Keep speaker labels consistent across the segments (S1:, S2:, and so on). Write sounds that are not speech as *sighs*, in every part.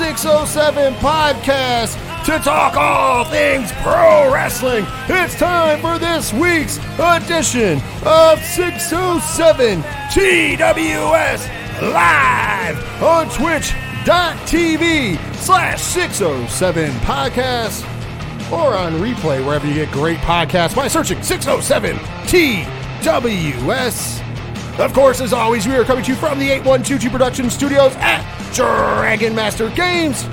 S1: 607 Podcast to talk all things pro wrestling. It's time for this week's edition of 607 TWS live on twitch.tv slash 607 podcast or on replay wherever you get great podcasts by searching 607 TWS. Of course, as always, we are coming to you from the 8122 Production Studios at Dragon Master Games.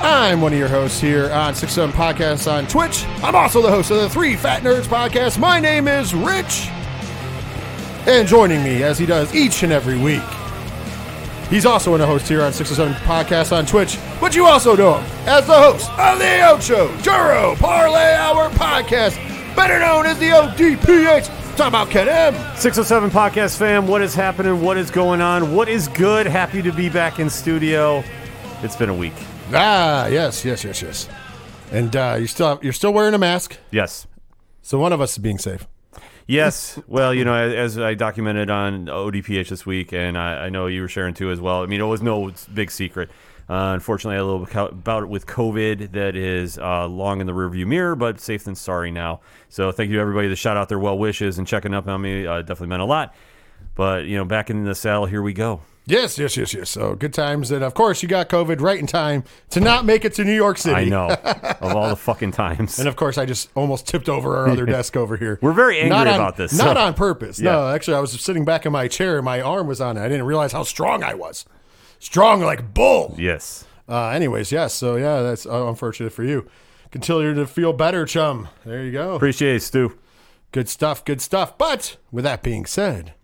S1: I'm one of your hosts here on 67 Podcasts on Twitch. I'm also the host of the Three Fat Nerds podcast. My name is Rich. And joining me, as he does each and every week, he's also a host here on 607 Podcasts on Twitch, but you also know him as the host of the Ocho Duro Parlay Hour podcast, better known as the ODPH. Talk about Ken M.
S2: 607 Podcast fam, what is happening? What is going on? What is good? Happy to be back in studio. It's been a week.
S1: Ah, yes, yes, yes, yes. And uh, you still you're still wearing a mask,
S2: Yes.
S1: so one of us is being safe.
S2: Yes. Well, you know, as I documented on ODPH this week, and I, I know you were sharing too as well. I mean, it was no big secret. Uh, unfortunately, I had a little about it with COVID that is uh, long in the rearview mirror, but safe than sorry now. So thank you to everybody that shot out their well wishes and checking up on me. Uh, definitely meant a lot. But you know, back in the saddle, here we go.
S1: Yes, yes, yes, yes. So good times, and of course you got COVID right in time to not make it to New York City.
S2: I know *laughs* of all the fucking times.
S1: And of course, I just almost tipped over our other desk over here.
S2: We're very angry
S1: on-
S2: about this,
S1: Not
S2: so- *laughs*
S1: on purpose. No, actually, I was sitting back in my chair. and My arm was on it. I didn't realize how strong I was. Strong like bull.
S2: yes.
S1: Uh, anyways, yes. So yeah, that's uh, unfortunate for you. Continue to feel better, chum. There you go.
S2: Appreciate it, Stu.
S1: Good stuff. Good stuff. But with that being said,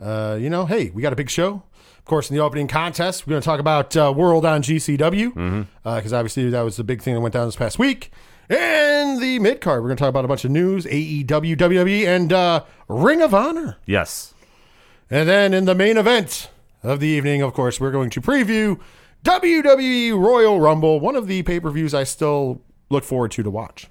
S1: uh, you know, hey, we got a big show. Of course, in the opening contest, we're going to talk about uh, World on GCW because obviously that was the big thing that went down this past week. And the mid card, we're going to talk about a bunch of news, AEW, WWE, and uh, Ring of Honor.
S2: Yes.
S1: And then in the main event of the evening, of course, we're going to preview WWE Royal Rumble, one of the pay per views I still look forward to to watch.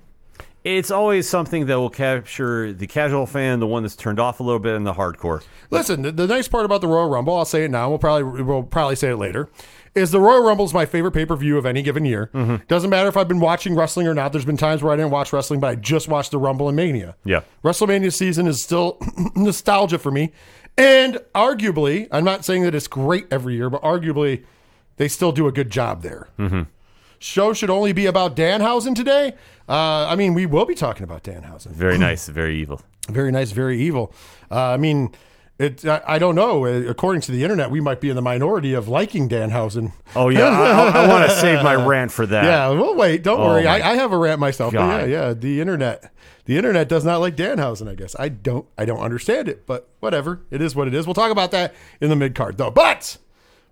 S2: It's always something that will capture the casual fan, the one that's turned off a little bit, and the hardcore.
S1: Listen, the, the nice part about the Royal Rumble, I'll say it now. We'll probably we'll probably say it later. Is the Royal Rumble is my favorite pay per view of any given year. Mm-hmm. Doesn't matter if I've been watching wrestling or not. There's been times where I didn't watch wrestling, but I just watched the Rumble and Mania.
S2: Yeah.
S1: WrestleMania season is still *clears throat* nostalgia for me, and arguably, I'm not saying that it's great every year, but arguably, they still do a good job there. Show should only be about Danhausen today. Uh, I mean, we will be talking about Danhausen
S2: Very *clears throat* nice, very evil.
S1: very nice, very evil. Uh, I mean, it. I, I don't know. Uh, According to the internet, we might be in the minority of liking Danhausen.
S2: Oh yeah, I, I, want to save my rant for that.
S1: Yeah, well, wait. Don't
S2: Oh,
S1: worry. I, I have a rant myself. But yeah, yeah. The internet, the internet does not like Danhausen. I guess I don't. I don't understand it, but whatever. It is what it is. We'll talk about that in the mid card, though. But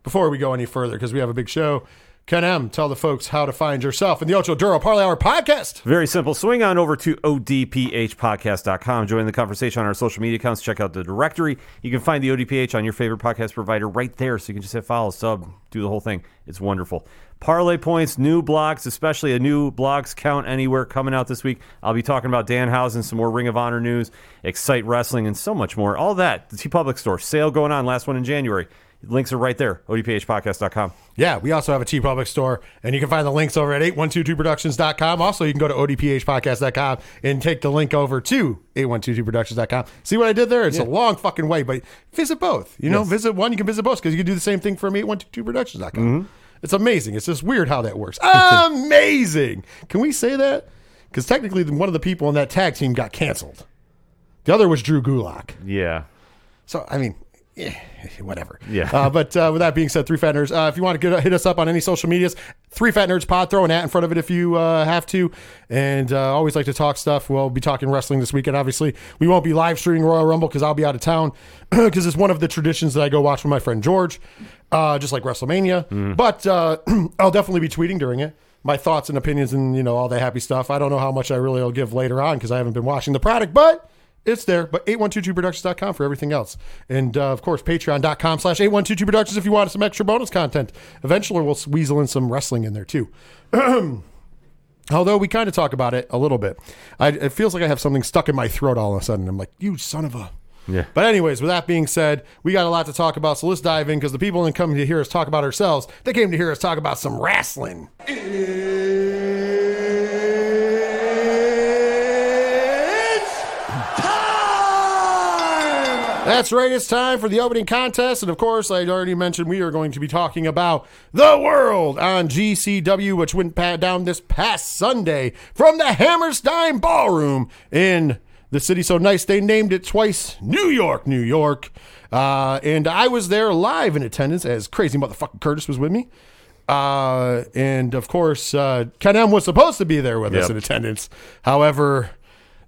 S1: before we go any further, because we have a big show, Ken M, tell the folks how to find yourself in the Ocho Duro Parlay Hour podcast.
S2: Very simple. Swing on over to odphpodcast.com. Join the conversation on our social media accounts. Check out the directory. You can find the ODPH on your favorite podcast provider right there. So you can just hit follow, sub, do the whole thing. It's wonderful. Parlay points, new blogs, especially a new blogs count anywhere coming out this week. I'll be talking about Danhausen, some more Ring of Honor news, Excite Wrestling, and so much more. All that. The TeePublic store sale going on. Last one in January. Links are right there. odphpodcast.com.
S1: Yeah, we also have a TeePublic store, and you can find the links over at 8122productions.com. Also, you can go to odphpodcast.com and take the link over to 8122productions.com. See what I did there? It's a long fucking way, but visit both. You know,
S2: Yes.
S1: visit one, you can visit both because you can do the same thing from 8122productions.com.
S2: Mm-hmm.
S1: It's amazing. It's just weird how that works. *laughs* amazing. Can we say that? Because technically, one of the people in that tag team got canceled. The other was Drew Gulak.
S2: Yeah.
S1: So I mean, eh, *laughs* whatever.
S2: Yeah.
S1: Uh, but uh, with that being said, three fat nerds. Uh, if you want to get, hit us up on any social medias, three fat nerds pod. Throw an at in front of it if you uh, have to. And uh, always like to talk stuff. We'll be talking wrestling this weekend. Obviously, we won't be live streaming Royal Rumble because I'll be out of town *clears throat* because it's one of the traditions that I go watch with my friend George, uh, just like WrestleMania. But uh, *clears throat* I'll definitely be tweeting during it. My thoughts and opinions and you know all the happy stuff. I don't know how much I really will give later on because I haven't been watching the product, but it's there. But 8122productions.com for everything else. And uh, of course, patreon.com slash 8122productions if you want some extra bonus content. Eventually, we'll weasel in some wrestling in there too. *clears throat* Although we kind of talk about it a little bit. I, it feels like I have something stuck in my throat all of a sudden. I'm like, you son of a.
S2: Yeah.
S1: But anyways, with that being said, we got a lot to talk about, so let's dive in because the people didn't come to hear us talk about ourselves. They came to hear us talk about some wrestling. It's time! That's right, it's time for the opening contest. And of course, I already mentioned we are going to be talking about the world on GCW, which went down this past Sunday from the Hammerstein Ballroom in the city so nice they named it twice New York, New York. Uh, and I was there live in attendance as crazy motherfucking Curtis was with me. Uh, and of course, uh, Ken M was supposed to be there with us in attendance. However,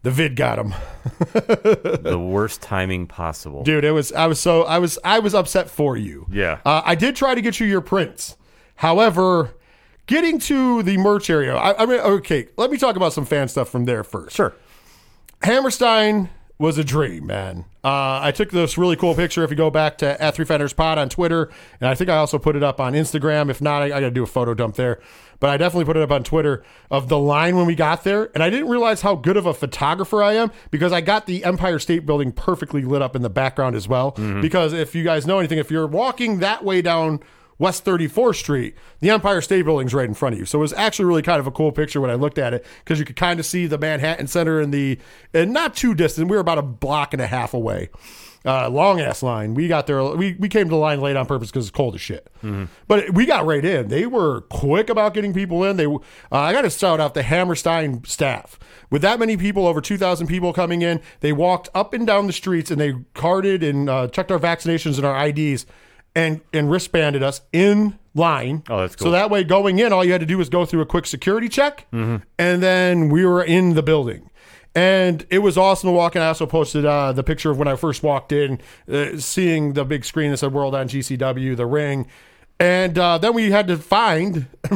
S1: the vid got him. *laughs*
S2: the worst timing possible.
S1: Dude, it was I was so I was I was upset for you.
S2: Yeah.
S1: Uh, I did try to get you your prints. However, getting to the merch area, I, I mean, okay, let me talk about some fan stuff from there first.
S2: Sure.
S1: Hammerstein was a dream, man. Uh, I took this really cool picture. If you go back to at Three Fat Nerds Pod on Twitter, and I think I also put it up on Instagram. If not, I, I got to do a photo dump there. But I definitely put it up on Twitter of the line when we got there, and I didn't realize how good of a photographer I am because I got the Empire State Building perfectly lit up in the background as well. Because if you guys know anything, if you're walking that way down West 34th Street, the Empire State Building's right in front of you. So it was actually really kind of a cool picture when I looked at it because you could kind of see the Manhattan Center and the, and not too distant. We were about a block and a half away. Uh, long ass line. We got there. We, we came to the line late on purpose because it's cold as shit. But we got right in. They were quick about getting people in. They, uh, I got to shout out the Hammerstein staff. With that many people, over 2,000 people coming in, they walked up and down the streets and they carded and uh, checked our vaccinations and our IDs and and wristbanded us in line.
S2: Oh, that's
S1: So that way, going in, all you had to do was go through a quick security check, and then we were in the building. And it was awesome to walk in. I also posted uh, the picture of when I first walked in, uh, seeing the big screen that said "World on GCW," the ring, and uh, then we had to find. *clears throat*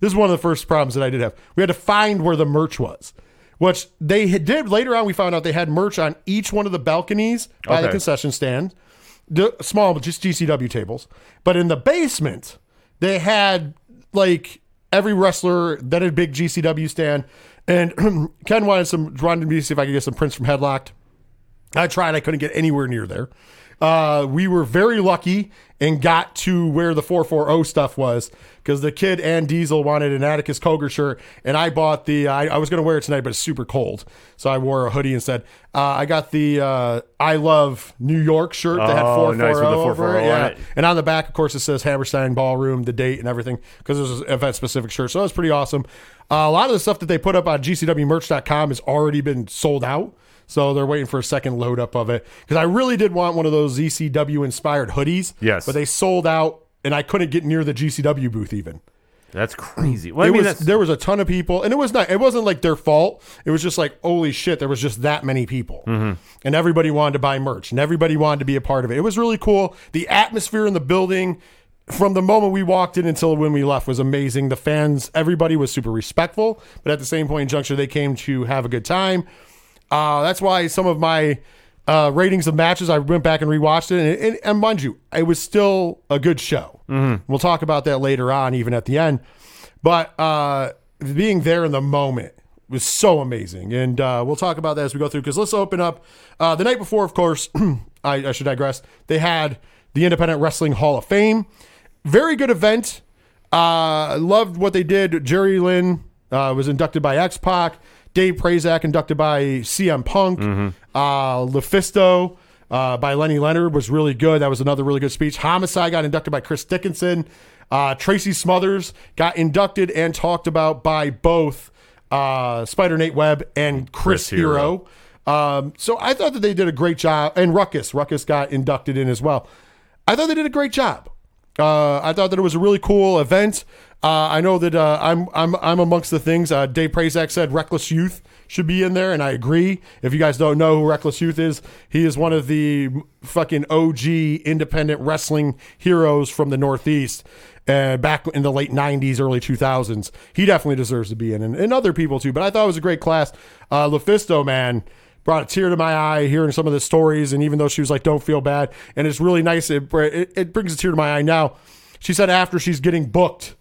S1: this is one of the first problems that I did have. We had to find where the merch was, which they did later on. We found out they had merch on each one of the balconies by the concession stand, small, just GCW tables. But in the basement, they had like every wrestler that had a big GCW stand. And *clears throat* Ken wanted some, wanted me to see if I could get some prints from Headlocked. I tried. I couldn't get anywhere near there. Uh, we were very lucky and got to where the 440 stuff was because the kid and Diesel wanted an Atticus Cogar shirt, and I bought the. I, I was going to wear it tonight, but it's super cold, so I wore a hoodie instead. Uh, I got the uh, I love New York shirt that had
S2: Oh,
S1: 440
S2: nice with the
S1: over
S2: 440
S1: it.
S2: on
S1: Yeah,
S2: it.
S1: and on the back, of course, it says Hammerstein Ballroom, the date, and everything because it was an event specific shirt. So that was pretty awesome. Uh, a lot of the stuff that they put up on GCWmerch.com has already been sold out. So they're waiting for a second load up of it because I really did want one of those ZCW inspired hoodies.
S2: Yes.
S1: but they sold out, and I couldn't get near the GCW booth even.
S2: That's crazy. Well, I mean,
S1: was
S2: that's,
S1: there was a ton of people, and it was not. It wasn't like their fault. It was just like holy shit, there was just that many people,
S2: Mm-hmm.
S1: and everybody wanted to buy merch, and everybody wanted to be a part of it. It was really cool. The atmosphere in the building. From the moment we walked in until when we left was amazing. The fans, everybody was super respectful, but at the same point in juncture, they came to have a good time. Uh, that's why some of my uh, ratings of matches, I went back and rewatched it, and, and, and mind you, it was still a good show. We'll talk about that later on, even at the end. But uh, being there in the moment was so amazing, and uh, we'll talk about that as we go through. Because let's open up uh, the night before. Of course, *clears throat* I, I should digress. They had the Independent Wrestling Hall of Fame. Very good event. Uh, loved what they did. Jerry Lynn uh, was inducted by X Pac. Dave Prazak inducted by CM Punk. Uh, Lufisto uh, by Lenny Leonard was really good. That was another really good speech. Homicide got inducted by Chris Dickinson. Uh, Tracy Smothers got inducted and talked about by both uh, Spider Nate Webb and Chris,
S2: Chris Hero.
S1: Hero. Um, so I thought that they did a great job. And Ruckus, Ruckus got inducted in as well. I thought they did a great job. Uh, I thought that it was a really cool event. Uh, I know that uh, I'm I'm I'm amongst the things. Uh, Dave Prazak said Reckless Youth should be in there, and I agree. If you guys don't know who Reckless Youth is, he is one of the fucking OG independent wrestling heroes from the Northeast. Uh, back in the late 90s, early 2000s. He definitely deserves to be in, and, and other people too. But I thought it was a great class. Uh, Lufisto, man, brought a tear to my eye hearing some of the stories. And even though she was like, "Don't feel bad," and it's really nice. It it, it brings a tear to my eye now. She said after she's getting booked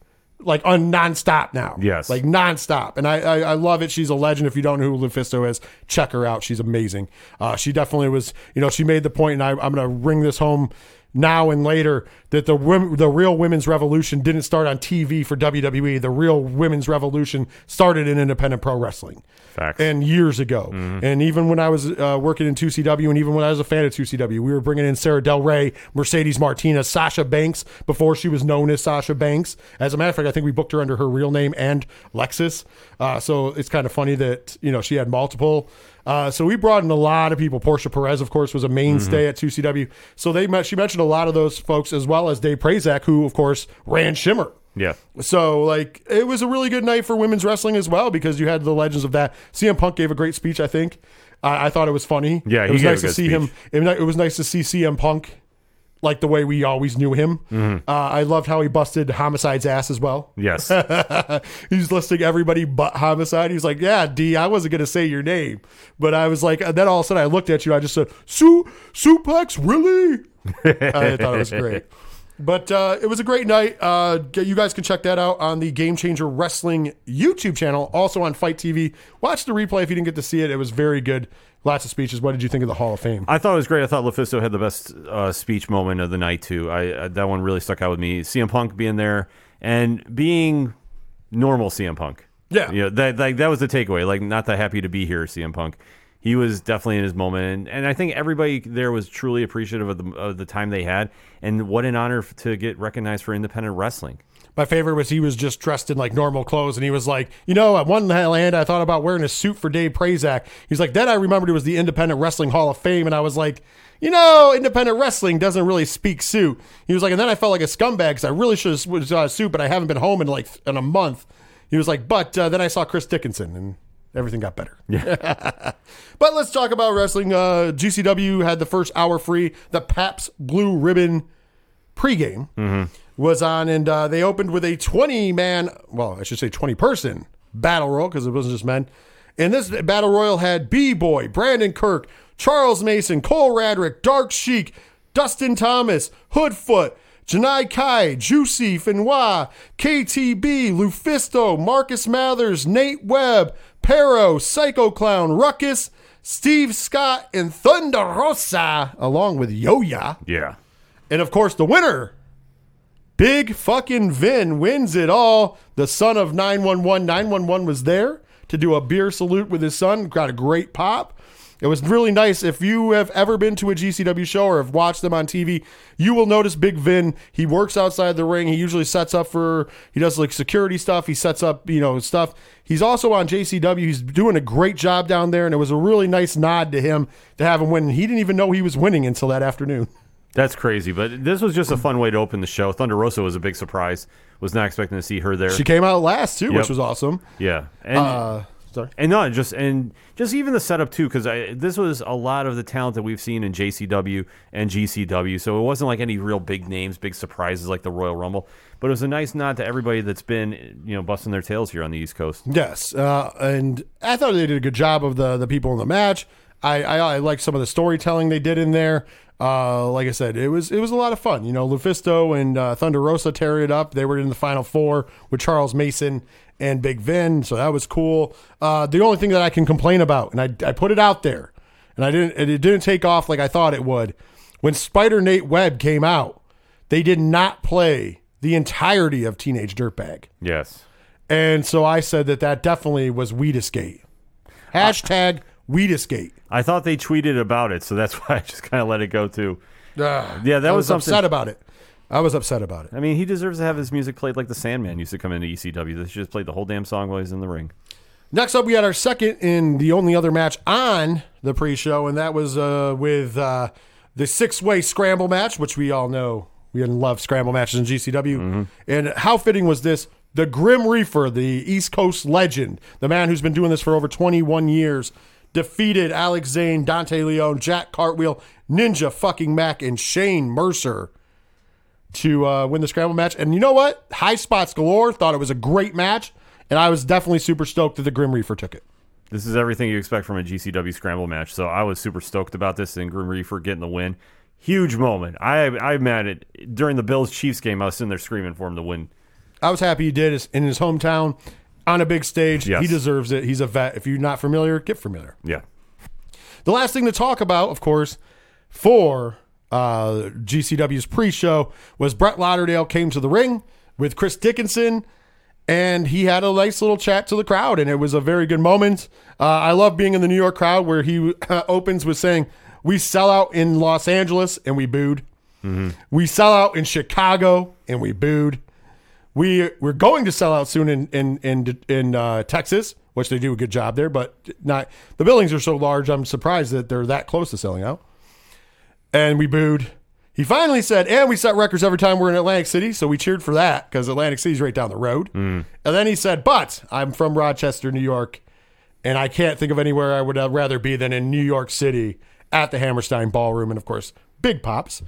S1: like on nonstop now.
S2: Yes.
S1: Like nonstop. And I, I, I love it. She's a legend. If you don't know who Lufisto is, check her out. She's amazing. Uh, she definitely was, you know, she made the point, and I, I'm going to ring this home now and later that the the real women's revolution didn't start on TV for WWE. The real women's revolution started in independent pro wrestling.
S2: Facts.
S1: And years ago, and even when I was uh, working in 2CW, and even when I was a fan of 2CW, we were bringing in Sarah Del Rey, Mercedes Martinez, Sasha Banks before she was known as Sasha Banks. As a matter of fact, I think we booked her under her real name and Lexus. Uh, so it's kind of funny that you know she had multiple. Uh, so we brought in a lot of people. Portia Perez, of course, was a mainstay at 2CW. So they met, she mentioned a lot of those folks as well as Dave Prazak, who of course ran Shimmer.
S2: yeah.
S1: So like it was a really good night for women's wrestling as well because you had the legends of that. CM Punk gave a great speech. I think I I thought it was funny.
S2: Yeah,
S1: it was nice to see him. It, it was nice to see CM Punk like the way we always knew him.
S2: Mm-hmm.
S1: Uh, I loved how he busted Homicide's ass as well.
S2: Yes. *laughs*
S1: He's listing everybody but Homicide. He's like, "Yeah, D, I wasn't gonna say your name, but I was like." And then all of a sudden, I looked at you. I just said, "Su suplex, really?" *laughs* I thought it was great. But uh, it was a great night. Uh, you guys can check that out on the Game Changer Wrestling YouTube channel, also on FITE TV. Watch the replay if you didn't get to see it. It was very good. Lots of speeches. What did you think of the Hall of Fame?
S2: I thought it was great. I thought Lufisto had the best uh, speech moment of the night too. I uh, that one really stuck out with me. CM Punk being there and being normal CM Punk.
S1: Yeah.
S2: you know, that like that was the takeaway. Like not that happy to be here, CM Punk. He was definitely in his moment, and, and I think everybody there was truly appreciative of the of the time they had, and what an honor to get recognized for independent wrestling.
S1: My favorite was he was just dressed in like normal clothes, and he was like, you know, at one hand I thought about wearing a suit for Dave Prazak. He's like, then I remembered it was the Independent Wrestling Hall of Fame, and I was like, you know, independent wrestling doesn't really speak suit. He was like, and then I felt like a scumbag because I really should have a suit, but I haven't been home in like in a month. He was like, but uh, then I saw Chris Dickinson, and everything got better. Yeah. *laughs* but let's talk about wrestling. Uh, GCW had the first hour free. The Pabst Blue Ribbon pregame was on, and uh, they opened with a 20 man, well, I should say 20 person battle royal because it wasn't just men. And this battle royal had B Boy, Brandon Kirk, Charles Mason, Cole Radrick, Dark Sheik, Dustin Thomas, Hoodfoot, Janai Kai, Juicy, Finau, KTB, Lufisto, Marcus Mathers, Nate Webb, Pero, Psycho Clown, Ruckus, Steve Scott, and Thunder Rosa, along with Yoya.
S2: Yeah,
S1: And of course, the winner, Big fucking Vin, wins it all. The son of 911. 911 was there to do a beer salute with his son. Got a great pop. It was really nice. If you have ever been to a GCW show or have watched them on TV, you will notice Big Vin. He works outside the ring. He usually sets up for, he does like security stuff. He sets up, you know, stuff. He's also on JCW. He's doing a great job down there. And it was a really nice nod to him to have him win. He didn't even know he was winning until that afternoon.
S2: that's crazy. But this was just a fun way to open the show. Thunder Rosa was a big surprise. Was not expecting to see her there.
S1: She came out last too,
S2: Yep.
S1: which was awesome.
S2: yeah, and
S1: Uh, sorry.
S2: And no, just and just even the setup too, because this was a lot of the talent that we've seen in JCW and GCW. So it wasn't like any real big names, big surprises like the Royal Rumble. But it was a nice nod to everybody that's been you know busting their tails here on the East Coast.
S1: Yes, uh, and I thought they did a good job of the the people in the match. I I, I like some of the storytelling they did in there. Uh, like I said, it was it was a lot of fun. You know, Lufisto and uh, Thunder Rosa tear it up. They were in the final four with Charles Mason and Big Vin, so that was cool. Uh, the only thing that I can complain about, and I I put it out there, and I didn't it didn't take off like I thought it would. When Spider Nate Webb came out, they did not play the entirety of Teenage Dirtbag.
S2: Yes.
S1: And so I said that that definitely was Wheatusgate. Hashtag Wheatusgate.
S2: I thought they tweeted about it, so that's *laughs* why I just kind of let it go too.
S1: Ugh.
S2: Yeah, that
S1: I
S2: was
S1: was
S2: something-
S1: upset about it. I was upset about it.
S2: I mean, he deserves to have his music played like the Sandman used to come into ECW. They should just played the whole damn song while he's in the ring.
S1: Next up, we had our second and the only other match on the pre-show, and that was uh, with uh, the six-way scramble match, which we all know we love scramble matches in GCW. And how fitting was this? The Grim Reaper, the East Coast legend, the man who's been doing this for over 21 years, defeated Alex Zayne, Dante Leone, Jack Cartwheel, Ninja fucking Mac, and Shane Mercer to uh, win the scramble match. And you know what? High spots galore. Thought it was a great match, and I was definitely super stoked that the Grim Reaper took it.
S2: This is everything you expect from a GCW scramble match. So I was super stoked about this and Grim Reaper getting the win. Huge moment. I I mad it during the Bills Chiefs game. I was sitting there screaming for him to win.
S1: I was happy he did it in his hometown on a big stage.
S2: Yes.
S1: He deserves it. He's a vet. If you're not familiar, get familiar.
S2: Yeah.
S1: The last thing to talk about, of course, for uh, GCW's pre-show was Brett Lauderdale came to the ring with Chris Dickinson, and he had a nice little chat to the crowd, and it was a very good moment. Uh, I love being in the New York crowd where he *laughs* opens with saying, "We sell out in Los Angeles, and we booed. We sell out in Chicago, and we booed." We we're going to sell out soon in in in, in uh, Texas, which they do a good job there, but not the buildings are so large. I'm surprised that they're that close to selling out. And we booed. He finally said, "And we set records every time we're in Atlantic City," so we cheered for that because Atlantic City's right down the road. And then he said, "But I'm from Rochester, New York, and I can't think of anywhere I would uh, rather be than in New York City at the Hammerstein Ballroom, and of course, Big Pops."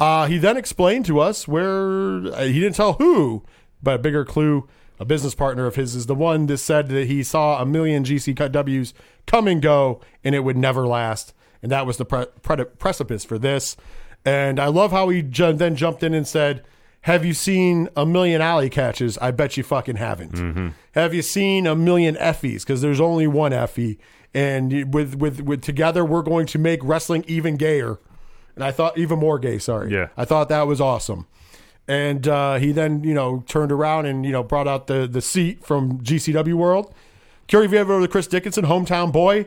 S1: Uh, he then explained to us where uh, he didn't tell who, but a bigger clue, a business partner of his, is the one that said that he saw a million GC cut Ws come and go, and it would never last, and that was the pre- pre- precipice for this. And I love how he then jumped in and said, "Have you seen a million Allie Katches? I bet you fucking haven't. Mm-hmm. Have you seen a million Effys? Because there's only one Effy, and with with with together we're going to make wrestling even gayer." And I thought even more gay. Sorry.
S2: Yeah.
S1: I thought that was awesome. And uh, he then, you know, turned around and you know brought out the the seat from GCW World. Curious if you ever to Chris Dickinson, hometown boy.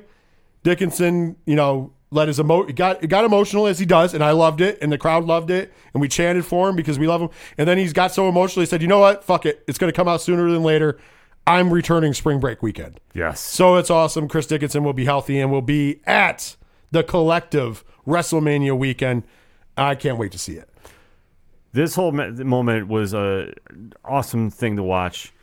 S1: Dickinson, you know, let his emo got it got emotional as he does, and I loved it, and the crowd loved it, and we chanted for him because we love him. And then he's got so emotional, he said, "You know what? Fuck it, it's going to come out sooner than later. I'm returning spring break weekend."
S2: Yes.
S1: So it's awesome. Chris Dickinson will be healthy and will be at the collective WrestleMania weekend. I can't wait to see it.
S2: This whole me- moment was a awesome thing to watch.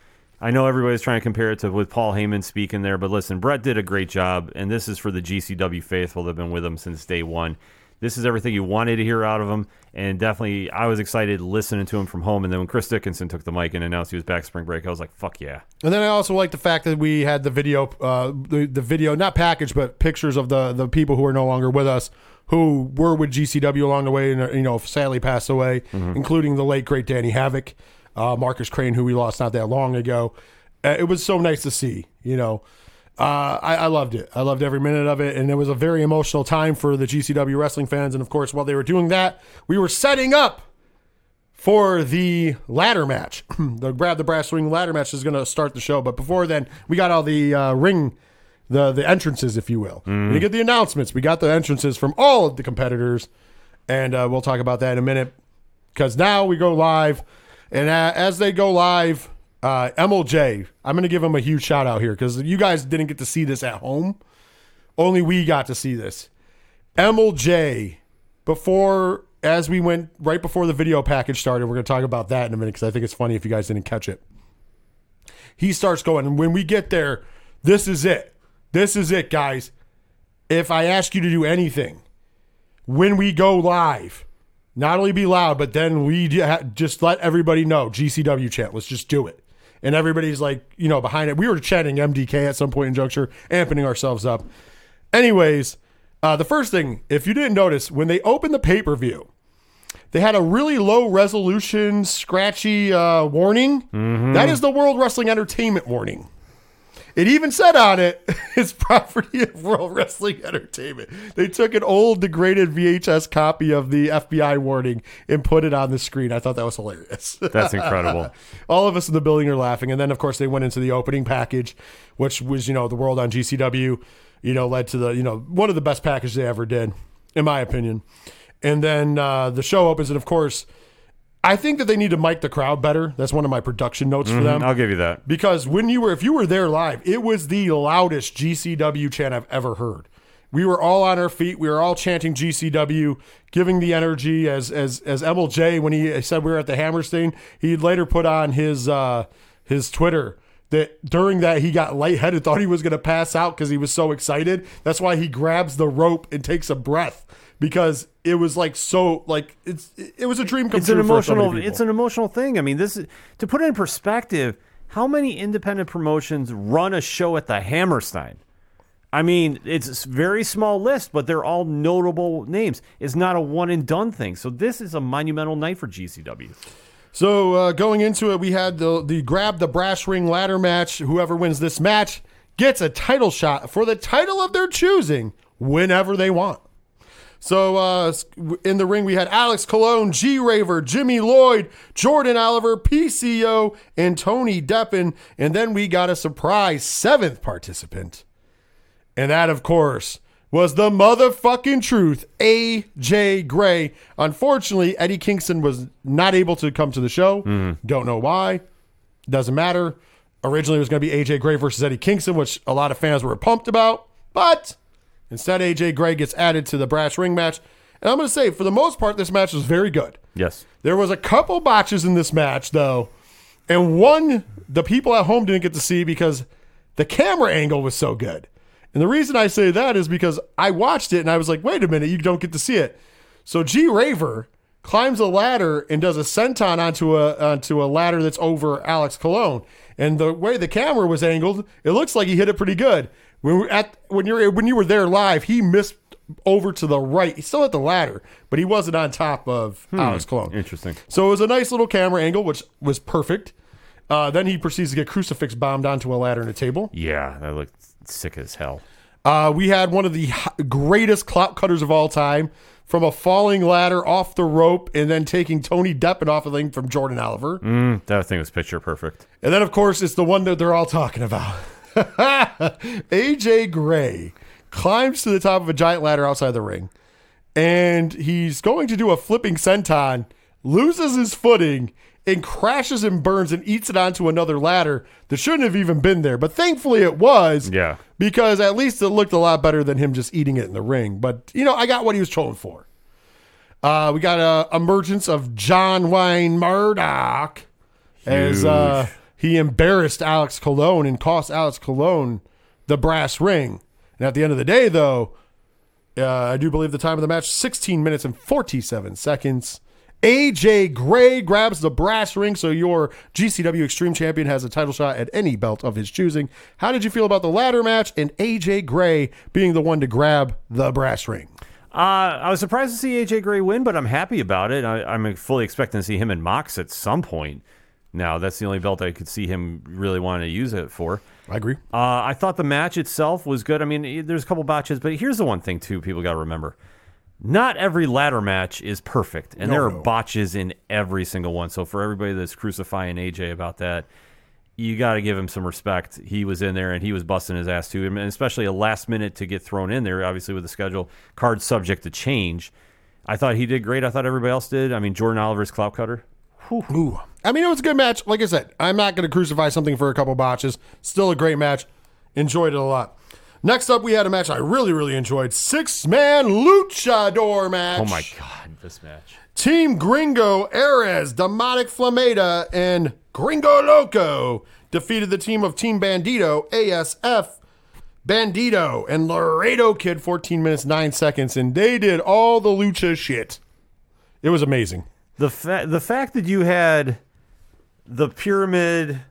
S2: I know everybody's trying to compare it to with Paul Heyman speaking there, but listen, Brett did a great job, and this is for the GCW faithful that have been with him since day one. This is everything you wanted to hear out of him, and definitely I was excited listening to him from home. And then when Chris Dickinson took the mic and announced he was back spring break, I was like, "Fuck yeah!"
S1: And then I also like the fact that we had the video, uh, the, the video, not package, but pictures of the the people who are no longer with us, who were with GCW along the way, and uh, you know, sadly passed away, including the late great Danny Havoc, uh, Marcus Crane, who we lost not that long ago. Uh, it was so nice to see, you know. Uh, I, I loved it. I loved every minute of it, and it was a very emotional time for the GCW wrestling fans. And of course, while they were doing that, we were setting up for the ladder match. *clears throat* the grab the Brass Ring ladder match is going to start the show, but before then, we got all the uh, ring, the the entrances, if you will. We get the announcements. We got the entrances from all of the competitors, and uh, we'll talk about that in a minute. Because now we go live, and uh, as they go live, uh, MLJ, I'm going to give him a huge shout out here because you guys didn't get to see this at home. Only we got to see this. MLJ, before as we went right before the video package started, we're going to talk about that in a minute because I think it's funny if you guys didn't catch it. He starts going, and when we get there, this is it. This is it, guys. If I ask you to do anything, when we go live, not only be loud, but then we just let everybody know GCW chant. Let's just do it. And everybody's like, you know, behind it. We were chanting MDK at some point in juncture, amping ourselves up. Anyways, uh, the first thing, if you didn't notice, when they opened the pay per view, they had a really low resolution, scratchy uh, warning. That is the World Wrestling Entertainment warning. It even said on it, *laughs* it's property of World Wrestling Entertainment. They took an old degraded VHS copy of the FBI warning and put it on the screen. I thought that was hilarious. *laughs*
S2: That's incredible. *laughs*
S1: All of us in the building are laughing. And then, of course, they went into the opening package, which was, you know, the world on GCW, you know, led to the, you know, one of the best packages they ever did, in my opinion. And then uh, the show opens, and of course, I think that they need to mic the crowd better. That's one of my production notes for them.
S2: I'll give you that.
S1: because when you were if you were there live it was the loudest gcw chant i've ever heard. We were all on our feet. We were all chanting gcw giving the energy. As as as mlj when he said we were at the hammerstein he later put on his uh his twitter that during that he got lightheaded thought he was going to pass out because he was so excited. That's why he grabs the rope and takes a breath because it was like so like it's it was a dream come
S2: It's an
S1: true many
S2: emotional. It's an emotional thing. I mean, this is to put it in perspective. How many independent promotions run a show at the Hammerstein? I mean, it's a very small list, but they're all notable names. It's not a one and done thing. So this is a monumental night for GCW.
S1: So uh, going into it, we had the the grab the brass ring ladder match. Whoever wins this match gets a title shot for the title of their choosing whenever they want. So uh, in the ring, we had Alex Colon, G Raver, Jimmy Lloyd, Jordan Oliver, PCO, and Tony Deppen. And then we got a surprise seventh participant. And that, of course, was the motherfucking truth, AJ Gray. Unfortunately, Eddie Kingston was not able to come to the show. Don't know why. Doesn't matter. Originally, it was going to be AJ Gray versus Eddie Kingston, which a lot of fans were pumped about. But instead, AJ Gray gets added to the brass ring match. And I'm going to say, for the most part, this match was very good.
S2: Yes.
S1: There was a couple botches in this match, though, and one the people at home didn't get to see because the camera angle was so good. And the reason I say that is because I watched it and I was like, wait a minute, you don't get to see it. So G Raver climbs a ladder and does a senton onto a onto a ladder that's over Alex Colon. And the way the camera was angled, it looks like he hit it pretty good. When we at when you're when you were there live, he missed over to the right. He's still at the ladder, but he wasn't on top of Alex Colon.
S2: Interesting.
S1: So it was a nice little camera angle, which was perfect. Uh, then he proceeds to get crucifix bombed onto a ladder and a table.
S2: Yeah, that looked sick as hell.
S1: Uh, we had one of the greatest clout cutters of all time from a falling ladder off the rope and then taking Tony Deppen off the thing from Jordan Oliver.
S2: Mm, that thing was picture perfect.
S1: And then, of course, it's the one that they're all talking about. *laughs* AJ Gray climbs to the top of a giant ladder outside the ring, and he's going to do a flipping senton, loses his footing, and crashes and burns and eats it onto another ladder that shouldn't have even been there. But thankfully, it was.
S2: Yeah.
S1: Because at least it looked a lot better than him just eating it in the ring. But, you know, I got what he was trolling for. Uh, we got a emergence of John Wayne Murdoch as uh, he embarrassed Alex Colon and cost Alex Colon the brass ring. And at the end of the day, though, uh, I do believe the time of the match 16 minutes and 47 seconds. AJ Gray grabs the brass ring, so your GCW Extreme Champion has a title shot at any belt of his choosing. How did you feel about the ladder match and AJ Gray being the one to grab the brass ring?
S2: Uh, I was surprised to see AJ Gray win, but I'm happy about it. I, I'm fully expecting to see him in Mox at some point. Now, that's the only belt I could see him really wanting to use it for.
S1: I agree.
S2: Uh, I thought the match itself was good. I mean, there's a couple botches, but here's the one thing too people got to remember: not every ladder match is perfect, and
S1: No,
S2: there are
S1: no.
S2: botches in every single one. So for everybody that's crucifying AJ about that, you got to give him some respect. He was in there and he was busting his ass too, and especially a last minute to get thrown in there. Obviously, with the schedule card subject to change, I thought he did great. I thought everybody else did. I mean, Jordan Oliver's clout cutter.
S1: Ooh. I mean, it was a good match. Like I said, I'm not going to crucify something for a couple botches. Still a great match. Enjoyed it a lot. Next up, we had a match I really, really enjoyed. Six man luchador match.
S2: Oh my god, this match.
S1: Team Gringo, Arez, Demonic Flamita, and Gringo Loco defeated the team of Team Bandito, ASF, Bandito, and Laredo Kid 14 minutes 9 seconds. And they did all the lucha shit. It was amazing.
S2: The fa- the fact that you had the pyramid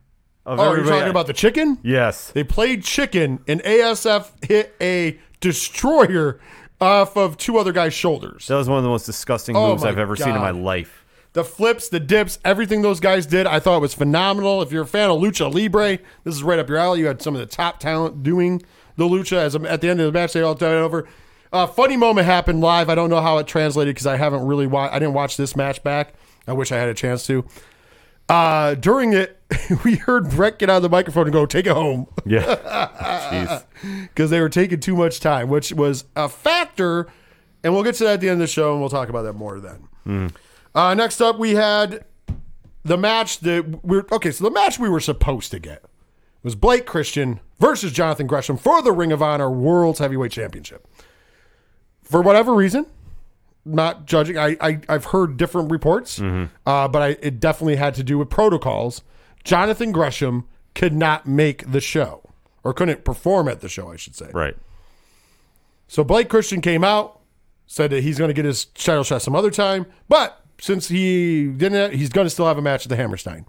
S2: of
S1: Oh, you're
S2: everybody.
S1: talking about the chicken?
S2: yes.
S1: They played chicken, and ASF hit a destroyer off of two other guys' shoulders.
S2: That was one of the most disgusting
S1: Oh
S2: moves
S1: my
S2: I've ever seen in my
S1: God.
S2: life.
S1: The flips, the dips, everything those guys did, I thought was phenomenal. If you're a fan of Lucha Libre, this is right up your alley. You had some of the top talent doing the Lucha. As at the end of the match, they all it over. Uh, funny moment happened live. I don't know how it translated because I haven't really watched. I didn't watch this match back. I wish I had a chance to. Uh, during it, *laughs* we heard Brett get out of the microphone and go, "Take it home."
S2: Yeah.
S1: Because *laughs* they were taking too much time, which was a factor. And we'll get to that at the end of the show, and we'll talk about that more then. Uh, next up, we had the match that we're okay. So the match we were supposed to get was Blake Christian versus Jonathan Gresham for the Ring of Honor World's Heavyweight Championship. For whatever reason, not judging. I, I I've heard different reports, uh, but I, it definitely had to do with protocols. Jonathan Gresham could not make the show, or couldn't perform at the show, I should say.
S2: Right.
S1: So Blake Christian came out, said that he's going to get his title shot some other time, but since he didn't, he's going to still have a match at the Hammerstein,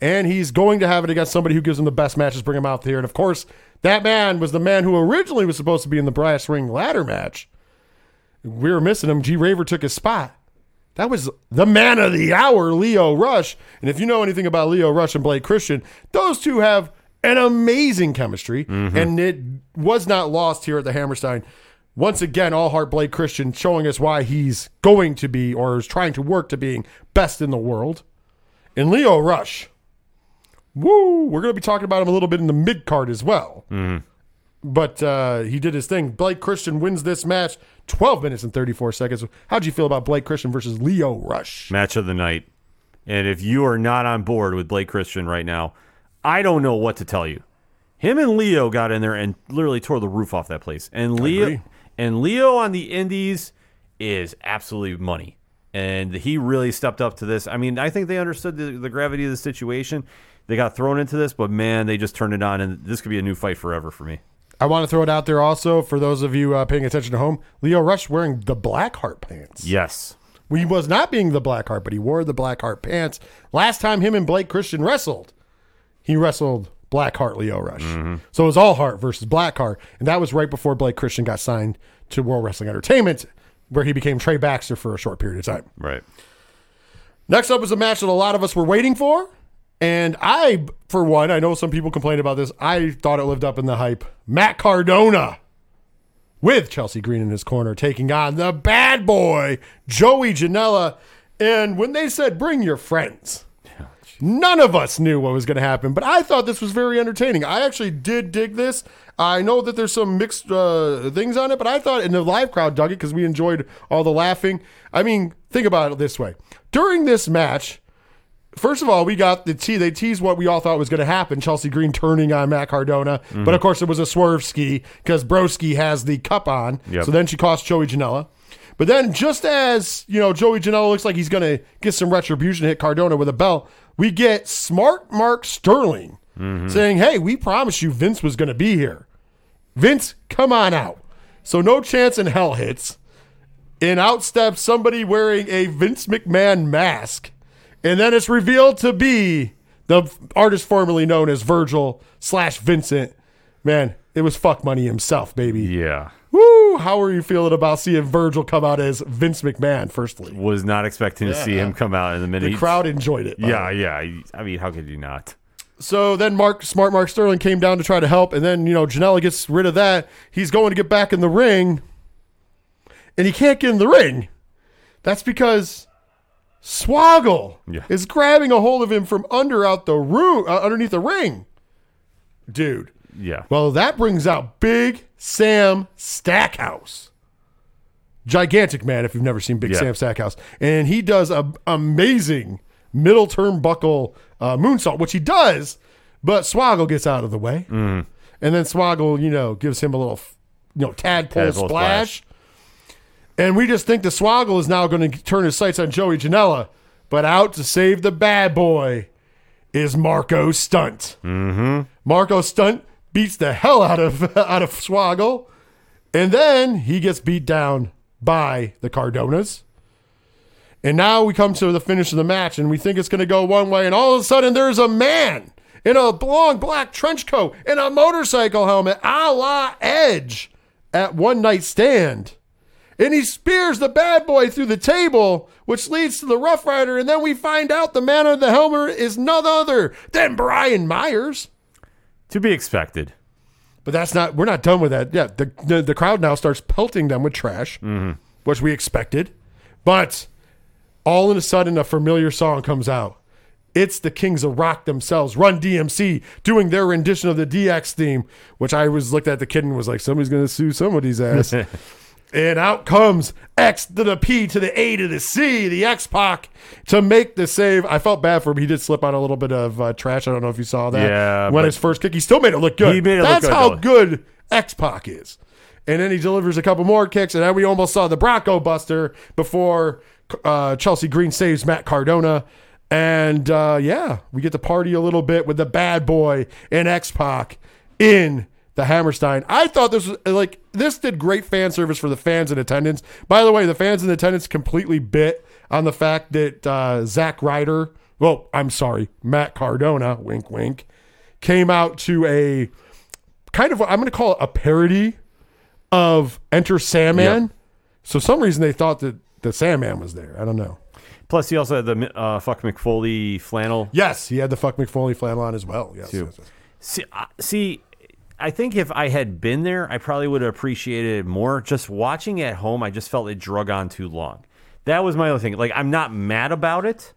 S1: and he's going to have it against somebody who gives him the best matches, bring him out there, and of course That man was the man who originally was supposed to be in the brass ring ladder match. We were missing him. G Raver took his spot. That was the man of the hour, Leo Rush. And if you know anything about Leo Rush and Blake Christian, those two have an amazing chemistry. Mm-hmm. And it was not lost here at the Hammerstein. Once again, all heart Blake Christian showing us why he's going to be or is trying to work to being best in the world. And Leo Rush. Woo! We're going to be talking about him a little bit in the mid card as well. Mm-hmm. But uh, he did his thing. Blake Christian wins this match 12 minutes and 34 seconds. How'd you feel about Blake Christian versus Leo Rush?
S2: Match of the night. And if you are not on board with Blake Christian right now, I don't know what to tell you. Him and Leo got in there and literally tore the roof off that place. And Leo and Leo on the indies is absolutely money. And he really stepped up to this. I mean, I think they understood the, the gravity of the situation. They got thrown into this, but man, they just turned it on, and this could be a new fight forever for me.
S1: I want to throw it out there also for those of you uh, paying attention at home. Leo Rush wearing the black heart pants.
S2: Yes.
S1: He was not being the black heart, but he wore the black heart pants. Last time him and Blake Christian wrestled, he wrestled Black Heart Leo Rush. So it was all heart versus black heart. And that was right before Blake Christian got signed to World Wrestling Entertainment, where he became Trey Baxter for a short period of time.
S2: Right.
S1: Next up is a match that a lot of us were waiting for. And I, for one, I know some people complained about this. I thought it lived up in the hype. Matt Cardona with Chelsea Green in his corner taking on the bad boy, Joey Janela. And when they said, bring your friends, none of us knew what was going to happen. But I thought this was very entertaining. I actually did dig this. I know that there's some mixed uh, things on it, but I thought, and the live crowd dug it because we enjoyed all the laughing. I mean, think about it this way. During this match, First of all, we got the te- they teased what we all thought was going to happen. Chelsea Green turning on Matt Cardona, mm-hmm. but of course it was a swerve ski because Broski has the cup on.
S2: Yep.
S1: So then she cost Joey Janela. But then, just as you know, Joey Janela looks like he's going to get some retribution, hit Cardona with a belt. We get smart Mark Sterling mm-hmm. saying, "Hey, we promised you Vince was going to be here. Vince, come on out." So no chance in hell hits. And out steps somebody wearing a Vince McMahon mask. And then it's revealed to be the artist formerly known as Virgil slash Vincent. Man, it was fuck money himself, baby.
S2: Yeah.
S1: Woo! How are you feeling about seeing Virgil come out as Vince McMahon, firstly?
S2: Was not expecting to see him come out in the minute.
S1: The crowd enjoyed it.
S2: Yeah,
S1: way.
S2: yeah. I mean, how could you not?
S1: So then Mark Smart Mark Sterling came down to try to help, and then you know Janela gets rid of that. He's going to get back in the ring, and he can't get in the ring. That's because Swoggle
S2: Yeah.
S1: is grabbing a hold of him from under out the room, uh, underneath the ring, dude.
S2: Yeah.
S1: Well, that brings out Big Sam Stackhouse. Gigantic man, if you've never seen Big
S2: Yeah.
S1: Sam Stackhouse. And he does a amazing middle turnbuckle uh, moonsault, which he does, but Swoggle gets out of the way.
S2: Mm-hmm.
S1: And then Swoggle, you know, gives him a little, you know, tadpole,
S2: Tadpole
S1: splash.
S2: splash.
S1: And we just think the Swoggle is now going to turn his sights on Joey Janela. But out to save the bad boy is Marco Stunt. Mm-hmm. Marco Stunt beats the hell out of *laughs* out of Swoggle, and then he gets beat down by the Cardonas. And now we come to the finish of the match, and we think it's going to go one way, and all of a sudden there's a man in a long black trench coat and a motorcycle helmet, a la Edge, at one night stand and he spears the bad boy through the table, which leads to the Rough Ryder. And then we find out the man on the helmet is none other than Brian Myers.
S2: To be expected.
S1: But that's not. We're not done with that. Yeah, the the, the crowd now starts pelting them with trash, mm-hmm. which we expected. But all of a sudden, a familiar song comes out. It's the Kings of Rock themselves, Run DMC, doing their rendition of the DX theme, which I was looked at the kid and was like, somebody's going to sue somebody's ass. *laughs* And out comes X to the P to the A to the C, the X Pac to make the save. I felt bad for him. He did slip on a little bit of uh, trash. I don't know if you saw that.
S2: Yeah,
S1: When his first kick, he still made it look good.
S2: He made it look
S1: That's
S2: good,
S1: how
S2: though.
S1: good X Pac is. And then he delivers a couple more kicks, and then we almost saw the Bronco Buster before uh, Chelsea Green saves Matt Cardona. And uh, yeah, we get to party a little bit with the bad boy and X Pac in the Hammerstein. I thought this was like this did great fan service for the fans in attendance. By the way, the fans in attendance completely bit on the fact that uh, Zack Ryder, well, I'm sorry, Matt Cardona, wink, wink, came out to a kind of I'm going to call it a parody of Enter Sandman.
S2: Yep.
S1: So some reason they thought that the Sandman was there. I don't know.
S2: Plus, he also had the uh, fuck McFoley flannel.
S1: Yes, he had the fuck McFoley flannel on as well. Yes, yes, yes.
S2: See, uh, see, I think if I had been there, I probably would have appreciated it more. Just watching at home, I just felt it drug on too long. That was my only thing. Like, I'm not mad about it,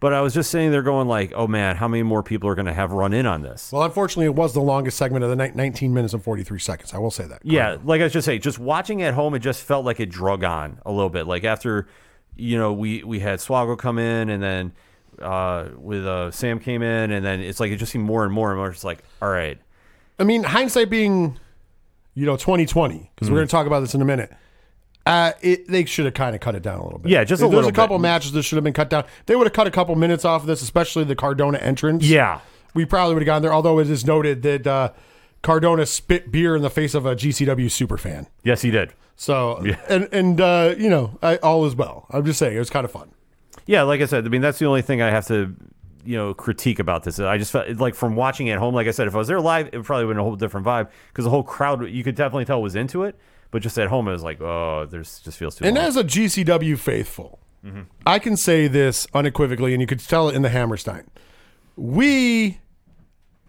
S2: but I was just sitting there going, like, oh man, how many more people are going to have run in on this?
S1: Well, unfortunately, it was the longest segment of the night, 19 minutes and 43 seconds. I will say that.
S2: Yeah, like I was just saying, just watching at home, it just felt like it drug on a little bit. Like after, you know, we we had Swoggle come in, and then uh, with uh, Sam came in, and then it's like it just seemed more and more and more. Just like, all right,
S1: I mean, hindsight being, you know, 2020, because
S2: Mm-hmm.
S1: we're going to talk about this in a minute. Uh, it, they should have kind of cut it down a little bit.
S2: Yeah, just a
S1: There's
S2: little
S1: a couple
S2: bit.
S1: matches that should have been cut down. They would have cut a couple minutes off of this, especially the Cardona entrance.
S2: yeah,
S1: we probably would have gone there. Although it is noted that uh, Cardona spit beer in the face of a GCW super fan.
S2: yes, he did.
S1: So and and uh, you know, I, all is well. I'm just saying it was kind of fun.
S2: Yeah, like I said, I mean that's the only thing I have to, you know, critique about this. I just felt like from watching it at home. Like I said, if I was there live, it probably would have been a whole different vibe because the whole crowd, you could definitely tell was into it. But just at home, it was like, oh, there's just feels too.
S1: And
S2: long.
S1: as a GCW faithful, I can say this unequivocally, and you could tell it in the Hammerstein. We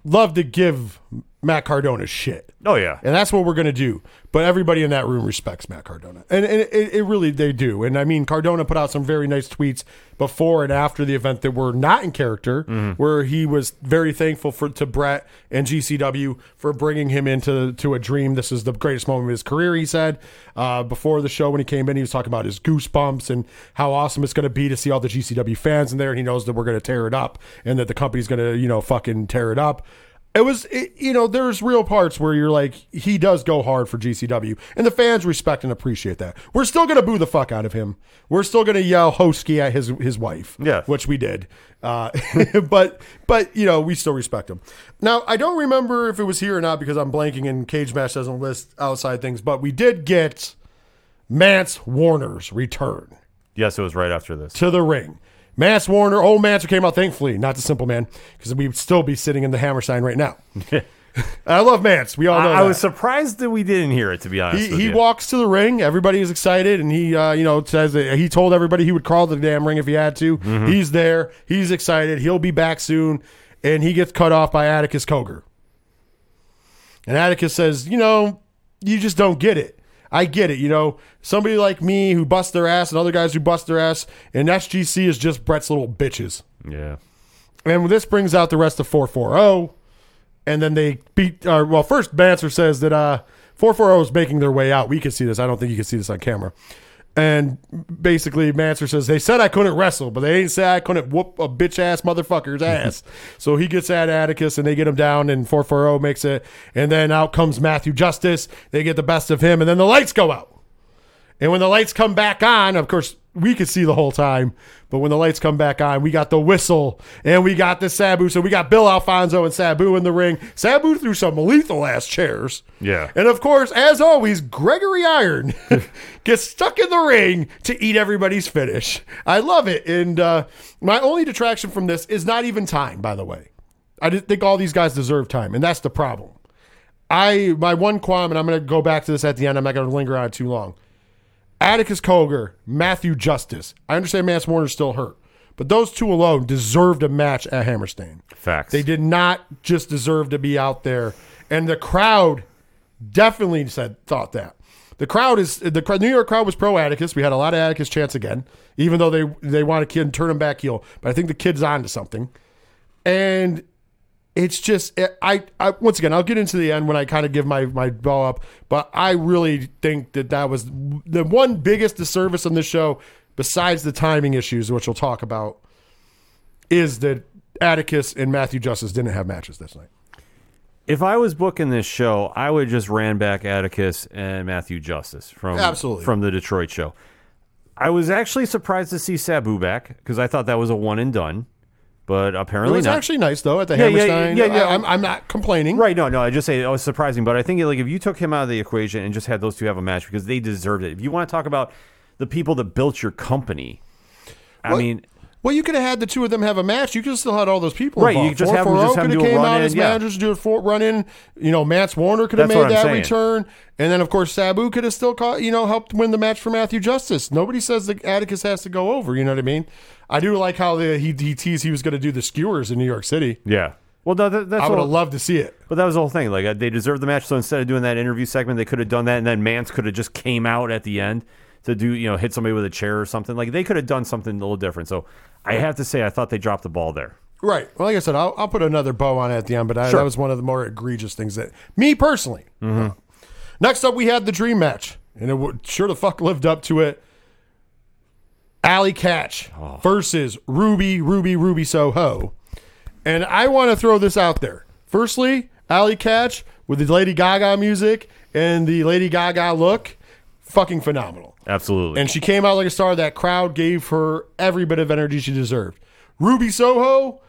S1: love to give Matt Cardona shit.
S2: oh yeah,
S1: And that's what we're going to do. But everybody in that room respects Matt Cardona. And, and it, it really, they do. And I mean, Cardona put out some very nice tweets before and after the event that were not in character, where he was very thankful for to Brett and GCW for bringing him into to a dream. This is the greatest moment of his career, he said. Uh, before the show, when he came in, he was talking about his goosebumps and how awesome it's going to be to see all the GCW fans in there. And he knows that we're going to tear it up and that the company's going to, you know, fucking tear it up it was it, you know there's real parts where you're like he does go hard for GCW and the fans respect and appreciate that. We're still gonna boo the fuck out of him. We're still gonna yell Hosky at his his wife.
S2: Yeah.
S1: which we did. Uh, *laughs* but but you know we still respect him. Now I don't remember if it was here or not because I'm blanking and Cagematch doesn't list outside things. But we did get Mance Warner's return
S2: yes, it was right after this.
S1: to the ring. Mance Warner, old Mance who came out, thankfully, not the simple man, because we'd still be sitting in the Hammerstein right now. *laughs* I love Mance. We all know
S2: I, I was surprised that we didn't hear it. To be honest,
S1: he, he walks to the ring. Everybody is excited, and he, uh, you know, says that he told everybody he would crawl to the damn ring if he had to.
S2: Mm-hmm.
S1: He's there. He's excited. He'll be back soon, and he gets cut off by Atticus Cogar. And Atticus says, "You know, you just don't get it. I get it. You know, somebody like me who busts their ass, and other guys who bust their ass, and SGC is just Brett's little bitches."
S2: Yeah,
S1: And this brings out the rest of 440. And then they beat, uh, well, first Banser says that uh, 440 is making their way out. We can see this. I don't think you can see this on camera. And basically, Manser says, They said I couldn't wrestle, but they ain't say I couldn't whoop a bitch ass motherfucker's *laughs* ass. so he gets at Atticus and they get him down, and 440 makes it. And then out comes Matthew Justice. They get the best of him, and then the lights go out. And when the lights come back on, of course, we could see the whole time. But when the lights come back on, we got the whistle and we got the Sabu. So we got Bill Alfonso and Sabu in the ring. Sabu threw some lethal ass chairs.
S2: Yeah.
S1: And of course, as always, Gregory Iron *laughs* gets stuck in the ring to eat everybody's finish. I love it. And uh, my only detraction from this is not even time, by the way. I think all these guys deserve time, and that's the problem. I my one qualm, and I'm going to go back to this at the end. I'm not going to linger on it too long. Atticus Cogar, Matthew Justice. I understand Mance Warner's still hurt, but those two alone deserved a match at Hammerstein.
S2: facts.
S1: They did not just deserve to be out there, and the crowd definitely said thought that. The crowd is the New York crowd was pro Atticus. We had a lot of Atticus chance again, even though they they want a kid turn him back heel. But I think the kid's on to something, and it's just eh, I, I once again I'll get into the end when I kind of give my my bow up, but I really think that that was the one biggest disservice on this show, besides the timing issues, which we'll talk about, is that Atticus and Matthew Justice didn't have matches this night.
S2: if I was booking this show, I would just ran back Atticus and Matthew Justice from
S1: Absolutely.
S2: from the Detroit show. I was actually surprised to see Sabu back because I thought that was a one and done, but apparently, It
S1: was
S2: not.
S1: actually nice though at the
S2: Yeah, yeah,
S1: Hammerstein.
S2: yeah, yeah.
S1: I, am I'm not complaining.
S2: Right, no, no. I just say it was surprising, but I think like if you took him out of the equation and just had those two have a match because they deserved it. If you want to talk about the people that built your company, I mean,
S1: Well, you could have had the two of them have a match. You could have still had all those people.
S2: Right, you
S1: involved.
S2: just have them just have
S1: could have came out
S2: in,
S1: as
S2: yeah.
S1: managers, do a four run in. You know, Mance Warner could have
S2: That's
S1: made that
S2: saying.
S1: return, and then of course Sabu could have still caught, you know helped win the match for Matthew Justice. Nobody says that Atticus has to go over. You know what I mean? I do like how the, he he teased he was going to do the skewers in New York City.
S2: Yeah. Well, no, that, that's
S1: I would have loved to see it.
S2: But that was the whole thing. Like uh, they deserved the match, so instead of doing that interview segment, they could have done that, and then Mance could have just came out at the end to do you know hit somebody with a chair or something. Like they could have done something a little different. So I have to say, I thought they dropped the ball there.
S1: Right. Well, like I said, I'll, I'll put another bow on it at the end, but I,
S2: Sure.
S1: that was one of the more egregious things that me personally. Mm-hmm. Next up, we had the dream match, and it sure the fuck lived up to it. Allie Katch oh. versus Ruby, Ruby, Ruby Soho. And I want to throw this out there. Firstly, Allie Katch with the Lady Gaga music and the Lady Gaga look, fucking phenomenal.
S2: Absolutely.
S1: And she came out like a star. That crowd gave her every bit of energy she deserved. Ruby Soho,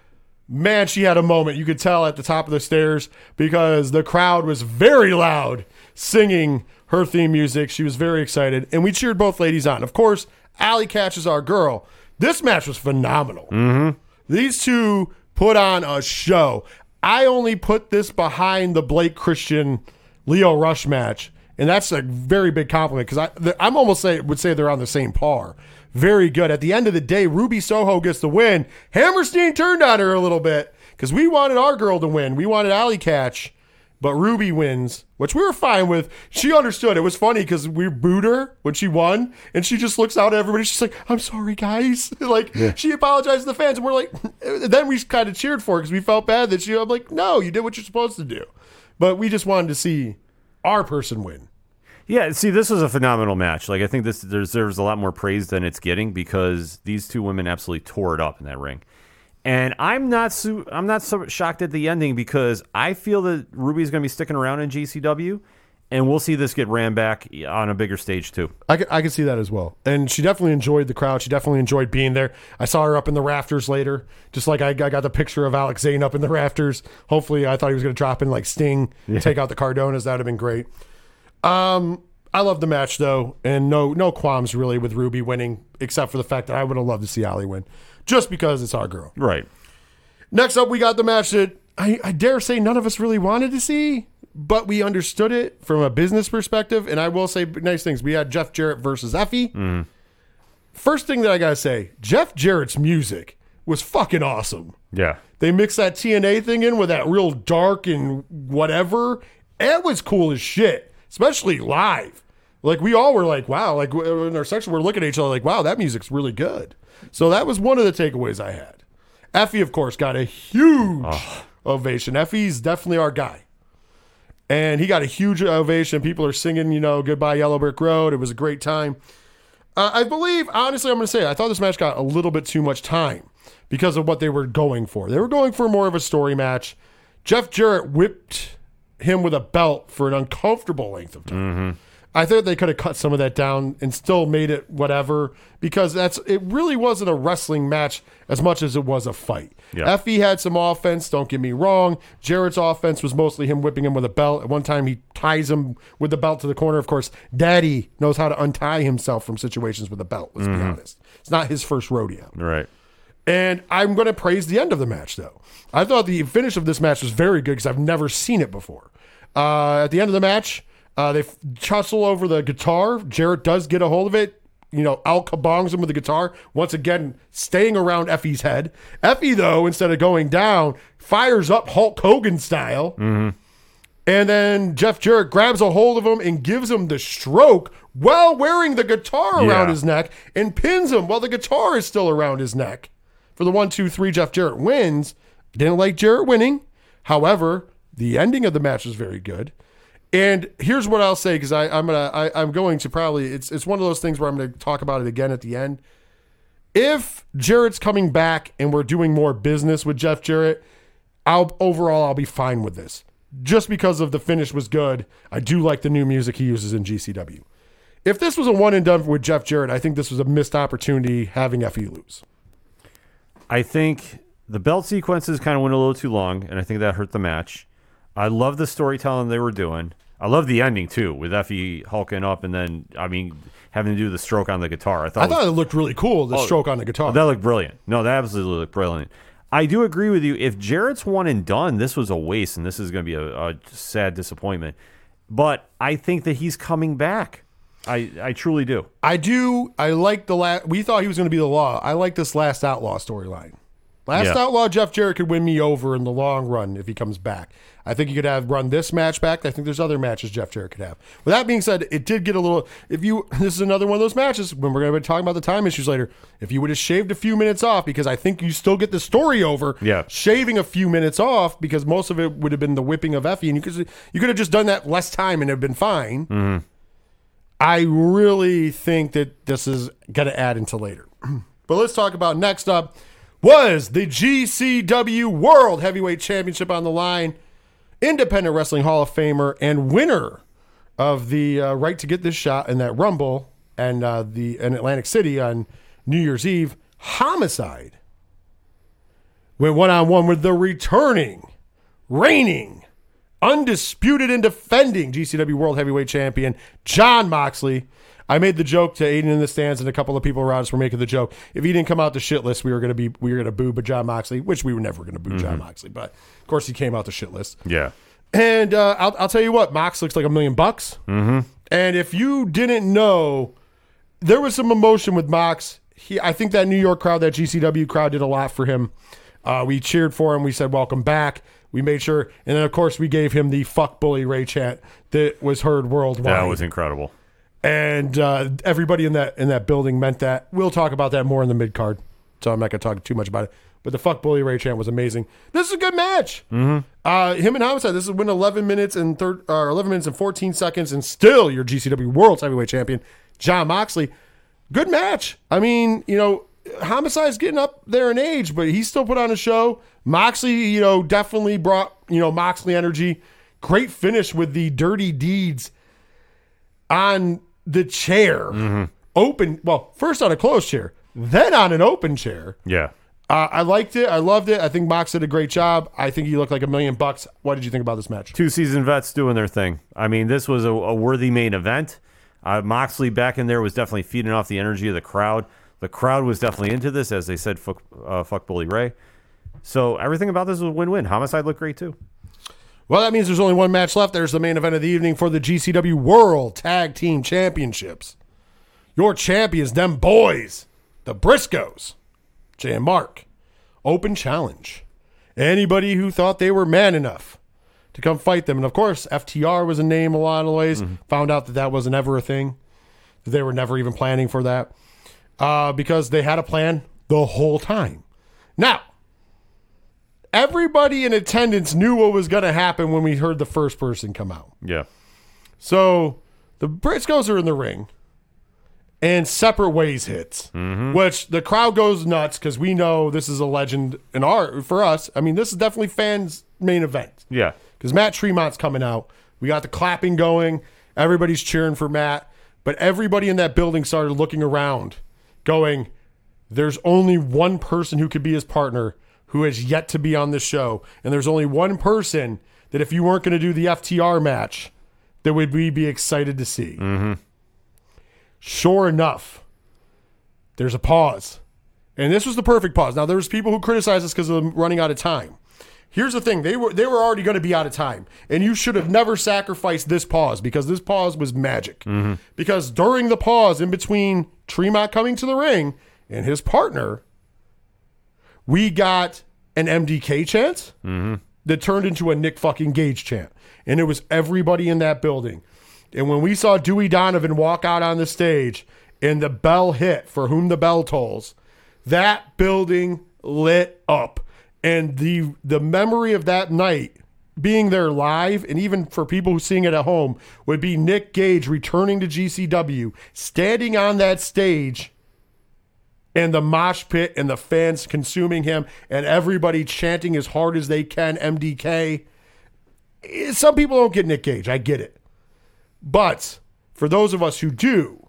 S1: man, she had a moment. You could tell at the top of the stairs because the crowd was very loud singing her theme music. She was very excited. And we cheered both ladies on. Of course, Allie Katch is our girl. This match was phenomenal. Mm-hmm. These two put on a show. I only put this behind the Blake Christian Leo Rush match, and that's a very big compliment because I the- I'm almost say would say they're on the same par. Very good. At the end of the day, Ruby Soho gets the win. Hammerstein turned on her a little bit because we wanted our girl to win. We wanted Allie Katch, but Ruby wins, which we were fine with. She understood. It was funny because we booed her when she won, and she just looks out at everybody. She's like, "I'm sorry, guys." *laughs* like she apologized to the fans, and we're like, *laughs* then we kind of cheered for her because we felt bad that she. I'm like, "No, you did what you're supposed to do," but we just wanted to see our person win.
S2: Yeah, see, this was a phenomenal match. Like, I think this deserves a lot more praise than it's getting because these two women absolutely tore it up in that ring. And I'm not su- I'm not so shocked at the ending because I feel that Ruby's going to be sticking around in GCW, and we'll see this get ran back on a bigger stage too.
S1: I can, I can see that as well. And she definitely enjoyed the crowd. She definitely enjoyed being there. I saw her up in the rafters later, just like I, I got the picture of Alex Zayne up in the rafters. Hopefully, I thought he was going to drop in like Sting, take out the Cardonas. That would have been great. Um, I love the match though, and no no qualms really with Ruby winning, except for the fact that I would have loved to see Allie win, just because it's our girl.
S2: Right.
S1: Next up, we got the match that I, I dare say none of us really wanted to see, but we understood it from a business perspective. And I will say nice things. We had Jeff Jarrett versus Effy. First thing that I gotta say, Jeff Jarrett's music was fucking awesome.
S2: Yeah.
S1: They mixed that TNA thing in with that real dark and whatever. It was cool as shit, especially live. Like we all were like, wow, like in our section, we're looking at each other like, wow, that music's really good. So that was one of the takeaways I had. Effy, of course, got a huge ovation. Effy's definitely our guy. And he got a huge ovation. People are singing, you know, goodbye Yellow Brick Road. It was a great time. Uh, I believe, honestly, I'm going to say, I thought this match got a little bit too much time because of what they were going for. They were going for more of a story match. Jeff Jarrett whipped him with a belt for an uncomfortable length of time. I thought they could have cut some of that down and still made it whatever because that's it really wasn't a wrestling match as much as it was a fight.
S2: Yeah.
S1: Effy had some offense, don't get me wrong. Jarrett's offense was mostly him whipping him with a belt. At one time he ties him with the belt to the corner. Of course, Daddy knows how to untie himself from situations with a belt, let's be honest. It's not his first rodeo.
S2: Right.
S1: And I'm going to praise the end of the match, though. I thought the finish of this match was very good because I've never seen it before. Uh, at the end of the match, uh, they f- tussle over the guitar. Jarrett does get a hold of it. You know, Al kabongs him with the guitar. Once again, staying around Effy's head. Effy, though, instead of going down, fires up Hulk Hogan style. And then Jeff Jarrett grabs a hold of him and gives him the stroke while wearing the guitar around
S2: Yeah.
S1: his neck and pins him while the guitar is still around his neck. For the one, two, three, Jeff Jarrett wins. Didn't like Jarrett winning. However, the ending of the match was very good. And here's what I'll say because I'm gonna I, I'm going to probably it's it's one of those things where I'm gonna talk about it again at the end. If Jarrett's coming back and we're doing more business with Jeff Jarrett, I'll overall I'll be fine with this. Just because of the finish was good. I do like the new music he uses in GCW. If this was a one and done with Jeff Jarrett, I think this was a missed opportunity having Fe lose.
S2: I think the belt sequences kind of went a little too long, and I think that hurt the match. I love the storytelling they were doing. I love the ending too, with Effy hulking up and then I mean having to do the stroke on the guitar. I thought,
S1: I
S2: it was-
S1: thought it looked really cool. The oh, stroke on the guitar.
S2: that looked brilliant. No, that absolutely looked brilliant. I do agree with you. If Jarrett's one and done, this was a waste, and this is going to be a, a sad disappointment. But I think that he's coming back. I, I truly do.
S1: I do. I like the last. We thought he was going to be the law. I like this last outlaw storyline. Last
S2: Yeah.
S1: outlaw, Jeff Jarrett could win me over in the long run if he comes back. I think he could have run this match back. I think there's other matches Jeff Jarrett could have. With that being said, it did get a little. If you, *laughs* this is another one of those matches when we're going to be talking about the time issues later. If you would have shaved a few minutes off, because I think you still get the story over.
S2: Yeah.
S1: Shaving a few minutes off because most of it would have been the whipping of Effy, and you could you could have just done that less time and have been fine. Mm-hmm. I really think that this is going to add into later. *clears throat* but let's talk about next up was the GCW World Heavyweight Championship on the line. Independent Wrestling Hall of Famer and winner of the uh, right to get this shot in that Rumble and uh, the in Atlantic City on New Year's Eve, Homicide went one on one with the returning, reigning, undisputed and defending GCW World Heavyweight Champion Jon Moxley. I made the joke to Aiden in the stands, and a couple of people around us were making the joke. If he didn't come out the shit list, we were gonna be we were gonna boo, but Jon Moxley, which we were never gonna boo Jon Moxley, but of course he came out the shit list.
S2: Yeah.
S1: And uh, I'll, I'll tell you what, Mox looks like a million bucks. Mm-hmm. And if you didn't know, there was some emotion with Mox. He, I think that New York crowd, that GCW crowd, did a lot for him. Uh, we cheered for him. We said, "Welcome back." We made sure, and then of course we gave him the "fuck bully Ray" chant that was heard worldwide.
S2: That was incredible.
S1: And uh, everybody in that in that building meant that. We'll talk about that more in the mid card, so I'm not going to talk too much about it. But the fuck bully Ray chant was amazing. This is a good match. Mm-hmm. Uh, him and Homicide. This is win 11 minutes and third, uh, 11 minutes and 14 seconds, and still your GCW World Heavyweight Champion, Jon Moxley. Good match. I mean, you know, Homicide's getting up there in age, but he still put on a show. Moxley, you know, definitely brought you know Moxley energy. Great finish with the dirty deeds on the chair. Open, well, first on a closed chair, then on an open chair.
S2: Yeah.
S1: Uh, I liked it. I loved it. I think Mox did a great job. I think he looked like a million bucks. What did you think about this match?
S2: Two season vets doing their thing. I mean, this was a, a worthy main event. Uh, Moxley back in there was definitely feeding off the energy of the crowd. The crowd was definitely into this, as they said, fuck, uh, fuck Bully Ray. So everything about this was a win win. Homicide looked great too.
S1: Well, that means there's only one match left. There's the main event of the evening for the GCW World Tag Team Championships. Your champions, them boys, the Briscoes, Jay and Mark. Open challenge. Anybody who thought they were man enough to come fight them. And of course, FTR was a name a lot of ways. Found out that that wasn't ever a thing. They were never even planning for that uh, because they had a plan the whole time. Now, everybody in attendance knew what was going to happen when we heard the first person come out.
S2: Yeah.
S1: So the Briscoes are in the ring, and separate ways hits, mm-hmm. which the crowd goes nuts because we know this is a legend in our for us. I mean, this is definitely fans' main event
S2: Yeah.
S1: because Matt Tremont's coming out. We got the clapping going. Everybody's cheering for Matt, but everybody in that building started looking around, going, "There's only one person who could be his partner who has yet to be on this show, and there's only one person that if you weren't going to do the FTR match, that would we be excited to see." Mm-hmm. Sure enough, there's a pause. And this was the perfect pause. Now there was people who criticized us because of them running out of time. Here's the thing: they were they were already going to be out of time, and you should have never sacrificed this pause because this pause was magic. Mm-hmm. Because during the pause in between Tremont coming to the ring and his partner, we got an MDK chant mm-hmm. that turned into a Nick fucking Gage chant, and it was everybody in that building. And when we saw Dewey Donovan walk out on the stage and the bell hit for whom the bell tolls, that building lit up. And the the memory of that night being there live, and even for people who seeing it at home, would be Nick Gage returning to GCW, standing on that stage and the mosh pit and the fans consuming him and everybody chanting as hard as they can MDK. Eh, Some people don't get Nick Gage. I get it. But for those of us who do,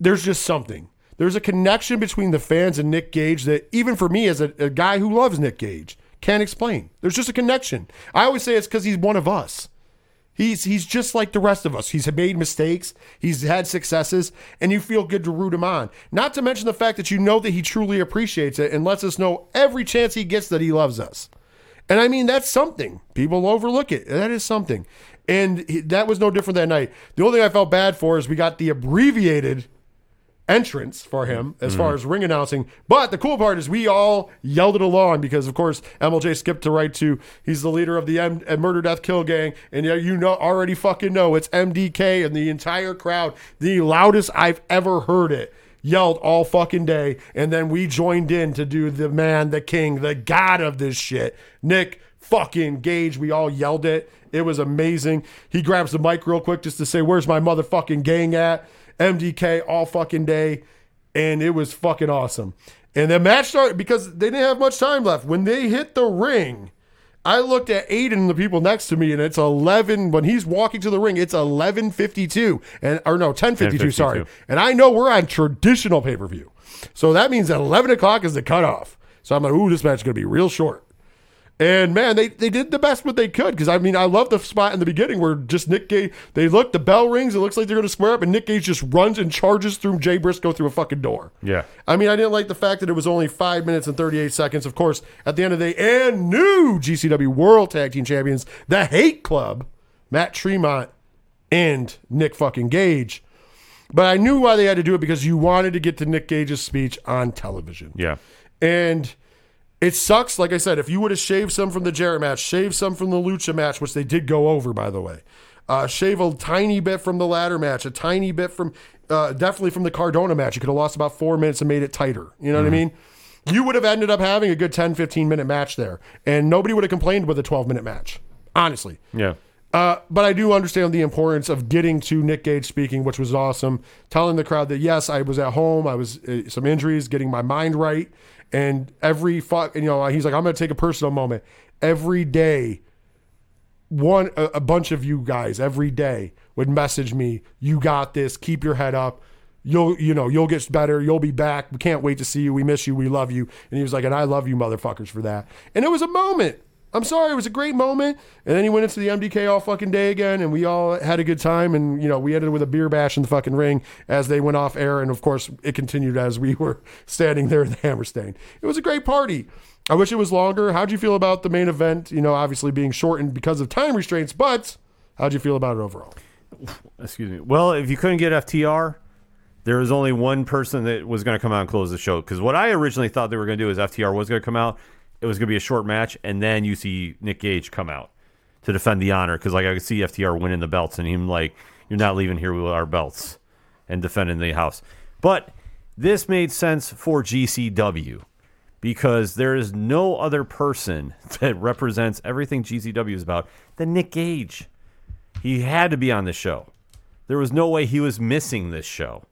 S1: there's just something. There's a connection between the fans and Nick Gage that even for me as a, a guy who loves Nick Gage can't explain. There's just a connection. I always say it's because he's one of us. He's he's just like the rest of us. He's made mistakes. He's had successes, and you feel good to root him on. Not to mention the fact that you know that he truly appreciates it and lets us know every chance he gets that he loves us. And I mean that's something. People overlook it. That is something. And he- that was no different that night. The only thing I felt bad for is we got the abbreviated entrance for him as far as ring announcing. But the cool part is we all yelled it along because, of course, Emil Jay skipped to right to he's the leader of the M- uh, Murder Death Kill Gang, and yeah, you know already fucking know it's MDK, and the entire crowd, the loudest I've ever heard it. Yelled all fucking day, and then we joined in to do the man, the king, the god of this shit, Nick fucking Gage. We all yelled it. It was amazing. He grabs the mic real quick just to say, "Where's my motherfucking gang at?" MDK all fucking day, and it was fucking awesome. And the match started because they didn't have much time left. When they hit the ring, I looked at Aiden and the people next to me, and it's eleven. When he's walking to the ring, it's eleven fifty two, and or no ten fifty two. Sorry, and I know we're on traditional pay per view, so that means that eleven o'clock is the cutoff. So I'm like, ooh, this match is gonna be real short. And man, they, they did the best what they could because I mean I love the spot in the beginning where just Nick Gage they look the bell rings it looks like they're gonna square up and Nick Gage just runs and charges through Jay Briscoe through a fucking door.
S2: Yeah.
S1: I mean I didn't like the fact that it was only five minutes and thirty eight seconds. Of course, at the end of the day, and new GCW World Tag Team Champions, the Hate Club, Matt Tremont and Nick fucking Gage. But I knew why they had to do it because you wanted to get to Nick Gage's speech on television.
S2: Yeah.
S1: And it sucks. Like I said, if you would have shaved some from the Jarrett match, shaved some from the Lucha match, which they did go over, by the way, uh, shave a tiny bit from the ladder match, a tiny bit from, uh, definitely from the Cardona match. You could have lost about four minutes and made it tighter. You know what I mean? You would have ended up having a good 10, 15 minute match there. And nobody would have complained with a 12 minute match, honestly.
S2: Yeah.
S1: Uh, but I do understand the importance of getting to Nick Gage speaking, which was awesome. Telling the crowd that yes, I was at home, I was uh, some injuries, getting my mind right, and every fuck, you know, he's like, I'm to take a personal moment every day. One, a, a bunch of you guys every day would message me, "You got this. Keep your head up." You'll, you know, you'll get better. You'll be back. We can't wait to see you. We miss you. We love you. And he was like, and I love you, motherfuckers, for that. And it was a moment. I'm sorry, it was a great moment. And then he went into the MDK all fucking day again, and we all had a good time. And you know, we ended with a beer bash in the fucking ring as they went off air, and of course, it continued as we were *laughs* standing there in the Hammerstein. It was a great party. I wish it was longer. How'd you feel about the main event? You know, obviously being shortened because of time restraints, but how'd you feel about it overall? *sighs*
S2: Excuse me. Well, if you couldn't get FTR, there was only one person that was going to come out and close the show. Because what I originally thought they were going to do is FTR was going to come out. It was going to be a short match, and then you see Nick Gage come out to defend the honor. Because like I could see FTR winning the belts, and him like, "You're not leaving here with our belts," and defending the house. But this made sense for GCW because there is no other person *laughs* that represents everything GCW is about than Nick Gage. He had to be on the show. There was no way he was missing this show.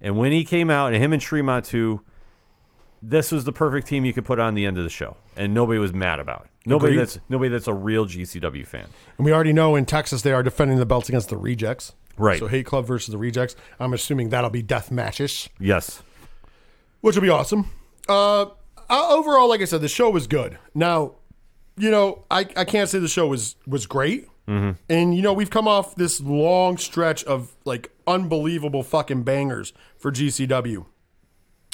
S2: And when he came out, and him and Tremont too, this was the perfect team you could put on the end of the show, and nobody was mad about it. Nobody
S1: Agreed.
S2: that's nobody that's a real GCW fan.
S1: And we already know in Texas they are defending the belts against the Rejects.
S2: Right.
S1: So Hate Club versus the Rejects. I'm assuming that'll be death matches.
S2: Yes.
S1: which will be awesome. Uh, uh, overall, like I said, the show was good. Now, you know, I, I can't say the show was was great. And you know, we've come off this long stretch of like unbelievable fucking bangers for GCW.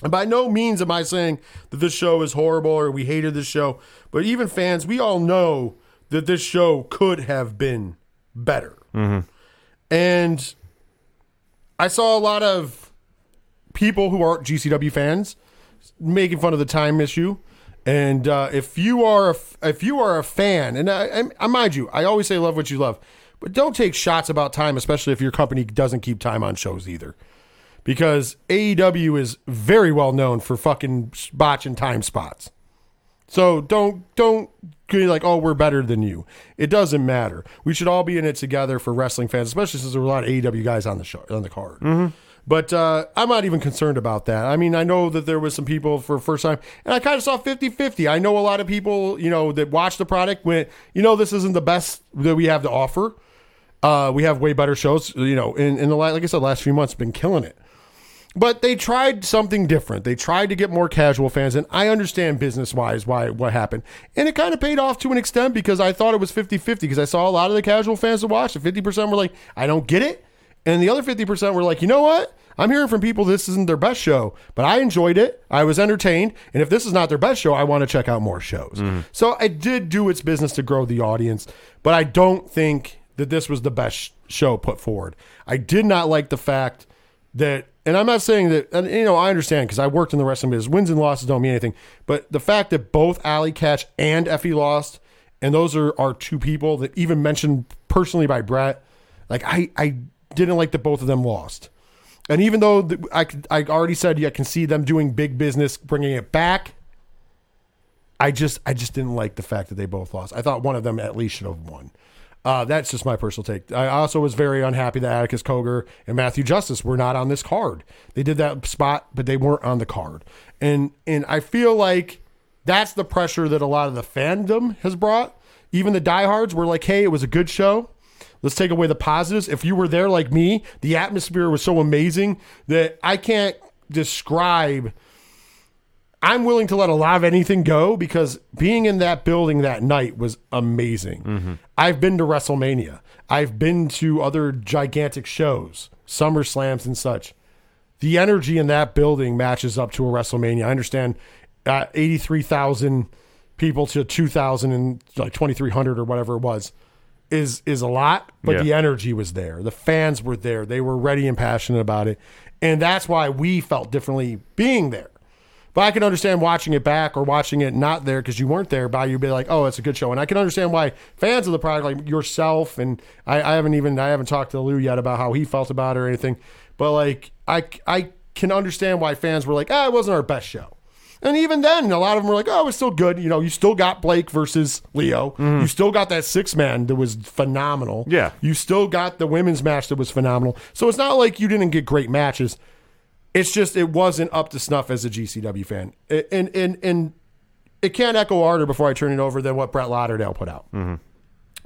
S1: And by no means am I saying that this show is horrible or we hated this show, but even fans, we all know that this show could have been better. And I saw a lot of people who aren't GCW fans making fun of the time issue. And uh, if you are a, if you are a fan, and I, I, I mind you, I always say love what you love, but don't take shots about time, especially if your company doesn't keep time on shows either, because AEW is very well known for fucking botching time spots. So don't don't be like, oh, we're better than you. It doesn't matter. We should all be in it together for wrestling fans, especially since there were a lot of AEW guys on the show on the card. But uh, I'm not even concerned about that. I mean, I know that there was some people for first time, and I kind of saw 50-50. I know a lot of people, you know, that watch the product went, you know, this isn't the best that we have to offer. Uh, we have way better shows, you know, in, in the like I said, last few months been killing it. But they tried something different. They tried to get more casual fans, and I understand business wise why what happened. And it kind of paid off to an extent because I thought it was 50 50 because I saw a lot of the casual fans that watched it. 50% were like, I don't get it. And the other 50% were like, you know what? I'm hearing from people this isn't their best show, but I enjoyed it. I was entertained. And if this is not their best show, I want to check out more shows. Mm-hmm. So it did do its business to grow the audience, but I don't think that this was the best show put forward. I did not like the fact that, and I'm not saying that, and you know, I understand because I worked in the wrestling business. Wins and losses don't mean anything, but the fact that both Allie Katch and Effy lost, and those are, are two people that even mentioned personally by Brett, like I, I didn't like that both of them lost. And even though th- I, I already said yeah, I can see them doing big business, bringing it back, I just I just didn't like the fact that they both lost. I thought one of them at least should have won. Uh, that's just my personal take. I also was very unhappy that Atticus Cogar and Matthew Justice were not on this card. They did that spot, but they weren't on the card. And and I feel like that's the pressure that a lot of the fandom has brought. Even the diehards were like, "Hey, it was a good show. Let's take away the positives." If you were there like me, the atmosphere was so amazing that I can't describe I'm willing to let a lot of anything go because being in that building that night was amazing. I've been to WrestleMania. I've been to other gigantic shows, Summer Slams and such. The energy in that building matches up to a WrestleMania. I understand uh, 83,000 people to 2,000 and like 2,300 or whatever it was is is a lot, but
S2: Yeah.
S1: the energy was there. The fans were there. They were ready and passionate about it. And that's why we felt differently being there. But I can understand watching it back or watching it not there because you weren't there. By you'd be like, "Oh, it's a good show," and I can understand why fans of the product, like yourself, and I, I haven't even I haven't talked to Lou yet about how he felt about it or anything. But like, I I can understand why fans were like, "Ah, it wasn't our best show." And even then, a lot of them were like, "Oh, it's still good." You know, you still got Blake versus Leo. You still got that six man that was phenomenal.
S2: Yeah.
S1: You still got the women's match that was phenomenal. So it's not like you didn't get great matches. It's just it wasn't up to snuff as a GCW fan, and and and it can't echo harder before I turn it over than what Brett Lauderdale put out. Mm-hmm.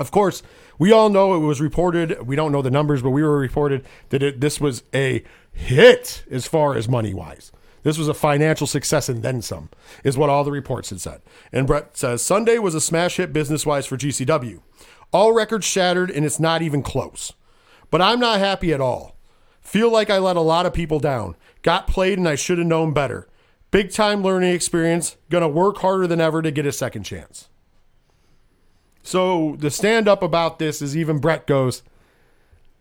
S1: Of course, we all know it was reported. We don't know the numbers, but we were reported that it, this was a hit as far as money wise. This was a financial success and then some, is what all the reports had said. And Brett says Sunday was a smash hit business wise for GCW. All records shattered, and it's not even close. But I'm not happy at all. Feel like I let a lot of people down. Got played, and I should have known better. Big time learning experience. Gonna work harder than ever to get a second chance. So the stand up about this is even Brett goes,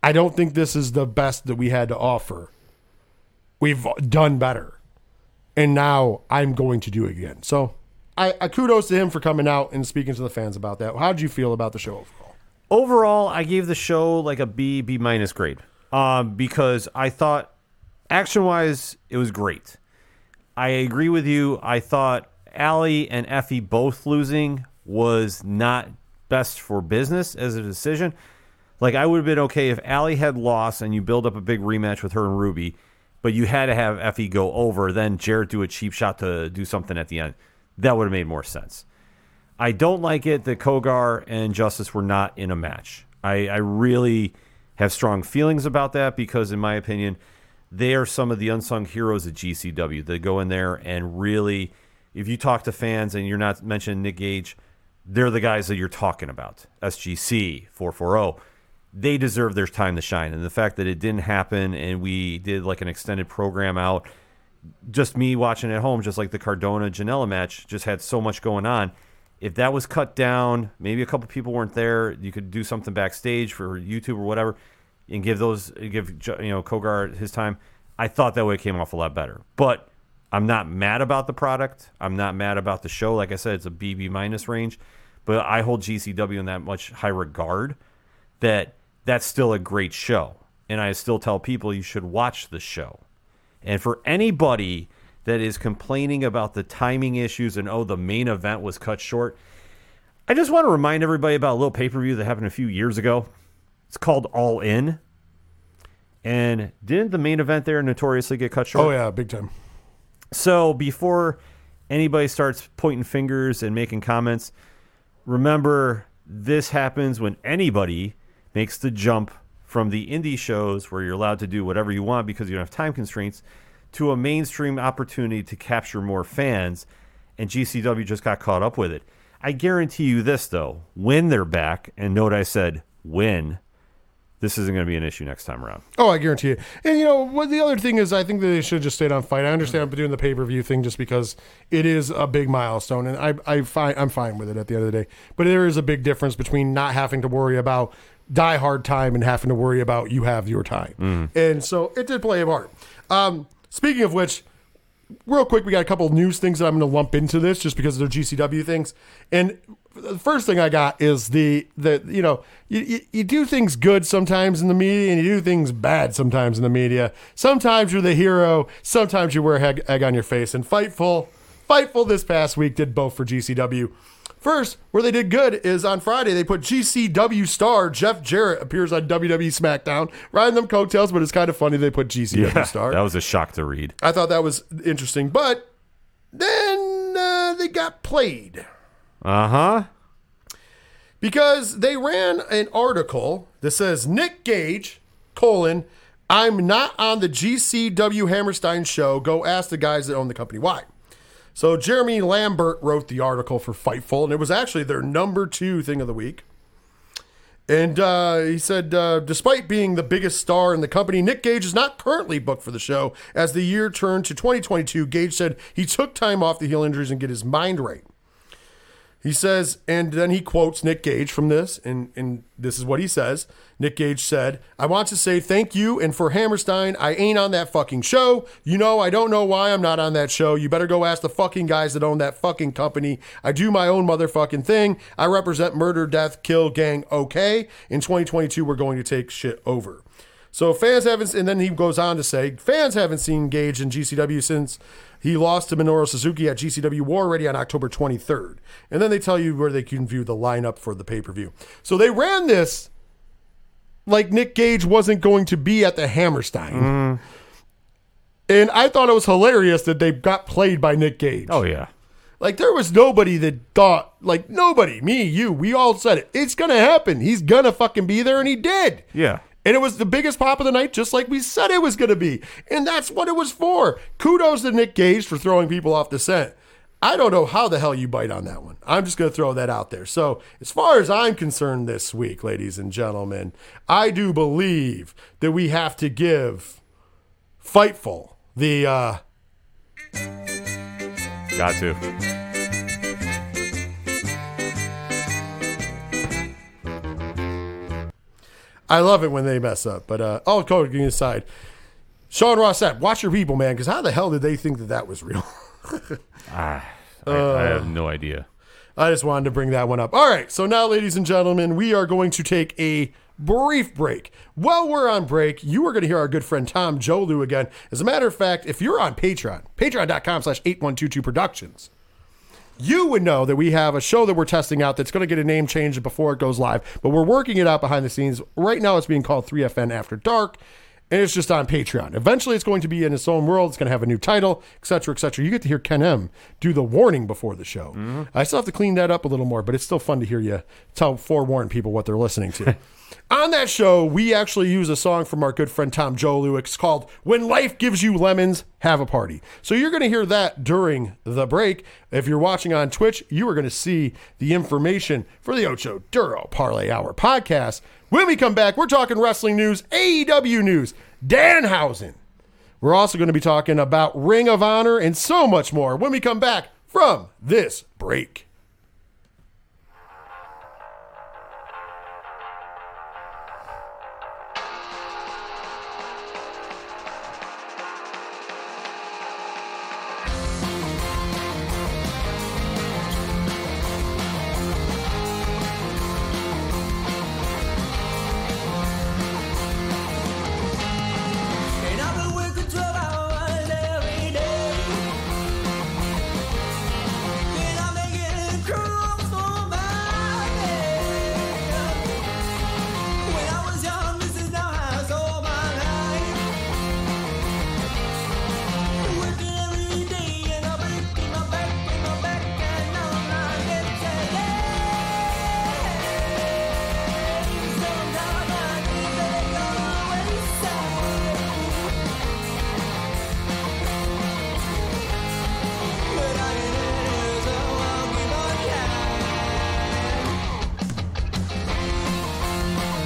S1: I don't think this is the best that we had to offer. We've done better. And now I'm going to do it again. So I, I kudos to him for coming out and speaking to the fans about that. How did you feel about the show overall?
S2: overall, I gave the show like a B, B minus grade, um, because I thought action wise it was great. I agree with you. I thought Allie and Effy both losing was not best for business as a decision. Like I would have been okay if Allie had lost and you build up a big rematch with her and Ruby, but you had to have Effy go over, then Jarrett do a cheap shot to do something at the end. That would have made more sense. I don't like it that Cogar and Justice were not in a match. I, I really have strong feelings about that because, in my opinion, they are some of the unsung heroes at GCW. They go in there and really, if you talk to fans and you're not mentioning Nick Gage, they're the guys that you're talking about. SGC, 440. They deserve their time to shine. And the fact that it didn't happen and we did like an extended program out, just me watching at home, just like the Cardona Janela match, just had so much going on. If that was cut down, maybe a couple people weren't there. You could do something backstage for YouTube or whatever, and give those give you know Cogar his time. I thought that way it came off a lot better. But I'm not mad about the product. I'm not mad about the show. Like I said, it's a BB minus range, but I hold GCW in that much high regard that that's still a great show, and I still tell people you should watch the show. And for anybody that is complaining about the timing issues and oh, the main event was cut short, I just want to remind everybody about a little pay per view that happened a few years ago. It's called All In. And didn't the main event there notoriously get cut short?
S1: Oh, yeah, big time.
S2: So before anybody starts pointing fingers and making comments, remember this happens when anybody makes the jump from the indie shows where you're allowed to do whatever you want because you don't have time constraints to a mainstream opportunity to capture more fans, and GCW just got caught up with it. I guarantee you this, though, when they're back, and note I said when, this isn't going to be an issue next time around.
S1: Oh, I guarantee it. And you know what? The other thing is, I think that they should have just stayed on fight. I understand I'm doing the pay per view thing just because it is a big milestone, and I I find I'm fine with it at the end of the day. But there is a big difference between not having to worry about die hard time and having to worry about you have your time. And so it did play a part. Um, speaking of which, real quick, we got a couple of news things that I'm going to lump into this just because they're GCW things. And the first thing I got is the the you know you, you, you do things good sometimes in the media and you do things bad sometimes in the media. Sometimes you're the hero, sometimes you wear egg, egg on your face. And Fightful, Fightful this past week did both for GCW. First, where they did good is on Friday they put GCW star Jeff Jarrett appears on WWE SmackDown, riding them coattails, but it's kind of funny they put GCW star. *laughs*
S2: that was a shock to read.
S1: I thought that was interesting, but then uh, they got played
S2: Uh huh.
S1: because they ran an article that says Nick Gage colon I'm not on the GCW Hammerstein show. Go ask the guys that own the company why. So Jeremy Lambert wrote the article for Fightful, and it was actually their number two thing of the week. And uh, he said, uh, despite being the biggest star in the company, Nick Gage is not currently booked for the show. As the year turned to 2022, Gage said he took time off the heel injuries and get his mind right. He says, and then he quotes Nick Gage from this, and, and this is what he says. Nick Gage said, I want to say thank you, and for Hammerstein, I ain't on that fucking show. You know, I don't know why I'm not on that show. You better go ask the fucking guys that own that fucking company. I do my own motherfucking thing. I represent murder, death, kill, gang, okay. In 2022, we're going to take shit over. So fans haven't, and then he goes on to say, fans haven't seen Gage in GCW since he lost to Minoru Suzuki at GCW War Ready on October 23rd. And then they tell you where they can view the lineup for the pay per view. So they ran this like Nick Gage wasn't going to be at the Hammerstein. Mm-hmm. And I thought it was hilarious that they got played by Nick Gage.
S2: Oh yeah.
S1: Like there was nobody that thought, like nobody, me, you, we all said it. It's gonna happen. He's gonna fucking be there, and he did.
S2: Yeah.
S1: And it was the biggest pop of the night, just like we said it was going to be. And that's what it was for. Kudos to Nick Gage for throwing people off the scent. I don't know how the hell you bite on that one. I'm just going to throw that out there. So, as far as I'm concerned this week, ladies and gentlemen, I do believe that we have to give Fightful the uh,
S2: Got to.
S1: I love it when they mess up. But uh, all coding aside, Sean Ross said, watch your people, man, because how the hell did they think that that was real? *laughs*
S2: Ah, I, I have no idea.
S1: I just wanted to bring that one up. All right, so now, ladies and gentlemen, we are going to take a brief break. While we're on break, you are going to hear our good friend Tom Jolu again. As a matter of fact, if you're on Patreon, patreon.com slash 8122 productions, you would know that we have a show that we're testing out that's going to get a name change before it goes live, but we're working it out behind the scenes. Right now, it's being called 3FN After Dark, and it's just on Patreon. Eventually, it's going to be in its own world. It's going to have a new title, etc., etc. You get to hear Ken M do the warning before the show. Mm-hmm. I still have to clean that up a little more, but it's still fun to hear you tell forewarn people what they're listening to. *laughs* On that show, we actually use a song from our good friend Tom Jolu. It's called When Life Gives You Lemons, Have a Party. So you're going to hear that during the break. If you're watching on Twitch, you are going to see the information for the Ocho Duro Parlay Hour podcast. When we come back, we're talking wrestling news, AEW news, Danhausen. We're also going to be talking about Ring of Honor and so much more when we come back from this break.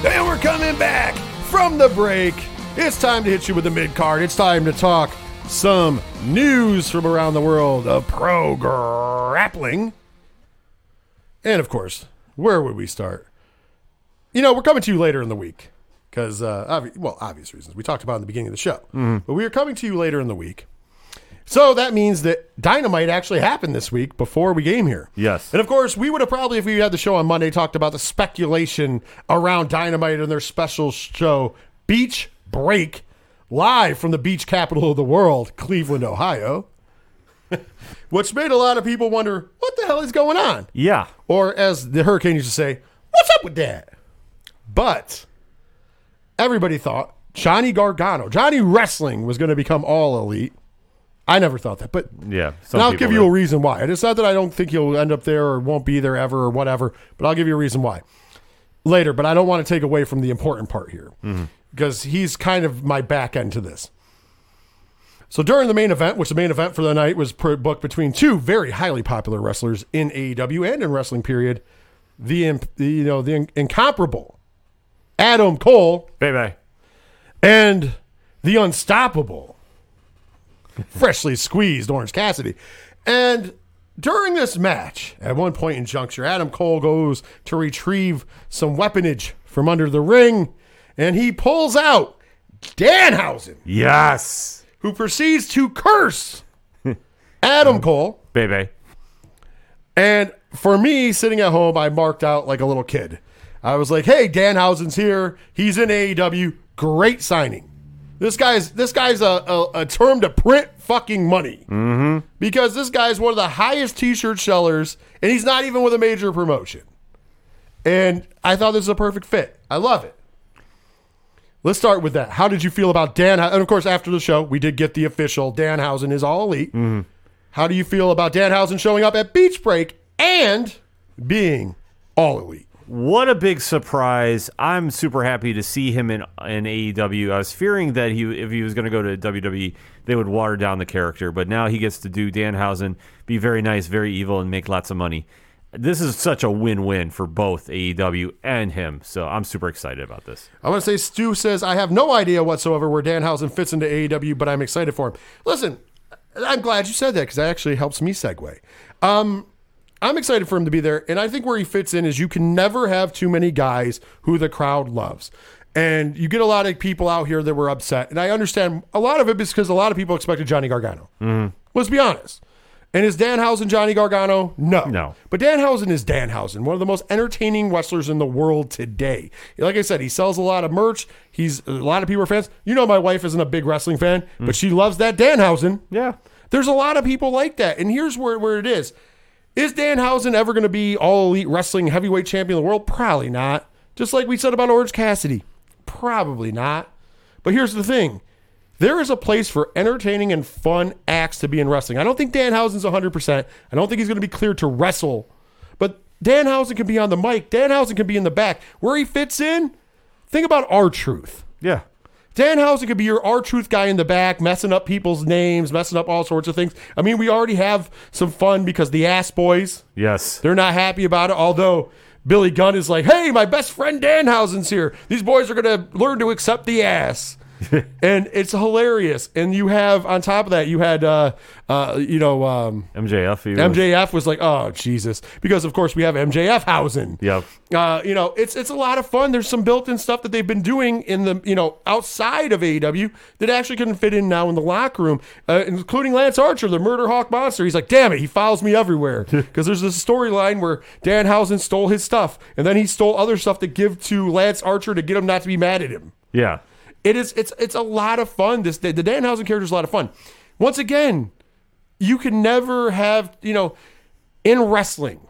S1: Coming back from the break. It's time to hit you with the mid card. It's time to talk some news from around the world of pro grappling. And of course, where would we start? You know, we're coming to you later in the week because, uh, obvi- well, obvious reasons. We talked about in the beginning of the show. But we are coming to you later in the week. So that means that Dynamite actually happened this week before we came here.
S2: Yes.
S1: And of course, we would have probably, if we had the show on Monday, talked about the speculation around Dynamite and their special show, Beach Break, live from the beach capital of the world, Cleveland, Ohio. *laughs* Which made a lot of people wonder, what the hell is going on?
S2: Yeah.
S1: Or as the Hurricane used to say, what's up with that? But everybody thought Johnny Gargano, Johnny Wrestling was going to become all elite. I never thought that, but
S2: Yeah.
S1: and I'll give you a reason why. And it's not that I don't think he'll end up there or won't be there ever or whatever, but I'll give you a reason why later. But I don't want to take away from the important part here because he's kind of my back end to this. So during the main event, which the main event for the night was booked between two very highly popular wrestlers in AEW and in wrestling period, the, imp- the you know the in- incomparable Adam Cole
S2: Baby.
S1: and the unstoppable, *laughs* freshly squeezed Orange Cassidy. And during this match, at one point in juncture, Adam Cole goes to retrieve some weaponage from under the ring, and he pulls out Danhausen,
S2: Yes.
S1: who proceeds to curse *laughs* Adam Cole.
S2: Baby.
S1: And for me, sitting at home, I marked out like a little kid. I was like, "Hey, Danhausen's here. He's in AEW. Great signing. This guy's this guy's a, a, a term to print fucking money mm-hmm. because this guy's one of the highest T-shirt sellers, and he's not even with a major promotion. And I thought this was a perfect fit. I love it. Let's start with that. How did you feel about Dan? And of course, after the show, we did get the official Danhausen is all elite. How do you feel about Danhausen showing up at Beach Break and being all elite?
S2: What a big surprise! I'm super happy to see him in in AEW. I was fearing that he, if he was going to go to WWE, they would water down the character. But now he gets to do Danhausen, be very nice, very evil, and make lots of money. This is such a win-win for both AEW and him. So I'm super excited about this.
S1: I want to say Stu says, I have no idea whatsoever where Danhausen fits into AEW, but I'm excited for him. Listen, I'm glad you said that because that actually helps me segue. Um, I'm excited for him to be there. And I think where he fits in is you can never have too many guys who the crowd loves. And you get a lot of people out here that were upset. And I understand a lot of it is because a lot of people expected Johnny Gargano. Mm-hmm. Let's be honest. And is Danhausen Johnny Gargano? No.
S2: No.
S1: But Danhausen is Danhausen, one of the most entertaining wrestlers in the world today. Like I said, he sells a lot of merch. He's a lot of people are fans. You know, my wife isn't a big wrestling fan, but mm. she loves that Danhausen.
S2: Yeah.
S1: There's a lot of people like that. And here's where, where it is. Is Danhausen ever going to be all elite wrestling heavyweight champion of the world? Probably not. Just like we said about Orange Cassidy. Probably not. But here's the thing. There is a place for entertaining and fun acts to be in wrestling. I don't think Danhausen's 100%. I don't think he's going to be cleared to wrestle. But Danhausen can be on the mic. Danhausen can be in the back. Where he fits in, think about R Truth.
S2: Yeah.
S1: Danhausen could be your R Truth guy in the back, messing up people's names, messing up all sorts of things. I mean, we already have some fun because the Ass Boys,
S2: Yes.
S1: they're not happy about it. Although Billy Gunn is like, hey, my best friend Danhausen's here. These boys are going to learn to accept the ass. *laughs* and it's hilarious. And you have, on top of that, you had, uh, uh, you know, um,
S2: MJF.
S1: MJF was like, oh, Jesus. Because, of course, we have MJF housing.
S2: Yep.
S1: Uh, you know, it's it's a lot of fun. There's some built-in stuff that they've been doing in the you know outside of AEW that actually can fit in now in the locker room, uh, including Lance Archer, the Murder Hawk monster. He's like, damn it, he follows me everywhere *laughs* because there's this storyline where Danhausen stole his stuff and then he stole other stuff to give to Lance Archer to get him not to be mad at him.
S2: Yeah.
S1: It is it's it's a lot of fun. This the Danhausen character is a lot of fun. Once again, you can never have you know in wrestling.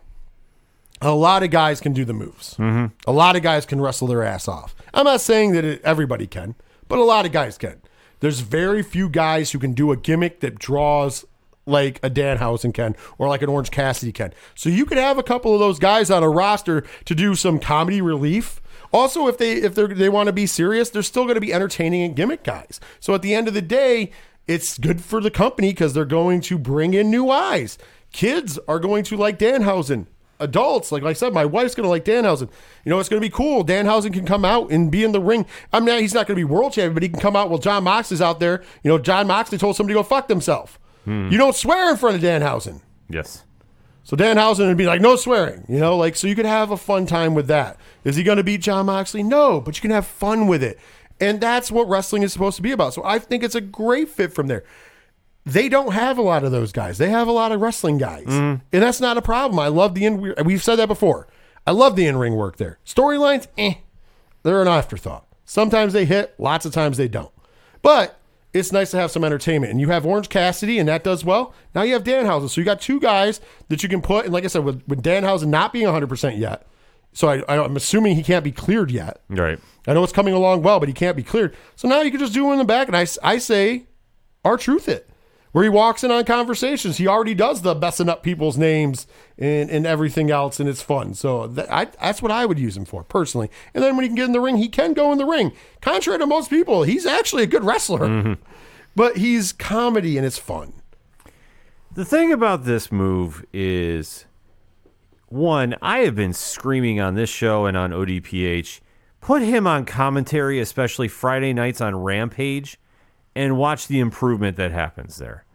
S1: A lot of guys can do the moves. Mm-hmm. A lot of guys can wrestle their ass off. I'm not saying that it, everybody can, but a lot of guys can. There's very few guys who can do a gimmick that draws like a Danhausen can or like an Orange Cassidy can. So you could have a couple of those guys on a roster to do some comedy relief. Also, if they if they they want to be serious, they're still going to be entertaining and gimmick guys. So at the end of the day, it's good for the company because they're going to bring in new eyes. Kids are going to like Danhausen. adults, like I said, my wife's gonna like Danhausen. You know, it's gonna be cool. Danhausen can come out and be in the ring. I mean, he's not gonna be world champion, but he can come out while Jon Moxley's out there. You know, Jon Moxley told somebody to go fuck themselves. Hmm. You don't swear in front of Danhausen.
S2: Yes.
S1: So Danhausen would be like, no swearing, you know, like so you could have a fun time with that. Is he going to beat Jon Moxley? No, but you can have fun with it, and that's what wrestling is supposed to be about. So I think it's a great fit from there. They don't have a lot of those guys. They have a lot of wrestling guys, and that's not a problem. I love the in. We've said that before. I love the in ring work there. Storylines, eh, they're an afterthought. Sometimes they hit, lots of times they don't. But it's nice to have some entertainment. And you have Orange Cassidy, and that does well. Now you have Danhausen. So you got two guys that you can put. And like I said, with, with Danhausen not being 100% yet, so I, I, I'm assuming he can't be cleared yet.
S2: Right.
S1: I know it's coming along well, but he can't be cleared. So now you can just do him in the back. And I, I say, R Truth it. Where he walks in on conversations. He already does the messing up people's names and, and everything else, and it's fun. So that, I, that's what I would use him for, personally. And then when he can get in the ring, he can go in the ring. Contrary to most people, he's actually a good wrestler. Mm-hmm. But he's comedy and it's fun.
S2: The thing about this move is one, I have been screaming on this show and on ODPH. Put him on commentary, especially Friday nights on Rampage, and watch the improvement that happens there.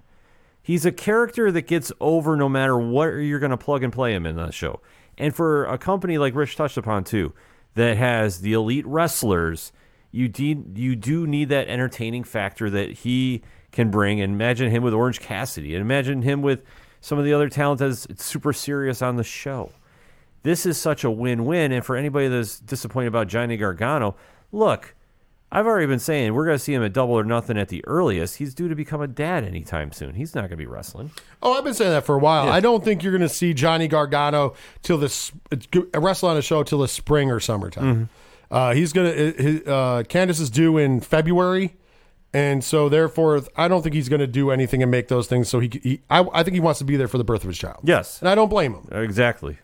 S2: He's a character that gets over no matter what you're going to plug and play him in the show. And for a company like Rich touched upon too, that has the elite wrestlers, you de- you do need that entertaining factor that he can bring. And imagine him with Orange Cassidy, and imagine him with some of the other talent that's super serious on the show. This is such a win-win. And for anybody that's disappointed about Johnny Gargano, look, I've already been saying we're going to see him at Double or Nothing at the earliest. He's due to become a dad anytime soon. He's not going to be wrestling.
S1: Oh, I've been saying that for a while. I don't think you're going to see Johnny Gargano till this wrestle on a show till the spring or summertime. Uh, he's going to. Uh, Candice is due in February, and so therefore, I don't think he's going to do anything and make those things. So he, he I, I think he wants to be there for the birth of his child.
S2: Yes,
S1: and I don't blame him.
S2: exactly.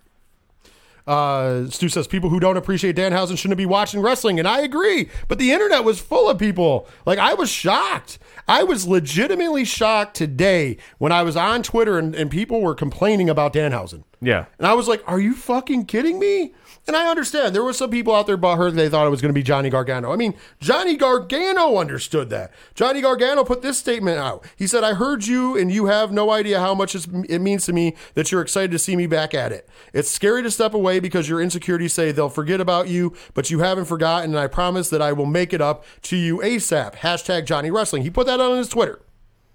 S1: Uh, Stu says people who don't appreciate Danhausen shouldn't be watching wrestling, and I agree. But the internet was full of people. Like I was shocked. I was legitimately shocked today when I was on Twitter and, and people were complaining about Danhausen.
S2: Yeah.
S1: And I was like, "Are you fucking kidding me?" And I understand there were some people out there. That they thought it was going to be Johnny Gargano. I mean, Johnny Gargano understood that. Johnny Gargano put this statement out. He said, "I heard you, and you have no idea how much it means to me that you're excited to see me back at it. It's scary to step away because your insecurities say they'll forget about you, but you haven't forgotten. And I promise that I will make it up to you ASAP." Hashtag Johnny Wrestling. He put that on his Twitter.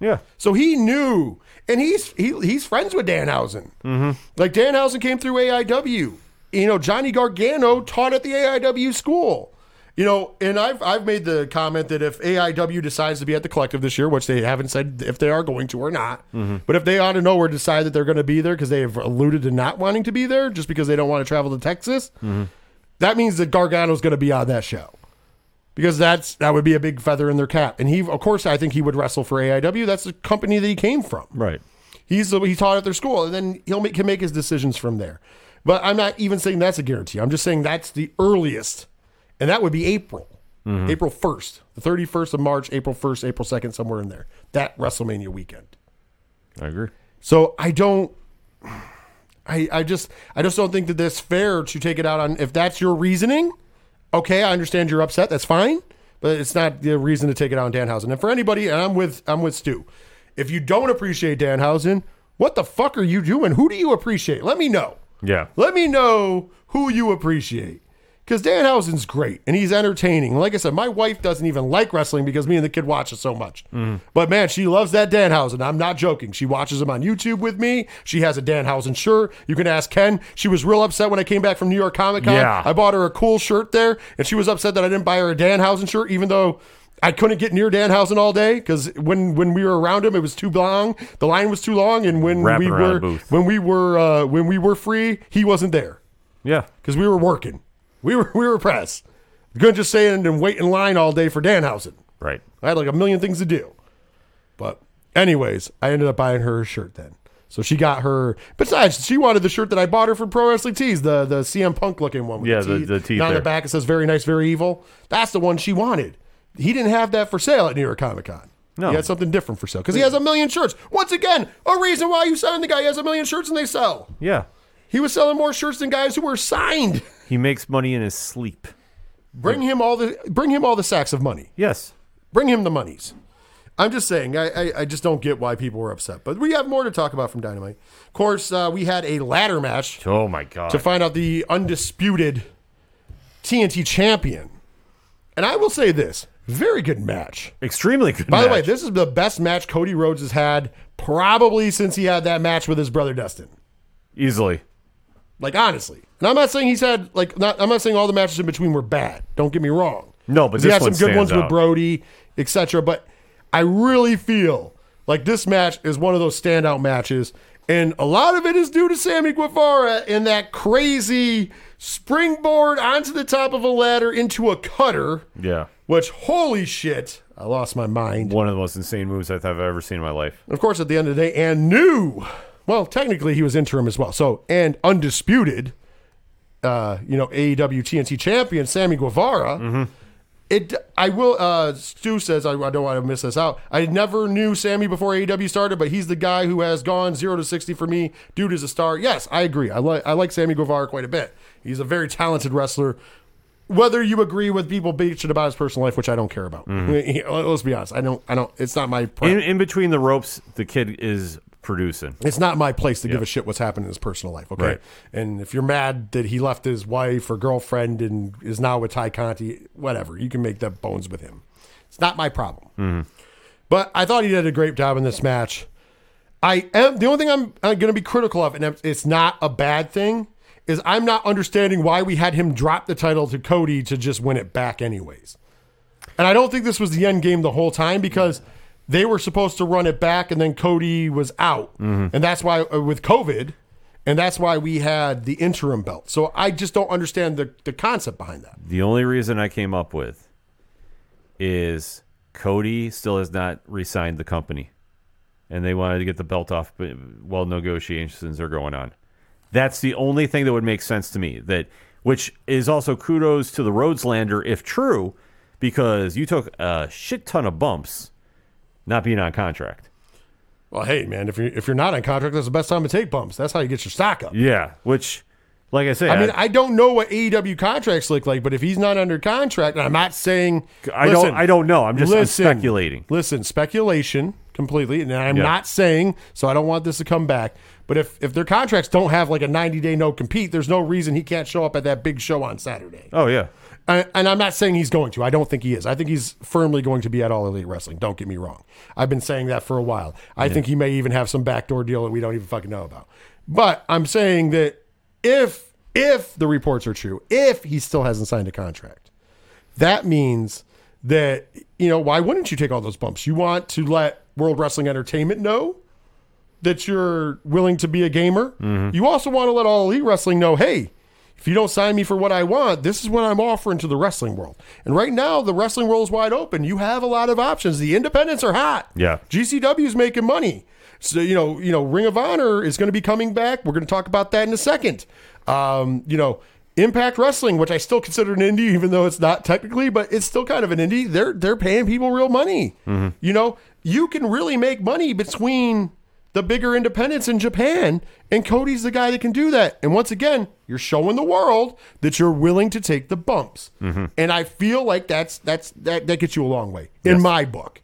S2: Yeah.
S1: So he knew, and he's he, he's friends with Danhausen. Mm-hmm. Like Danhausen came through AIW. You know, Johnny Gargano taught at the AIW school. You know, and I've I've made the comment that if AIW decides to be at the collective this year, which they haven't said if they are going to or not, mm-hmm. but if they out of nowhere decide that they're going to be there because they have alluded to not wanting to be there just because they don't want to travel to Texas, mm-hmm. that means that Gargano's going to be on that show because that's that would be a big feather in their cap. And he, of course, I think he would wrestle for AIW. That's the company that he came from.
S2: Right.
S1: He's he taught at their school, and then he'll make, can make his decisions from there. But I'm not even saying that's a guarantee. I'm just saying that's the earliest, and that would be April, mm-hmm. April 1st, the 31st of March, April 1st, April 2nd, somewhere in there. That WrestleMania weekend.
S2: I agree.
S1: So I don't. I, I just I just don't think that that's fair to take it out on if that's your reasoning. Okay, I understand you're upset. That's fine, but it's not the reason to take it out on Danhausen. And for anybody, and I'm with I'm with Stu. If you don't appreciate Danhausen, what the fuck are you doing? Who do you appreciate? Let me know.
S2: Yeah.
S1: Let me know who you appreciate. Because Danhausen's great and he's entertaining. Like I said, my wife doesn't even like wrestling because me and the kid watch it so much. Mm-hmm. But man, she loves that Danhausen. I'm not joking. She watches him on YouTube with me. She has a Danhausen shirt. You can ask Ken. She was real upset when I came back from New York Comic Con.
S2: Yeah.
S1: I bought her a cool shirt there, and she was upset that I didn't buy her a Danhausen shirt, even though. I couldn't get near Danhausen all day because when, when we were around him, it was too long. The line was too long, and when
S2: Wrapping
S1: we
S2: around
S1: were
S2: the booth.
S1: when we were uh, when we were free, he wasn't there
S2: Yeah.
S1: because we were working. We were *laughs* we were press. Couldn't just stay in and wait in line all day for Danhausen.
S2: Right.
S1: I had like a million things to do. But anyways, I ended up buying her a shirt then. So she got her. Besides, she wanted the shirt that I bought her from Pro Wrestling Tees, the the CM Punk looking one. With
S2: Yeah,
S1: the,
S2: the- the teeth
S1: Down the
S2: there.
S1: back it says "Very nice, very evil." That's the one she wanted. He didn't have that for sale at New York Comic Con.
S2: No.
S1: he had something different for sale because he has a million shirts. Once again, a reason why you sign the guy. He has a million shirts and they sell.
S2: Yeah.
S1: He was selling more shirts than guys who were signed. *laughs*
S2: He makes money in his sleep.
S1: Bring him all the bring him all the sacks of money.
S2: Yes.
S1: Bring him the monies. I'm just saying, I, I, I just don't get why people were upset. But we have more to talk about from Dynamite. Of course, uh, we had a ladder match
S2: Oh my god.
S1: to find out the undisputed TNT champion. And I will say this very good match.
S2: Extremely good.
S1: By the way, this is the best match Cody Rhodes has had probably since he had that match with his brother Dustin.
S2: easily.
S1: Like honestly, and I'm not saying he's had like not. I'm not saying all the matches in between were bad. Don't get me wrong.
S2: No, but
S1: he had some good ones
S2: stands
S1: with. Brody, etc. But I really feel like this match is one of those standout matches, and a lot of it is due to Sammy Guevara and that crazy springboard onto the top of a ladder into a cutter.
S2: Yeah.
S1: Which holy shit, I lost my mind.
S2: One of the most insane moves I've ever seen in my life.
S1: Of course, at the end of the day, and new. Well, technically, he was interim as well. So, and undisputed, uh, you know, AEW TNT champion Sammy Guevara. It. I will. Uh, Stu says I, I don't want to miss this out. I never knew Sammy before AEW started, but he's the guy who has gone zero to sixty for me. Dude is a star. Yes, I agree. I like. I like Sammy Guevara quite a bit. He's a very talented wrestler. Whether you agree with people bitching about his personal life, which I don't care about. *laughs* Let's be honest. I don't. I don't. It's not my.
S2: In, in between the ropes, the kid is producing.
S1: It's not my place to give a shit what's happening in his personal life, okay?
S2: Right.
S1: And if you're mad that he left his wife or girlfriend and is now with Tay Conti, whatever, you can make that bones with him. It's not my problem. Mm-hmm. But I thought he did a great job in this match. I am the only thing I'm, I'm going to be critical of, and it's not a bad thing, is I'm not understanding why we had him drop the title to Cody to just win it back, anyways. And I don't think this was the end game the whole time because they were supposed to run it back and then Cody was out. And that's why, uh, with COVID, and that's why we had the interim belt. So I just don't understand the, the concept behind that.
S2: The only reason I came up with is Cody still has not re-signed the company, and they wanted to get the belt off, but while negotiations are going on. That's the only thing that would make sense to me. That which is also kudos to the Rhodelander if true, because you took a shit ton of bumps, not being on contract.
S1: Well, hey, man, if you're, if you're not on contract, that's the best time to take bumps. That's how you get your stock up.
S2: Yeah, which, like I say,
S1: I mean, I don't know what AEW contracts look like, but if he's not under contract, and I'm not saying
S2: I don't- I don't know. I'm just- I'm speculating.
S1: Listen, speculation completely, and I'm
S2: Yeah.
S1: not saying so. I don't want this to come back. But if if their contracts don't have like a 90 day no compete, there's no reason he can't show up at that big show on Saturday.
S2: oh yeah,
S1: And, I'm not saying he's going to. I don't think he is. I think he's firmly going to be at All Elite Wrestling. Don't get me wrong. I've been saying that for a while. I think he may even have some backdoor deal that we don't even fucking know about. But I'm saying that if if the reports are true, if he still hasn't signed a contract, that means that you know why wouldn't you take all those bumps? You want to let World Wrestling Entertainment know that you're willing to be a gamer. Mm-hmm. You also want to let All Elite Wrestling know, hey, if you don't sign me for what I want, this is what I'm offering to the wrestling world. And right now, the wrestling world is wide open. You have a lot of options. The independents are hot.
S2: Yeah.
S1: GCW is making money. So you know, you know, Ring of Honor is going to be coming back. We're going to talk about that in a second. Um, you know, Impact Wrestling, which I still consider an indie, even though it's not technically, but it's still kind of an indie. They're they're paying people real money. You know, you can really make money between the bigger independents in Japan, and Cody's the guy that can do that. And once again, you're showing the world that you're willing to take the bumps. Mm-hmm. And I feel like that's that's that that gets you a long way in
S2: Yes.
S1: my book.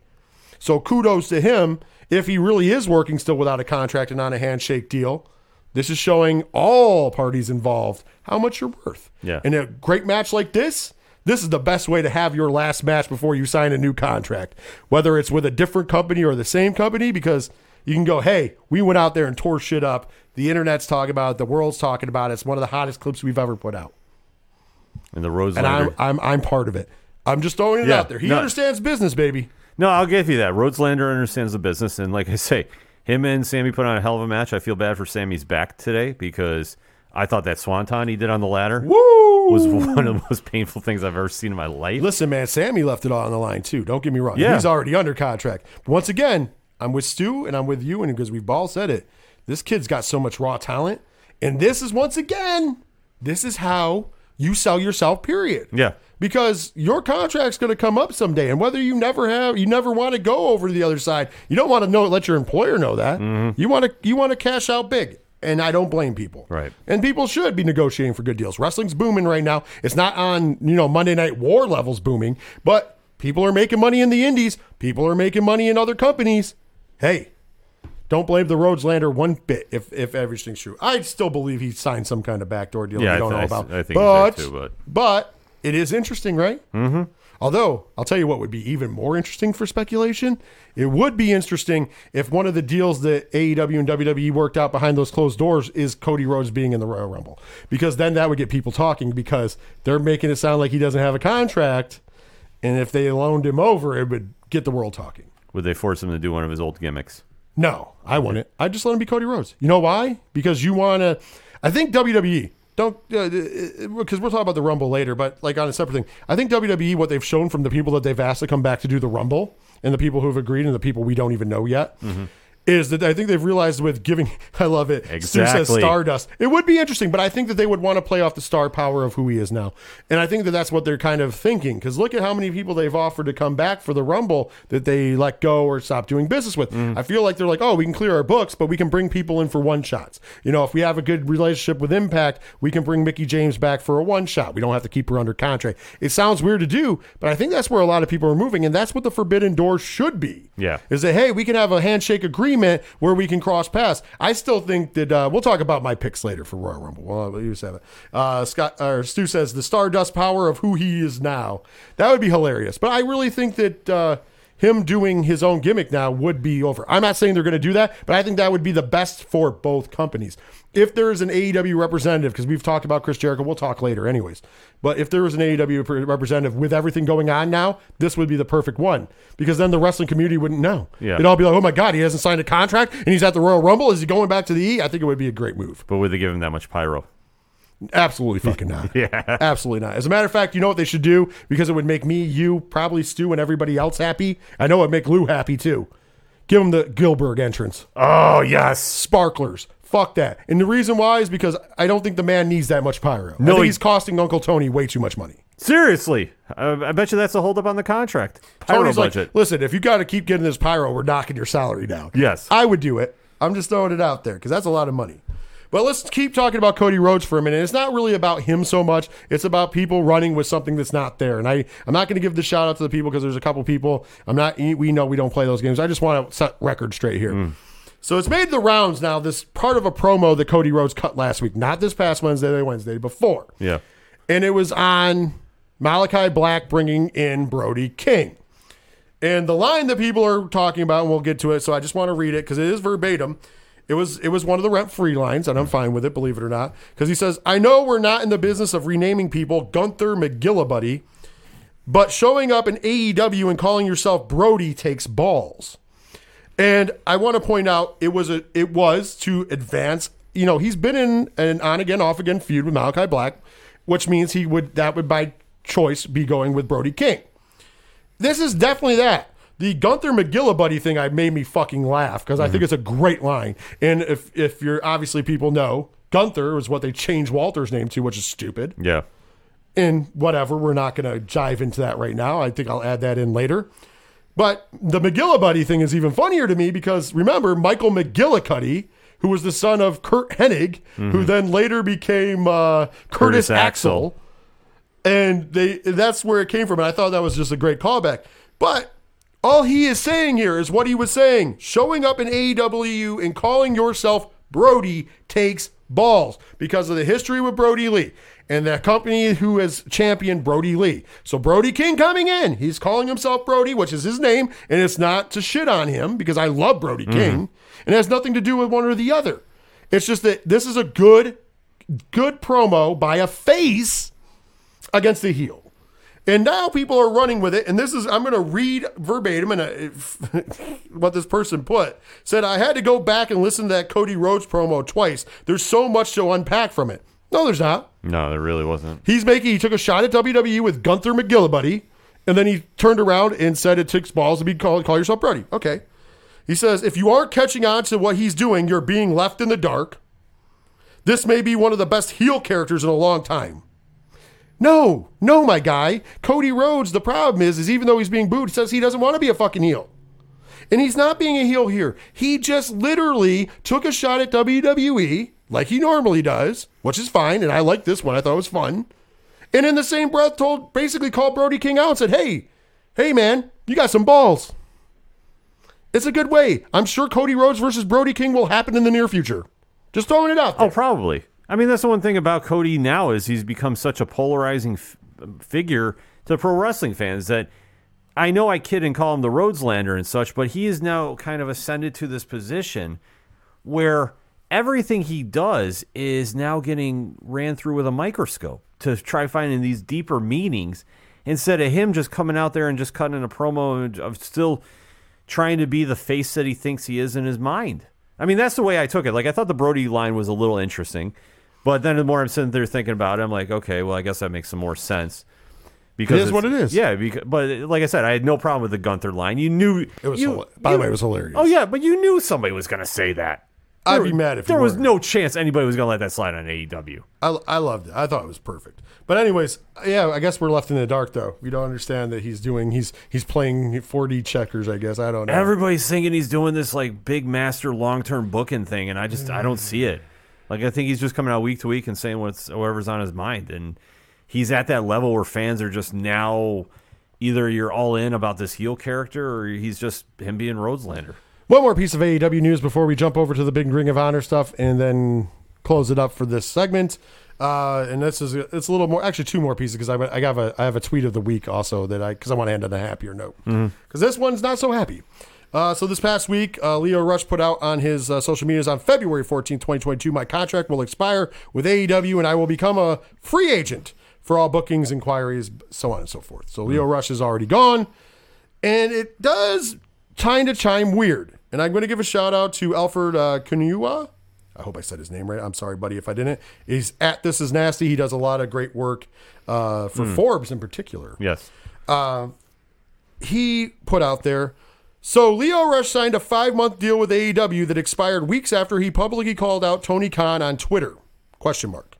S1: So kudos to him if he really is working still without a contract and on a handshake deal. This is showing all parties involved how much you're worth.
S2: Yeah.
S1: In a great match like this, this is the best way to have your last match before you sign a new contract, whether it's with a different company or the same company, because you can go, hey, we went out there and tore shit up. The internet's talking about it. The world's talking about it. It's one of the hottest clips we've ever put out.
S2: and the Rose.
S1: And I'm, I'm, I'm part of it. I'm just throwing it
S2: Yeah,
S1: out there. He
S2: no.
S1: understands business, baby.
S2: No, I'll give you that. Rhodelander understands the business, and like I say, him and Sammy put on a hell of a match. I feel bad for Sammy's back today because I thought that swanton he did on the ladder
S1: Woo!
S2: was *laughs* one of the most painful things I've ever seen in my life.
S1: Listen, man, Sammy left it all on the line too. Don't get me wrong.
S2: Yeah.
S1: He's already under contract. But once again, I'm with Stu and I'm with you, and because we've all said it, this kid's got so much raw talent. And this is once again, this is how you sell yourself, period.
S2: Yeah.
S1: Because your contract's going to come up someday, and whether you never have, you never want to go over to the other side. You don't want to know, let your employer know that.
S2: Mm-hmm.
S1: You want to, you want to cash out big. And I don't blame people.
S2: Right.
S1: And people should be negotiating for good deals. Wrestling's booming right now. It's not on, you know, Monday Night War levels booming, but people are making money in the indies. People are making money in other companies. Hey, don't blame the Rhodelander one bit if, if everything's true. I still believe he signed some kind of backdoor deal
S2: Yeah,
S1: we
S2: I
S1: don't
S2: th-
S1: know
S2: I
S1: about.
S2: s- I think
S1: but,
S2: too, but-
S1: but it is interesting, right? Mm-hmm. Although I'll tell you what would be even more interesting for speculation. It would be interesting if one of the deals that AEW and WWE worked out behind those closed doors is Cody Rhodes being in the Royal Rumble, because then that would get people talking because they're making it sound like he doesn't have a contract, and if they loaned him over, it would get the world talking.
S2: Would they force him to do one of his old gimmicks?
S1: No, I wouldn't. I just let him be Cody Rhodes. You know why? Because you want to. I think WWE don't uh, uh, uh because we'll talk about the Rumble later, but like on a separate thing, I think WWE what they've shown from the people that they've asked to come back to do the Rumble and the people who have agreed and the people we don't even know yet. Mm-hmm. Is that I think they've realized with giving, *laughs* I love it. Stu says Stardust. It would be interesting, but I think that they would want to play off the star power of who he is now. And I think that that's what they're kind of thinking. Because look at how many people they've offered to come back for the Rumble that they let go or stop doing business with. Mm. I feel like they're like, oh, we can clear our books, but we can bring people in for one shots. You know, if we have a good relationship with Impact, we can bring Mickie James back for a one shot. We don't have to keep her under contract. It sounds weird to do, but I think that's where a lot of people are moving. And that's what the Forbidden Door should be
S2: Yeah.
S1: is that hey, we can have a handshake agreement where we can cross paths. I still think that uh, we'll talk about my picks later for Royal Rumble. Well, you have it. Uh, Scott or Stu says the Stardust power of who he is now. That would be hilarious. But I really think that. Uh, him doing his own gimmick now would be over. I'm not saying they're going to do that, but I think that would be the best for both companies. If there is an AEW representative, because we've talked about Chris Jericho, we'll talk later, anyways. But if there was an AEW representative with everything going on now, this would be the perfect one because then the wrestling community wouldn't know.
S2: Yeah.
S1: It'd all be like, oh my God, he hasn't signed a contract and he's at the Royal Rumble. Is he going back to the E? I think it would be a great move.
S2: But would they give him that much pyro?
S1: Absolutely *laughs* fucking not. yeah. Absolutely not. As a matter of fact, you know what they should do? Because it would make me, you, probably Stu, and everybody else happy. I know it'd make Lou happy too. Give him the Gilbert entrance.
S2: Oh yes.
S1: Sparklers. Fuck that. And the reason why is because I don't think the man needs that much pyro. I
S2: No,
S1: think
S2: he-
S1: he's costing Uncle Tony way too much money.
S2: Seriously, I, I bet you that's a holdup on the contract. Pyro
S1: Tony's
S2: budget.
S1: like, listen, if you got to keep getting this pyro, we're knocking your salary down.
S2: Yes.
S1: I would do it. I'm just throwing it out there because that's a lot of money. But let's keep talking about Cody Rhodes for a minute. It's not really about him so much. It's about people running with something that's not there. And I, I'm not going to give the shout out to the people because there's a couple people. I'm not. We know we don't play those games. I just want to set record straight here. Mm. So it's made the rounds now. This part of a promo that Cody Rhodes cut last week, not this past Wednesday, the Wednesday before
S2: yeah.
S1: and it was on Malachi Black bringing in Brody King. And the line that people are talking about, and we'll get to it, so I just want to read it because it is verbatim. It was it was one of the rent free lines, and I'm fine with it, believe it or not. Because he says, I know we're not in the business of renaming people Gunther McGillibuddy, but showing up in AEW and calling yourself Brody takes balls. And I want to point out it was a it was to advance. You know, he's been in an on again, off again feud with Malachi Black, which means he would that would by choice be going with Brody King. This is definitely that. The Gunther McGillibuddy thing I made me fucking laugh because I think mm-hmm. it's a great line. And if if you're obviously people know, Gunther was what they changed Walter's name to, which is stupid
S2: Yeah.
S1: and whatever. We're not going to jive into that right now. I think I'll add that in later. But the McGillibuddy thing is even funnier to me because remember Michael McGillicutty, who was the son of Curt Hennig, who then later became uh, Curtis,
S2: Curtis
S1: Axel.
S2: Axel.
S1: And they that's where it came from. And I thought that was just a great callback. But all he is saying here is what he was saying. Showing up in AEW and calling yourself Brody takes balls because of the history with Brodie Lee and the company who has championed Brodie Lee. So Brody King coming in, he's calling himself Brody, which is his name, and it's not to shit on him because I love Brody mm-hmm. King, and it has nothing to do with one or the other. It's just that this is a good, good promo by a face against the heel. And now people are running with it. And this is, I'm going to read verbatim and uh, *laughs* what this person put. Said, I had to go back and listen to that Cody Rhodes promo twice. There's so much to unpack from it. No, there's not.
S2: No, there really wasn't.
S1: He's making, he took a shot at WWE with Gunther McGillibuddy. And then he turned around and said it takes balls to be called, call yourself Brody. Okay. He says, if you aren't catching on to what he's doing, you're being left in the dark. This may be one of the best heel characters in a long time. No, no, my guy. Cody Rhodes, the problem is, is even though he's being booed, says he doesn't want to be a fucking heel. And he's not being a heel here. He just literally took a shot at WWE like he normally does, which is fine. And I like this one. I thought it was fun. And in the same breath, told basically called Brody King out and said, Hey, hey man, you got some balls. It's a good way. I'm sure Cody Rhodes versus Brody King will happen in the near future. Just throwing it out oh, there.
S2: Oh, probably. I mean, that's the one thing about Cody now is he's become such a polarizing f- figure to pro wrestling fans that I know I kid and call him the Rhodelander and such, but he is now kind of ascended to this position where everything he does is now getting ran through with a microscope to try finding these deeper meanings instead of him just coming out there and just cutting a promo of still trying to be the face that he thinks he is in his mind. I mean, that's the way I took it. Like, I thought the Brody line was a little interesting, but then the more I'm sitting there thinking about it, I'm like, okay, well, I guess that makes some more sense. Because
S1: It is what it is.
S2: Yeah, because, but like I said, I had no problem with the Gunther line. You knew
S1: It was
S2: you-
S1: hila- by the way, it was hilarious.
S2: Oh yeah, but you knew somebody was going to say that.
S1: I'd
S2: There-
S1: be mad if you
S2: there was no chance anybody was going to let that slide on AEW.
S1: I, I loved it. I thought it was perfect. But anyways, yeah, I guess we're left in the dark though. We don't understand that he's doing he's he's playing 4D checkers. I guess I don't know.
S2: Everybody's thinking he's doing this like big master long term booking thing, and I just I don't see it. Like I think he's just coming out week to week and saying what's whatever's on his mind, and he's at that level where fans are just now either you're all in about this heel character or he's just him being Rhodelander.
S1: One more piece of AEW news before we jump over to the big Ring of Honor stuff and then close it up for this segment. Uh, and this is it's a little more actually two more pieces because I, I have a I have a tweet of the week also that I because I want to end on a happier note because this one's not so happy. Uh, so this past week, uh, Lio Rush put out on his uh, social medias on February 14, 2022, my contract will expire with AEW and I will become a free agent for all bookings, inquiries, so on and so forth. So Lio Rush is already gone. And it does kind of chime weird. And I'm going to give a shout out to Alfred uh, Konuwa. I hope I said his name right. I'm sorry, buddy, if I didn't. He's at This Is Nasty. He does a lot of great work uh, for Forbes in particular.
S2: Yes.
S1: He put out there. So Lio Rush signed a five month deal with AEW that expired weeks after he publicly called out Tony Khan on Twitter. Question mark.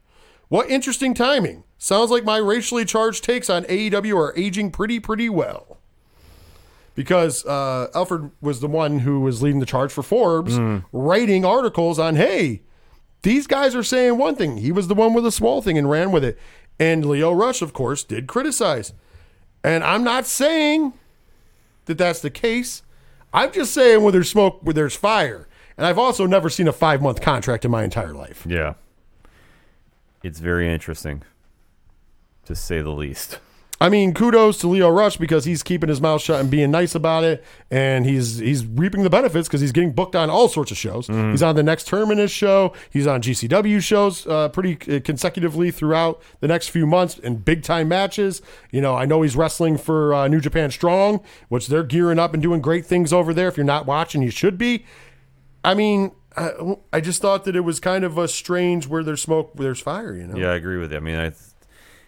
S1: What interesting timing. Sounds like my racially charged takes on AEW are aging pretty, pretty well. Because uh, Alfred was the one who was leading the charge for Forbes, writing articles on, hey, these guys are saying one thing. He was the one with the small thing and ran with it. And Lio Rush, of course, did criticize. And I'm not saying that that's the case. I'm just saying where there's smoke, where there's fire. And I've also never seen a five month contract in my entire life.
S2: Yeah. It's very interesting, to say the least.
S1: I mean, kudos to Lio Rush because he's keeping his mouth shut and being nice about it, and he's he's reaping the benefits because he's getting booked on all sorts of shows. He's on the next Terminus show. He's on GCW shows uh, pretty uh, consecutively throughout the next few months in big time matches. You know, I know he's wrestling for uh, New Japan Strong, which they're gearing up and doing great things over there. If you're not watching, you should be. I mean, I, I just thought that it was kind of a strange where there's smoke, where there's fire. You know.
S2: Yeah, I agree with you. I mean, I,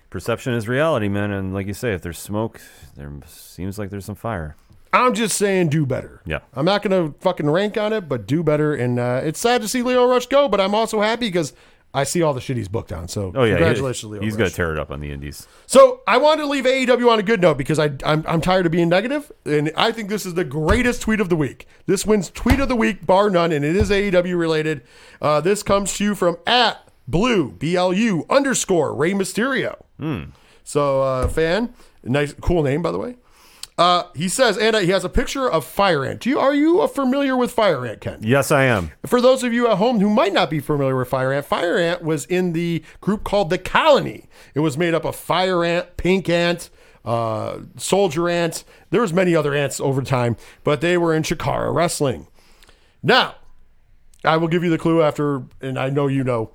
S2: perception is reality, man. And like you say, if there's smoke, there seems like there's some fire.
S1: I'm just saying, do better.
S2: Yeah.
S1: I'm not going to fucking rank on it, but do better. And uh, it's sad to see Lio Rush go, but I'm also happy because I see all the shit he's booked on. So
S2: Oh yeah,
S1: congratulations, Lio
S2: he's going to tear it up on the Indies.
S1: so I wanted to leave AEW on a good note because I, I'm, I'm tired of being negative, and I think this is the greatest tweet of the week. This wins tweet of the week, bar none, and it is AEW related. Uh, this comes to you from at blue B L U underscore Rey Mysterio. So uh, fan, nice, cool name by the way. Uh, he says, and he has a picture of Fire Ant. Do you are you familiar with Fire Ant, Ken?
S2: Yes, I am.
S1: For those of you at home who might not be familiar with Fire Ant, Fire Ant was in the group called the Colony. It was made up of Fire Ant, Pink Ant, uh, Soldier Ant. There was many other ants over time, but they were in Chikara Wrestling. Now, I will give you the clue after, and I know you know.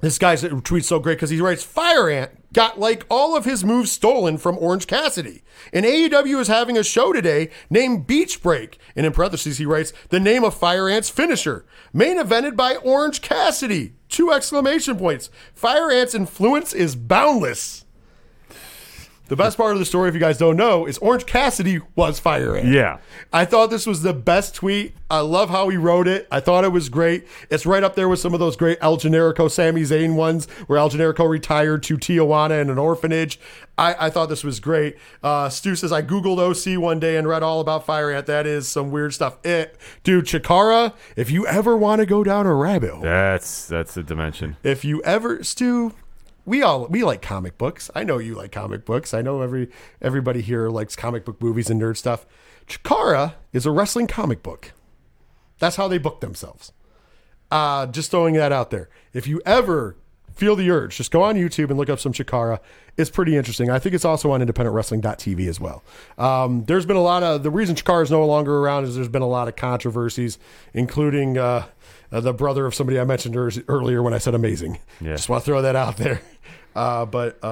S1: This guy's uh, tweet's so great because he writes Fire Ant got like all of his moves stolen from Orange Cassidy. And AEW is having a show today named Beach Break. And in parentheses, he writes the name of Fire Ant's finisher, main evented by Orange Cassidy. Two exclamation points. Fire Ant's influence is boundless. The best part of the story, if you guys don't know, is Orange Cassidy was Fire Ant.
S2: Yeah.
S1: I thought this was the best tweet. I love how he wrote it. I thought it was great. It's right up there with some of those great El Generico, Sami Zayn ones where El Generico retired to Tijuana in an orphanage. I, I thought this was great. Uh, Stu says, I Googled OC one day and read all about Fire Ant. That is some weird stuff. It, dude, Chikara, if you ever want to go down a rabbit hole,
S2: That's that's a dimension.
S1: if you ever Stu, we all we like comic books. I know you like comic books. I know every everybody here likes comic book movies and nerd stuff. Chikara is a wrestling comic book. That's how they book themselves. Uh, just throwing that out there. If you ever feel the urge, just go on YouTube and look up some Chikara. It's pretty interesting. I think it's also on independentwrestling.tv as well. Um, there's been a lot of the reason Chikara is no longer around is there's been a lot of controversies, including uh, uh, the brother of somebody I mentioned earlier when I said amazing.
S2: Yeah.
S1: Just want to throw that out there. Uh, but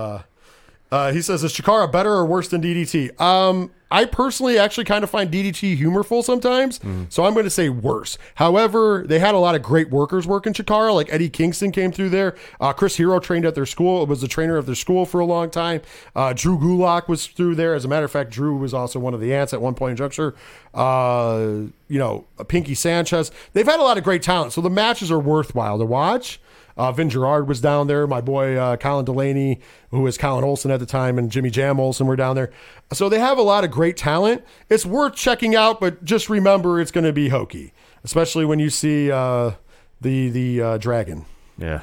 S1: uh, he says, is Chikara better or worse than DDT? Um, I personally actually kind of find DDT humorful sometimes, so I'm going to say worse. However, they had a lot of great workers work in Chikara, like Eddie Kingston came through there. Uh, Chris Hero trained at their school, was the trainer of their school for a long time. Uh, Drew Gulak was through there. As a matter of fact, Drew was also one of the ants at one point in juncture. Uh, you know, Pinky Sanchez. They've had a lot of great talent, so the matches are worthwhile to watch. Uh, Vin Gerard was down there. My boy uh, Colin Delaney, who was Colin Olsen at the time, and Jimmy Jam Olson were down there. So they have a lot of great talent. It's worth checking out, but just remember it's going to be hokey, especially when you see uh, the the uh, dragon.
S2: Yeah.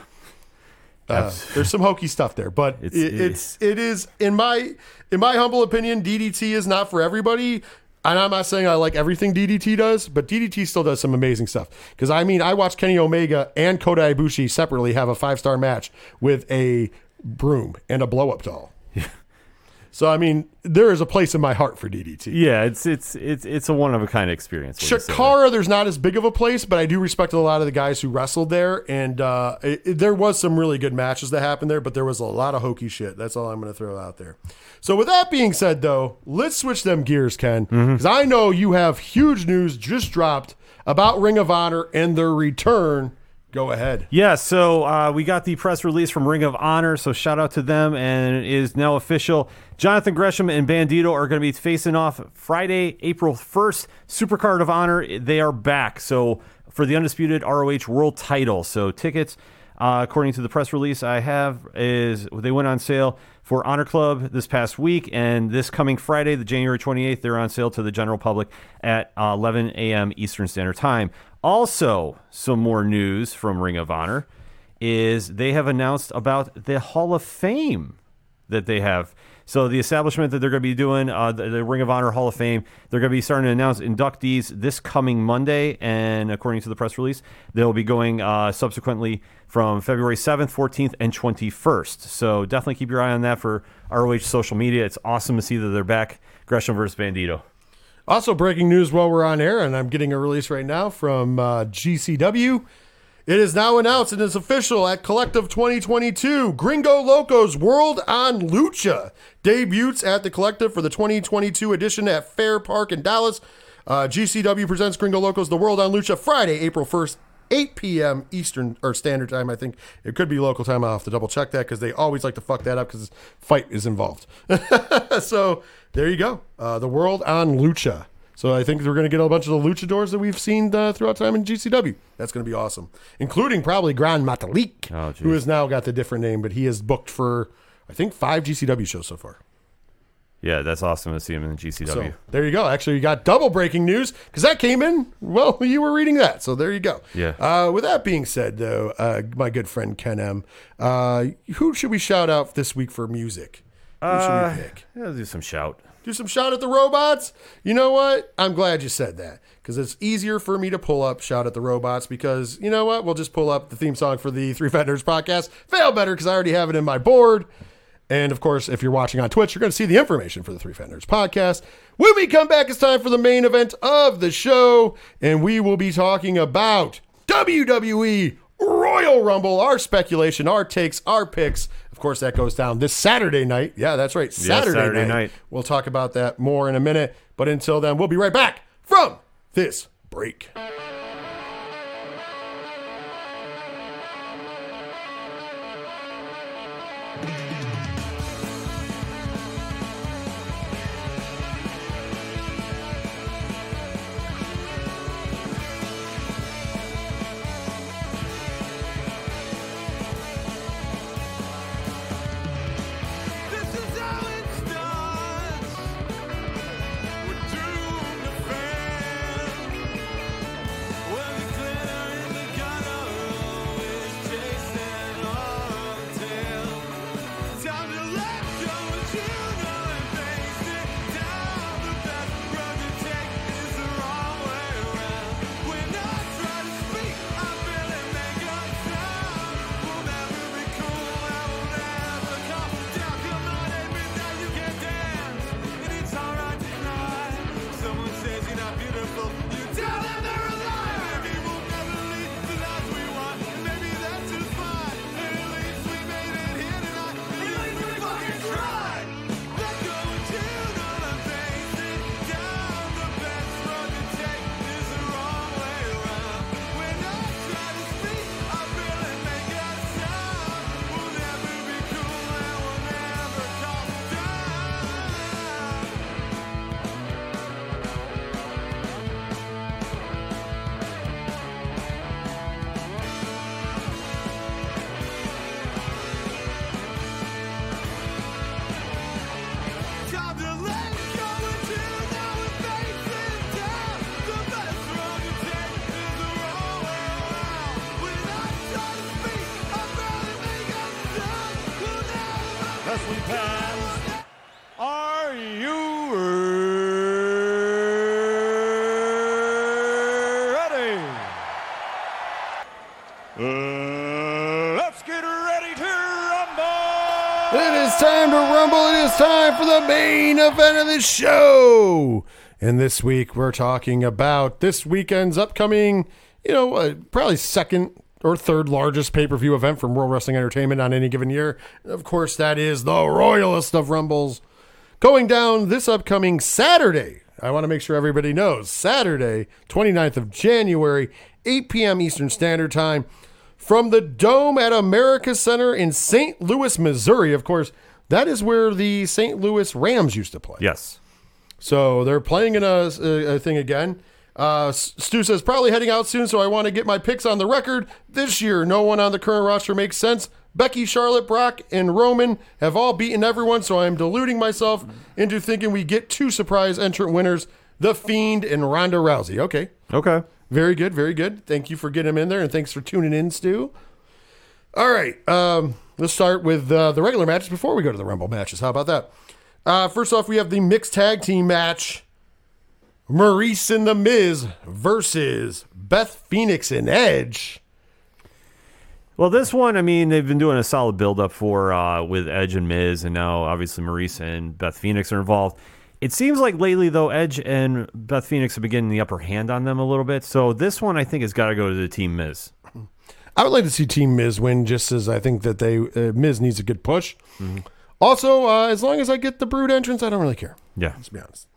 S1: Uh, *laughs* there's some hokey stuff there, but
S2: It's-
S1: it, it's it is in my in my humble opinion, DDT is not for everybody. And I'm not saying I like everything DDT does, but DDT still does some amazing stuff. Because I mean, I watched Kenny Omega and Kota Ibushi separately have a five star match with a broom and a blow up doll. So I mean, there is a place in my heart for DDT.
S2: Yeah, it's it's it's it's a one of a kind experience. when you say that.
S1: Chikara, there's not as big of a place, but I do respect a lot of the guys who wrestled there, and uh, it, it- there was some really good matches that happened there, but there was a lot of hokey shit. That's all I'm going to throw out there. So with that being said, though, let's switch them gears, Ken, because I know you have huge news just dropped about Ring of Honor and their return. Go ahead.
S2: Yeah, so uh, we got the press release from Ring of Honor, so shout out to them, and it is now official. Jonathan Gresham and Bandito are going to be facing off Friday, April 1st. Supercard of Honor, they are back. So for the undisputed ROH World title. So tickets, uh, according to the press release I have, is they went on sale for Honor Club this past week, and this coming Friday, the January 28th, they're on sale to the general public at uh, 11 a.m. Eastern Standard Time. Also, some more news from Ring of Honor is they have announced about the Hall of Fame that they have. So the establishment that they're going to be doing, uh, the, the Ring of Honor Hall of Fame, they're going to be starting to announce inductees this coming Monday, and according to the press release, they'll be going uh, subsequently from February 7th, 14th, and 21st. So definitely keep your eye on that for ROH social media. It's awesome to see that they're back. Gresham versus Bandito.
S1: Also, breaking news while we're on air, and I'm getting a release right now from uh, GCW. It is now announced and is official at Collective 2022. Gringo Loco's World on Lucha debuts at the Collective for the 2022 edition at Fair Park in Dallas. Uh, GCW presents Gringo Loco's The World on Lucha Friday, April 1st, 8 p.m. Eastern or Standard Time. I think it could be local time. I'll have to double check that because they always like to fuck that up because FITE is involved. *laughs* so there you go. Uh, the World on Lucha. So I think we're going to get a bunch of the luchadors that we've seen uh, throughout time in GCW. That's going to be awesome, including probably Gran Metalik,
S2: Oh,
S1: who has now got the different name, but he is booked for I think five GCW shows so far.
S2: Yeah, that's awesome to see him in the GCW.
S1: So there you go. Actually, you got double breaking news because that came in. Well, *laughs* you were reading that, so there you go.
S2: Yeah.
S1: Uh, with that being said, though, uh, my good friend Ken M, uh, who should we shout out this week for music? Who should
S2: Uh,
S1: we pick?
S2: yeah, do some shout.
S1: Do some shout at the robots. You know what? I'm glad you said that because it's easier for me to pull up shout at the robots because you know what? We'll just pull up the theme song for the Three Vendors podcast. Fail better because I already have it in my board. And of course, if you're watching on Twitch, you're going to see the information for the Three Vendors podcast. When we come back, it's time for the main event of the show, and we will be talking about WWE Royal Rumble, our speculation, our takes, our picks. Of course, that goes down this Saturday night. Yeah, that's right. Saturday,
S2: Saturday
S1: night.
S2: night.
S1: We'll talk about that more in a minute. But until then, we'll be right back from this break. For the main event of the show. And this week we're talking about this weekend's upcoming, you know, uh, probably second or third largest pay per view event from World Wrestling Entertainment on any given year. Of course, that is the royalist of rumbles going down this upcoming Saturday. I want to make sure everybody knows Saturday, 29th of January, 8 p.m. Eastern Standard Time from the Dome at America Center in St. Louis, Missouri. Of course, that is where the St. Louis Rams used to play.
S2: Yes.
S1: So they're playing in a, a, a thing again. Uh, Stu says probably heading out soon, so I want to get my picks on the record. This year, no one on the current roster makes sense. Becky, Charlotte, Brock, and Roman have all beaten everyone, so I am deluding myself into thinking we get two surprise entrant winners: The Fiend and Ronda Rousey. Okay,
S2: Okay.
S1: very good, very good. Thank you for getting him in there, and thanks for tuning in, Stu. All right, um, let's start with uh, the regular matches before we go to the Rumble matches. How about that? Uh, first off, we have the mixed tag team match: Maryse and the Miz versus Beth Phoenix and Edge.
S2: Well, this one, I mean, they've been doing a solid build up for uh, with Edge and Miz, and now obviously Maryse and Beth Phoenix are involved. It seems like lately, though, Edge and Beth Phoenix have been getting the upper hand on them a little bit. So this one, I think, has got to go to the team Miz.
S1: I would like to see Team Miz win, just as I think that they uh, Miz needs a good push. Also, uh, as long as I get the Brood entrance, I don't really care.
S2: Yeah.
S1: Let's be honest.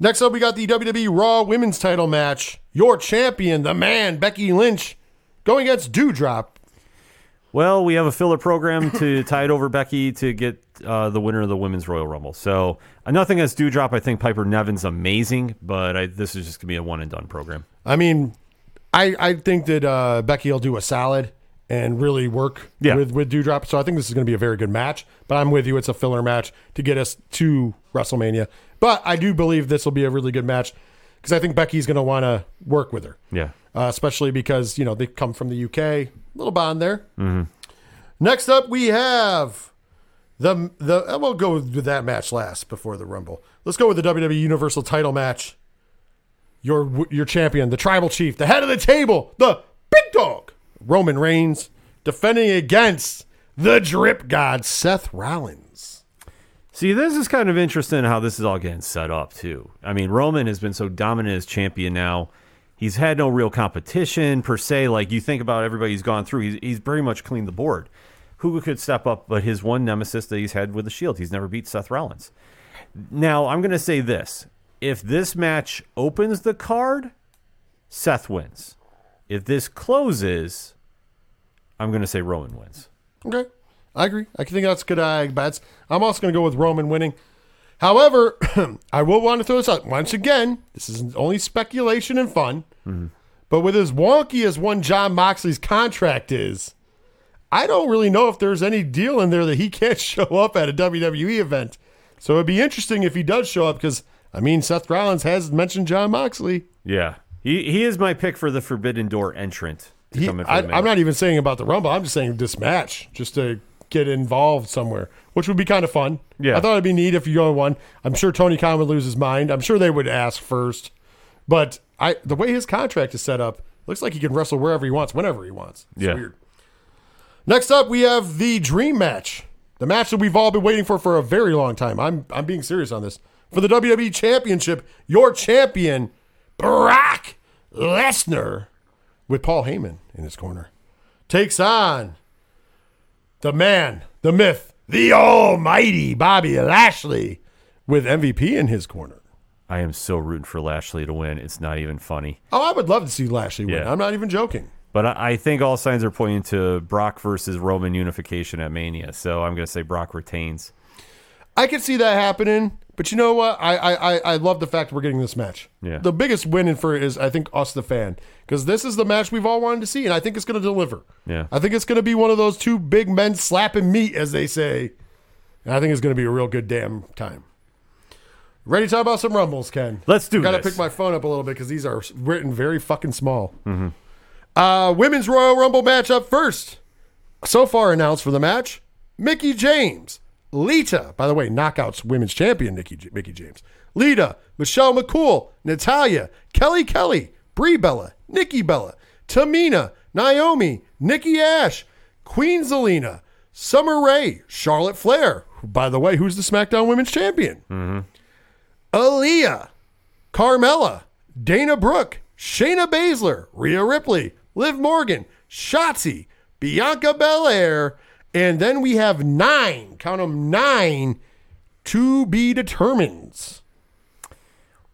S1: Next up, we got the WWE Raw Women's Title match. Your champion, the man Becky Lynch, going against Doudrop.
S2: Well, we have a filler program to *laughs* tie it over Becky to get uh, the winner of the Women's Royal Rumble. So uh, nothing as Doudrop. I think Piper Niven's amazing, but I, this is just going to be a one and done program.
S1: I mean, I I think that uh, Becky will do a solid and really work
S2: Yeah.
S1: with with Doudrop. So I think this is going to be a very good match. But I'm with you; it's a filler match to get us to WrestleMania. But I do believe this will be a really good match because I think Becky's going to want to work with her.
S2: Yeah.
S1: uh, especially because you know they come from the UK. Little bond there. Next up, we have the the. uh, We'll go with that match last before the Rumble. Let's go with the WWE Universal Title match. Your your champion, the Tribal Chief, the head of the table, the Big Dog, Roman Reigns, defending against the Drip God, Seth Rollins.
S2: See, this is kind of interesting how this is all getting set up too. I mean, Roman has been so dominant as champion now. He's had no real competition per se. Like you think about everybody he's gone through, he's, he's very much cleaned the board. Who could step up but his one nemesis that he's had with the Shield? He's never beat Seth Rollins. Now, I'm going to say this. If this match opens the card, Seth wins. If this closes, I'm going to say Roman wins.
S1: Okay. I agree. I think that's good uh, bets. I'm also going to go with Roman winning. However, *clears throat* I will want to throw this out once again. This is only speculation and fun. But with as wonky as one Jon Moxley's contract is, I don't really know if there's any deal in there that he can't *laughs* show up at a WWE event. So it'd be interesting if he does show up because, I mean, Seth Rollins has mentioned Jon Moxley.
S2: Yeah. He, he is my pick for the Forbidden Door entrant. To
S1: He,
S2: come in for
S1: I, I'm not even saying about the Rumble. I'm just saying this match, just to get involved somewhere, which would be kind of fun.
S2: Yeah.
S1: I thought it'd be neat if you go one. I'm sure Tony Khan would lose his mind. I'm sure they would ask first, but I the way his contract is set up, looks like he can wrestle wherever he wants, whenever he wants. It's
S2: Yeah.
S1: weird. Next up, we have the Dream Match, the match that we've all been waiting for for a very long time. I'm I'm being serious on this for the WWE Championship. Your champion, Brock Lesnar, with Paul Heyman in his corner, takes on the man, the myth, the almighty Bobby Lashley with MVP in his corner.
S2: I am so rooting for Lashley to win. It's not even funny.
S1: Oh, I would love to see Lashley win.
S2: Yeah.
S1: I'm not even joking.
S2: But I, I think all signs are pointing to Brock versus Roman unification at Mania. So I'm going to say Brock retains.
S1: I could see that happening, but you know what? I I, I, I love the fact we're getting this match.
S2: Yeah.
S1: The biggest win for it is I think us the fan because this is the match we've all wanted to see, and I think it's going to deliver.
S2: Yeah.
S1: I think it's going to be one of those two big men slapping meat, as they say. And I think it's going to be a real good damn time. Ready to talk about some rumbles, Ken?
S2: Let's do it.
S1: Got to pick my phone up a little bit because these are written very fucking small. Uh, women's Royal Rumble match up first. So far announced for the match: Mickie James, Lita, by the way, knockouts women's champion Nikki Mickie James. Lita, Michelle McCool, Natalya, Kelly Kelly, Brie Bella, Nikki Bella, Tamina, Naomi, Nikki Ash, Queen Zelina, Summer Rae, Charlotte Flair, by the way, who's the SmackDown Women's Champion? Mm-hmm. Aliyah, Carmella, Dana Brooke, Shayna Baszler, Rhea Ripley, Liv Morgan, Shotzi, Bianca Belair, and then we have nine, count them nine, to be determined.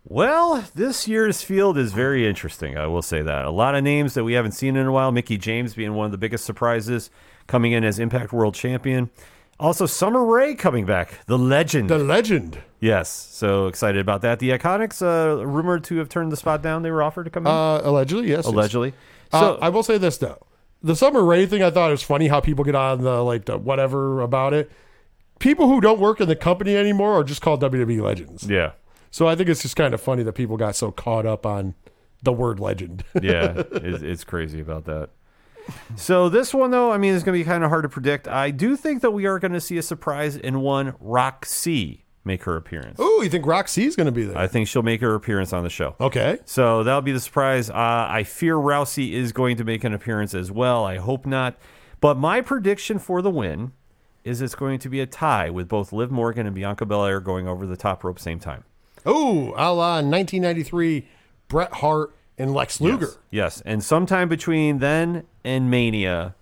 S2: Well, this year's field is very interesting. I will say that. A lot of names that we haven't seen in a while. Mickie James being one of the biggest surprises, coming in as Impact World Champion. Also, Summer Rae coming back, the legend.
S1: The legend.
S2: yes, so excited about that. The Iconics, uh, rumored to have turned the spot down. They were offered to come in,
S1: Uh, allegedly, yes. yes.
S2: allegedly.
S1: Uh,
S2: So
S1: I will say this though, the Summer Rae thing, I thought it was funny how people get on the like the whatever about it. People who don't work in the company anymore are just called WWE legends.
S2: yeah,
S1: So I think it's just kind of funny that people got so caught up on the word legend. *laughs*
S2: yeah, it's, it's crazy about that. So this one though, I mean, it's going to be kind of hard to predict. I do think that we are going to see a surprise in one Rock Roxy make her appearance.
S1: Ooh, you think Roxy's going to be there?
S2: I think she'll make her appearance on the show.
S1: okay.
S2: So that'll be the surprise. Uh, I fear Rousey is going to make an appearance as well. I hope not. But my prediction for the win is it's going to be a tie with both Liv Morgan and Bianca Belair going over the top rope same time.
S1: Ooh, a la 1993 Bret Hart and Lex Luger.
S2: Yes. Yes. And sometime between then and Mania,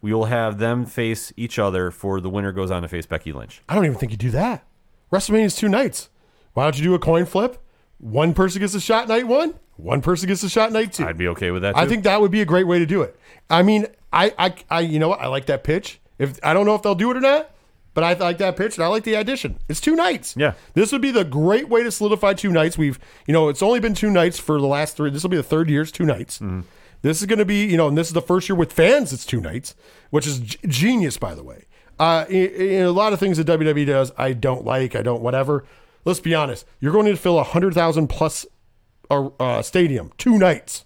S2: we will have them face each other for the winner goes on to face Becky Lynch.
S1: I don't even think you do that. WrestleMania's two nights. Why don't you do a coin flip? One person gets a shot night one, one person gets a shot night two.
S2: I'd be okay with that. Too.
S1: I think that would be a great way to do it. I mean, I, I, I, you know what? I like that pitch. If I don't know if they'll do it or not, but I like that pitch and I like the addition. It's two nights.
S2: Yeah.
S1: this would be the great way to solidify two nights. We've, you know, it's only been two nights for the last three. This will be the third year. It's two nights. Mm-hmm. This is going to be, you know, and this is the first year with fans. It's two nights, which is g- genius, by the way. Uh, in, in a lot of things that WWE does, I don't like. I don't whatever. Let's be honest. You're going to fill a hundred thousand plus a uh, stadium two nights.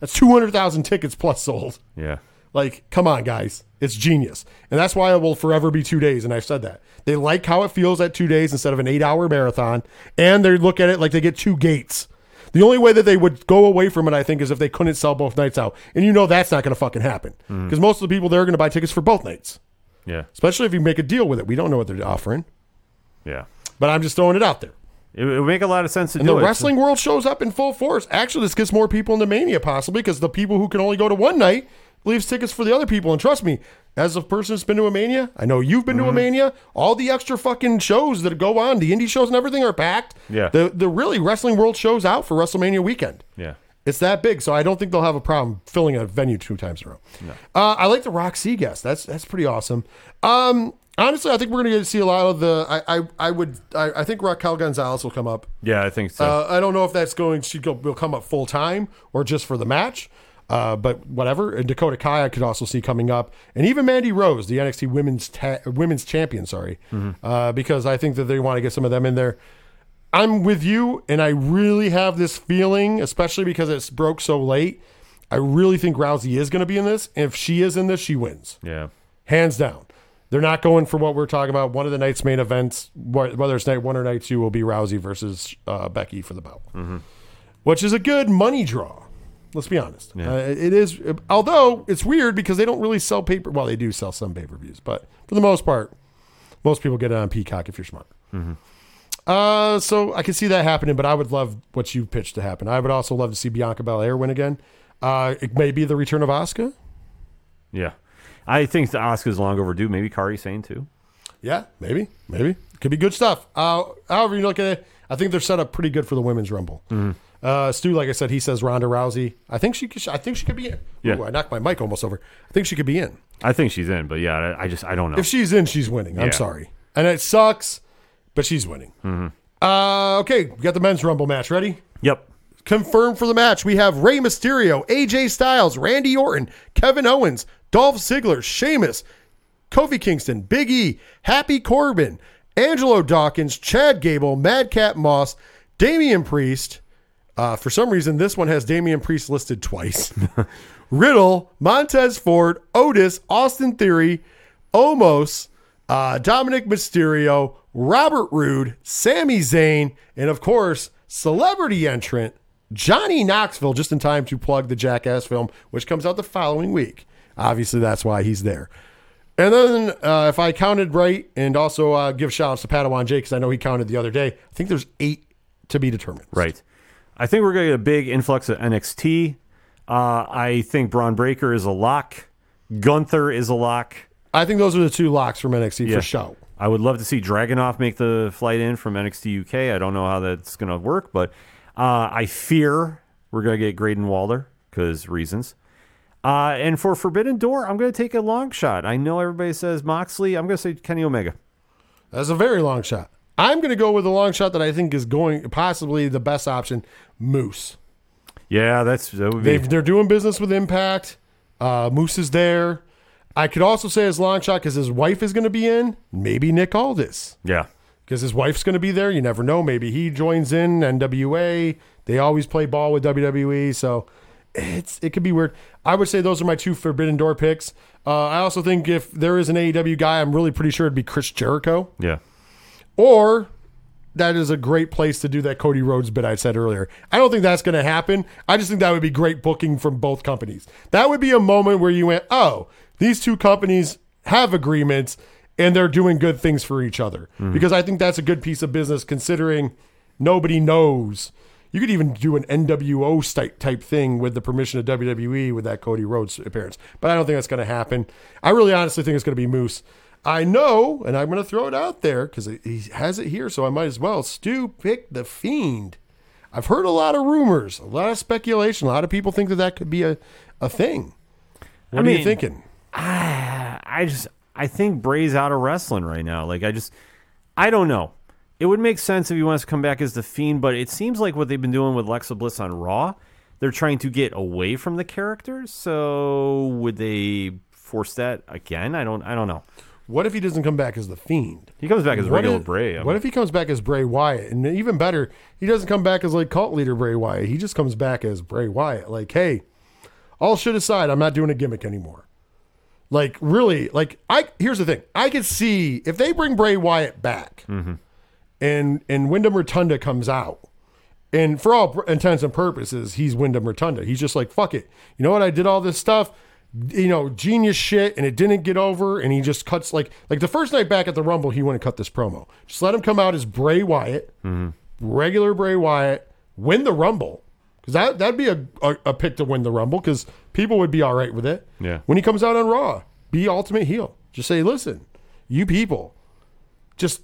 S1: That's two hundred thousand tickets plus sold.
S2: yeah.
S1: Like, come on, guys, it's genius, and that's why it will forever be two days. And I've said that they like how it feels at two days instead of an eight-hour marathon, and they look at it like they get two gates. The only way that they would go away from it, I think, is if they couldn't sell both nights out, and you know that's not going to fucking happen because most of the people there are going to buy tickets for both nights,
S2: Yeah.
S1: especially if you make a deal with it. We don't know what they're offering,
S2: Yeah.
S1: but I'm just throwing it out there.
S2: It, would make a lot of sense to
S1: And
S2: do
S1: the
S2: it.
S1: wrestling world shows up in full force. Actually, this gets more people into Mania possibly because the people who can only go to one night leaves tickets for the other people. And trust me, as a person that's been to a Mania, I know you've been to a
S2: Mm-hmm.
S1: Mania. All the extra fucking shows that go on, the indie shows and everything are packed.
S2: Yeah.
S1: The the really wrestling world shows out for WrestleMania weekend.
S2: Yeah.
S1: It's that big, so I don't think they'll have a problem filling a venue two times in a row. Uh, I like the Rock C guest. That's that's pretty awesome. Um, honestly, I think we're gonna get to see a lot of the. I I, I would. I, I think Raquel Gonzalez will come up.
S2: Yeah, I think so.
S1: Uh, I don't know if that's going. She will come up full time or just for the match. Uh, but whatever. And Dakota Kai, I could also see coming up, and even Mandy Rose, the NXT Women's ta- Women's Champion. Sorry, uh, because I think that they want to get some of them in there. I'm with you, and I really have this feeling, especially because it's broke so late. I really think Rousey is going to be in this. And if she is in this, she wins
S2: yeah.
S1: hands down. They're not going for what we're talking about. One of the night's main events, whether it's night one or night two, will be Rousey versus uh, Becky for the belt, which is a good money draw. Let's be honest. Uh, it is, although it's weird because they don't really sell paper. Well, they do sell some pay per views, but for the most part, most people get it on Peacock if you're smart. Uh, so I can see that happening, but I would love what you pitched to happen. I would also love to see Bianca Belair win again. Uh, it may be the return of Asuka.
S2: Yeah. I think the Asuka's long overdue. Maybe Kairi Sane too.
S1: Yeah, maybe, maybe could be good stuff. Uh, however you look at it, I think they're set up pretty good for the women's rumble. Uh, Stu, like I said, he says Ronda Rousey. I think she, could, I think she could be in.
S2: Yeah.
S1: Ooh, I knocked my mic almost over. I think she could be in.
S2: I think she's in, but yeah, I, I just I don't know.
S1: If she's in, she's winning. I'm
S2: Yeah.
S1: sorry, and it sucks, but she's winning. Uh, okay, we got the men's rumble match ready.
S2: yep.
S1: Confirmed for the match, we have Rey Mysterio, AJ Styles, Randy Orton, Kevin Owens, Dolph Ziggler, Sheamus, Kofi Kingston, Big E, Happy Corbin, Angelo Dawkins, Chad Gable, Madcap Moss, Damian Priest. Uh, for some reason, this one has Damian Priest listed twice. *laughs* Riddle, Montez Ford, Otis, Austin Theory, Omos, uh, Dominic Mysterio, Robert Roode, Sami Zayn, and of course, celebrity entrant Johnny Knoxville, just in time to plug the Jackass film, which comes out the following week. Obviously, that's why he's there. And then, uh, if I counted right, and also uh, give shout outs to Padawan Jake, because I know he counted the other day, I think there's eight to be determined.
S2: Right. I think we're going to get a big influx of NXT. Uh, I think Bron Breakker is a lock. Gunther is a lock.
S1: I think those are the two locks from NXT
S2: Yeah.
S1: for show.
S2: I would love to see Dragunov make the flight in from NXT UK. I don't know how that's going to work, but uh, I fear we're going to get Grayson Waller because reasons. Uh, and for Forbidden Door, I'm going to take a long shot. I know everybody says Moxley. I'm going to say Kenny Omega.
S1: That's a very long shot. I'm going to go with a long shot that I think is going possibly the best option Moose.
S2: Yeah, that's that would be.
S1: They've, they're doing business with Impact. Uh, Moose is there. I could also say his long shot because his wife is going to be in. Maybe Nick Aldis
S2: Yeah,
S1: because his wife's going to be there. You never know. Maybe he joins in NWA. They always play ball with WWE, so it's it could be weird. I would say those are my two Forbidden Door picks. Uh, I also think if there is an AEW guy, I'm really pretty sure it'd be Chris Jericho.
S2: yeah,
S1: Or that is a great place to do that Cody Rhodes bit I said earlier. I don't think that's going to happen. I just think that would be great booking from both companies. That would be a moment where you went, oh, these two companies have agreements and they're doing good things for each other. Mm-hmm. Because I think that's a good piece of business considering nobody knows. You could even do an NWO type type thing with the permission of WWE with that Cody Rhodes appearance. But I don't think that's going to happen. I really honestly think it's going to be Moose. I know, and I'm going to throw it out there because he has it here, so I might as well. Stu picked the Fiend. I've heard a lot of rumors, a lot of speculation. A lot of people think that that could be a, a thing. What
S2: I
S1: are
S2: mean-
S1: you thinking?
S2: I I just I think Bray's out of wrestling right now. Like I just I don't know. It would make sense if he wants to come back as the Fiend, but it seems like what they've been doing with Lexa Bliss on Raw, they're trying to get away from the characters. So would they force that again? I don't I don't know.
S1: What if he doesn't come back as the Fiend?
S2: He comes back as
S1: What
S2: regular
S1: if,
S2: Bray. I
S1: What if he comes back as Bray Wyatt? And even better, he doesn't come back as like cult leader Bray Wyatt. He just comes back as Bray Wyatt. Like, hey, all shit aside, I'm not doing a gimmick anymore. Like, really, like I here's the thing. I could see if they bring Bray Wyatt back and and Windham Rotunda comes out. And for all intents and purposes, he's Windham Rotunda. He's just like, fuck it. You know what? I did all this stuff, you know, genius shit, and it didn't get over. And he just cuts like like the first night back at the Rumble, he and cut this promo. Just let him come out as Bray Wyatt, regular Bray Wyatt, win the Rumble. Because that, that'd be a, a, a pick to win the Rumble because people would be all right with it.
S2: Yeah.
S1: When he comes out on Raw, be ultimate heel. Just say, listen, you people, just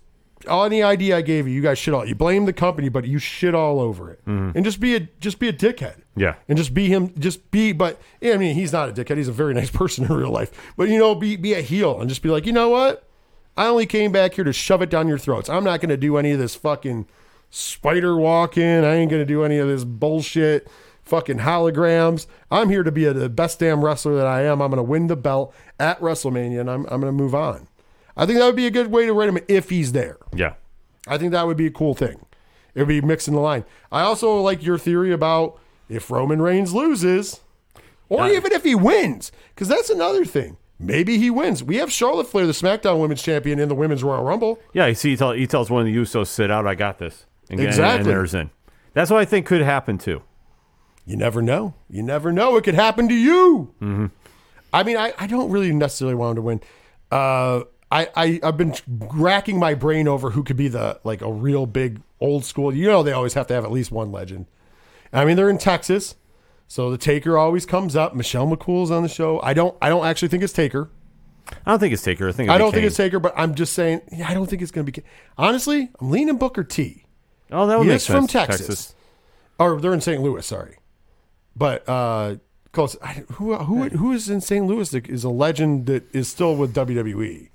S1: all any idea I gave you, you guys shit all. You blame the company, but you shit all over it, mm-hmm. and just be a just be a dickhead.
S2: Yeah.
S1: and just be him. Just be, but yeah, I mean, he's not a dickhead. He's a very *laughs* nice person in real life. But you know, be be a heel and just be like, you know what? I only came back here to shove it down your throats. I'm not going to do any of this fucking spider walking. I ain't going to do any of this bullshit. Fucking holograms. I'm here to be a, the best damn wrestler that I am. I'm going to win the belt at WrestleMania, and I'm, I'm going to move on. I think that would be a good way to rate him if he's there.
S2: yeah.
S1: I think that would be a cool thing. It would be mixing the line. I also like your theory about if Roman Reigns loses, or
S2: Yeah.
S1: even if he wins, because that's another thing. Maybe he wins. We have Charlotte Flair, the SmackDown Women's Champion, in the Women's Royal Rumble.
S2: Yeah, you see, he, tell, he tells one of the Usos, sit out, I got this. And, and-
S1: Exactly.
S2: And there's in. That's what I think could happen too.
S1: You never know. You never know. It could happen to you. I mean, I, I don't really necessarily want him to win. Uh, I, I I've been racking my brain over who could be the like a real big old school. You know, they always have to have at least one legend. I mean, they're in Texas, so the Taker always comes up. Michelle McCool's on the show. I don't I don't actually think it's Taker.
S2: I don't think it's Taker. I think
S1: I don't
S2: be
S1: think it's Taker, but I'm just saying. Yeah, I don't think it's going to be. Honestly, I'm leaning Booker T.
S2: Oh, that would
S1: He
S2: make
S1: from
S2: sense.
S1: Texas. or they're in St. Louis. Sorry, but uh, close. I, who who who is in St. Louis that is a legend that is still with WWE?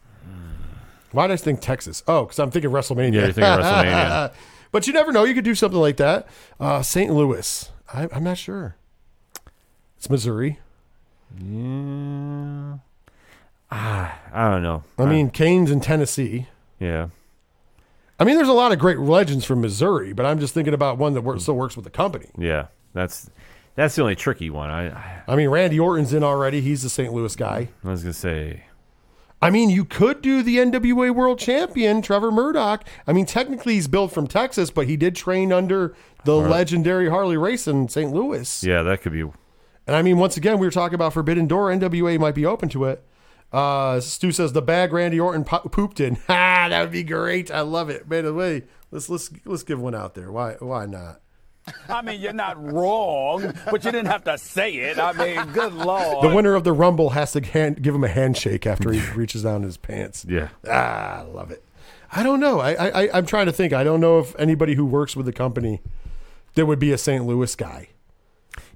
S1: Why did I think Texas? Oh, because I'm thinking WrestleMania.
S2: Yeah, you're thinking WrestleMania. *laughs*
S1: but you never know. You could do something like that. Uh, St. Louis. I, I'm not sure. It's Missouri.
S2: Yeah. Ah, I don't know.
S1: I mean, Kane's in Tennessee.
S2: yeah.
S1: I mean, there's a lot of great legends from Missouri, but I'm just thinking about one that works, still works with the company.
S2: Yeah. That's that's the only tricky one. I
S1: I mean, Randy Orton's in already. He's the St. Louis guy.
S2: I was gonna say
S1: I mean, you could do the NWA World Champion, Trevor Murdoch. I mean, technically he's built from Texas, but he did train under the legendary Harley Race in St. Louis.
S2: Yeah, that could be.
S1: And I mean, once again, we were talking about Forbidden Door. NWA might be open to it. Uh, Stu says the bag Randy Orton po- pooped in. *laughs* Ha, that would be great. I love it. By the way, let's let's let's give one out there. Why why not?
S3: I mean, you're not wrong, but you didn't have to say it. I mean, good lord.
S1: The winner of the Rumble has to hand, give him a handshake after he *laughs* reaches down his pants.
S2: Yeah.
S1: Ah, I love it. I don't know. I, I I- I'm trying to think. I don't know if anybody who works with the company, there would be a St. Louis guy.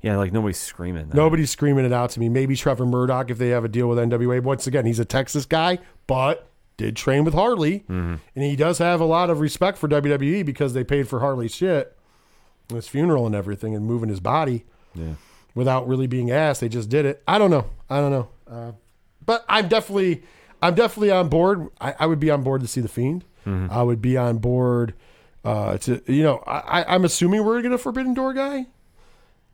S2: Yeah, like nobody's screaming. that.
S1: Nobody's screaming it out to me. Maybe Trevor Murdoch if they have a deal with NWA. Once again, he's a Texas guy, but did train with Harley, and he does have a lot of respect for WWE because they paid for Harley's shit, his funeral and everything, and moving his body
S2: Yeah.
S1: without really being asked. They just did it. I don't know. I don't know. Uh, but I'm definitely, I'm definitely on board. I, I would be on board to see the Fiend. I would be on board uh, to, you know, I, I- I'm assuming we're gonna get a Forbidden Door guy.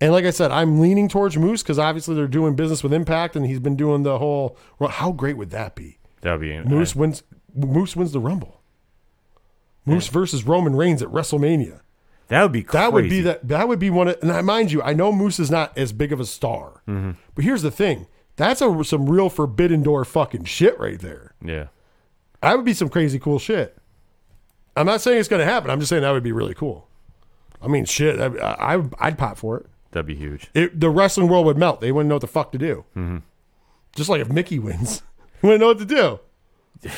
S1: And like I said, I'm leaning towards Moose because obviously they're doing business with Impact, and he's been doing the whole. Well, how great would that be?
S2: That'd be
S1: Moose wins. Moose wins the Rumble. Moose versus Roman Reigns at WrestleMania.
S2: That would be crazy.
S1: That would be that. That would be one. Of, and I mind you, I know Moose is not as big of a star, mm-hmm. but here's the thing: that's a, some real Forbidden Door fucking shit right there.
S2: Yeah.
S1: That would be some crazy cool shit. I'm not saying it's going to happen. I'm just saying that would be really cool. I mean, shit, I, I I'd pop for it.
S2: That'd be huge.
S1: it. The wrestling world would melt. They wouldn't know what the fuck to do. Mm-hmm. Just like if Mickie wins, they *laughs* wouldn't know what to do. *laughs*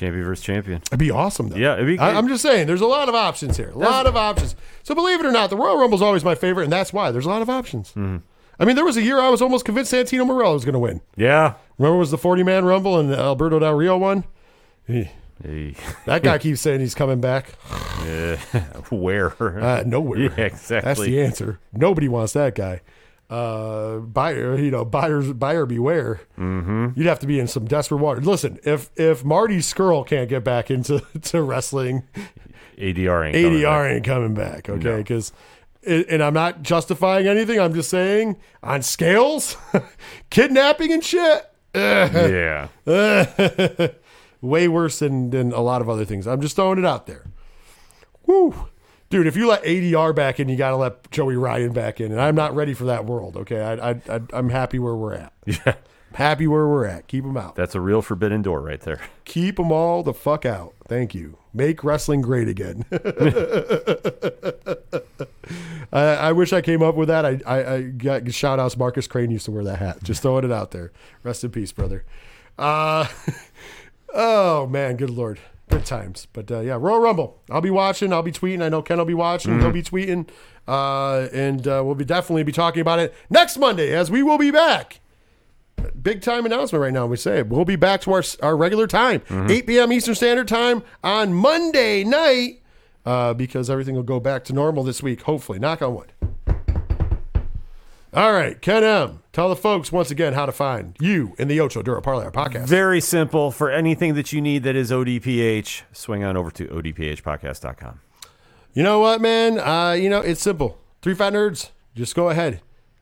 S2: Champion versus champion.
S1: It'd be awesome, though.
S2: Yeah, it'd be
S1: I, I'm just saying, there's a lot of options here. A lot of options. So believe it or not, the Royal Rumble is always my favorite, and that's why there's a lot of options.
S2: Mm-hmm.
S1: I mean, there was a year I was almost convinced Santino Marella was going to win.
S2: Yeah.
S1: Remember, was the 40 man Rumble and Alberto Del Rio won. Eh,
S2: Hey.
S1: That guy *laughs* keeps saying he's coming back. *laughs*
S2: Where?
S1: Uh, nowhere.
S2: Yeah, exactly.
S1: That's the answer. Nobody wants that guy. Uh, buyer, you know, buyers, buyer beware. Mm-hmm. You'd have to be in some desperate water. Listen, if if Marty Scurll can't get back into *laughs* to wrestling, *laughs*
S2: ADR ain't coming
S1: ADR
S2: back.
S1: ain't coming back. Okay,
S2: No.
S1: because. And I'm not justifying anything. I'm just saying, on scales, *laughs* kidnapping and shit,
S2: Yeah.
S1: way worse than, than a lot of other things. I'm just throwing it out there. Woo. Dude, if you let ADR back in, you got to let Joey Ryan back in. And I'm not ready for that world, okay? I, I, I, I'm happy where we're at. *laughs*
S2: Yeah.
S1: Happy where we're at. Keep them out.
S2: That's a real forbidden door right there. *laughs*
S1: Keep them all the fuck out. Thank you. Make wrestling great again. *laughs* I, I wish I came up with that. I, I, I got shout outs. Marcus Crane used to wear that hat. Just throwing it out there. Rest in peace, brother. Uh, oh man, good lord, good times. But uh, yeah, Royal Rumble. I'll be watching. I'll be tweeting. I know Ken will be watching. He'll be tweeting, uh, and uh, we'll be definitely be talking about it next Monday as we will be back big time announcement right now. We say we'll be back to our our regular time, 8 p.m. Eastern Standard Time on Monday night, uh, because everything will go back to normal this week. Hopefully, knock on wood. All right, Ken M. Tell the folks once again how to find you in the Ocho Duro Parlay podcast.
S2: Very simple. For anything that you need that is ODPH, swing on over to odphpodcast.com.
S1: You know what, man? Uh, you know, it's simple. Three Fat Nerds, just go ahead.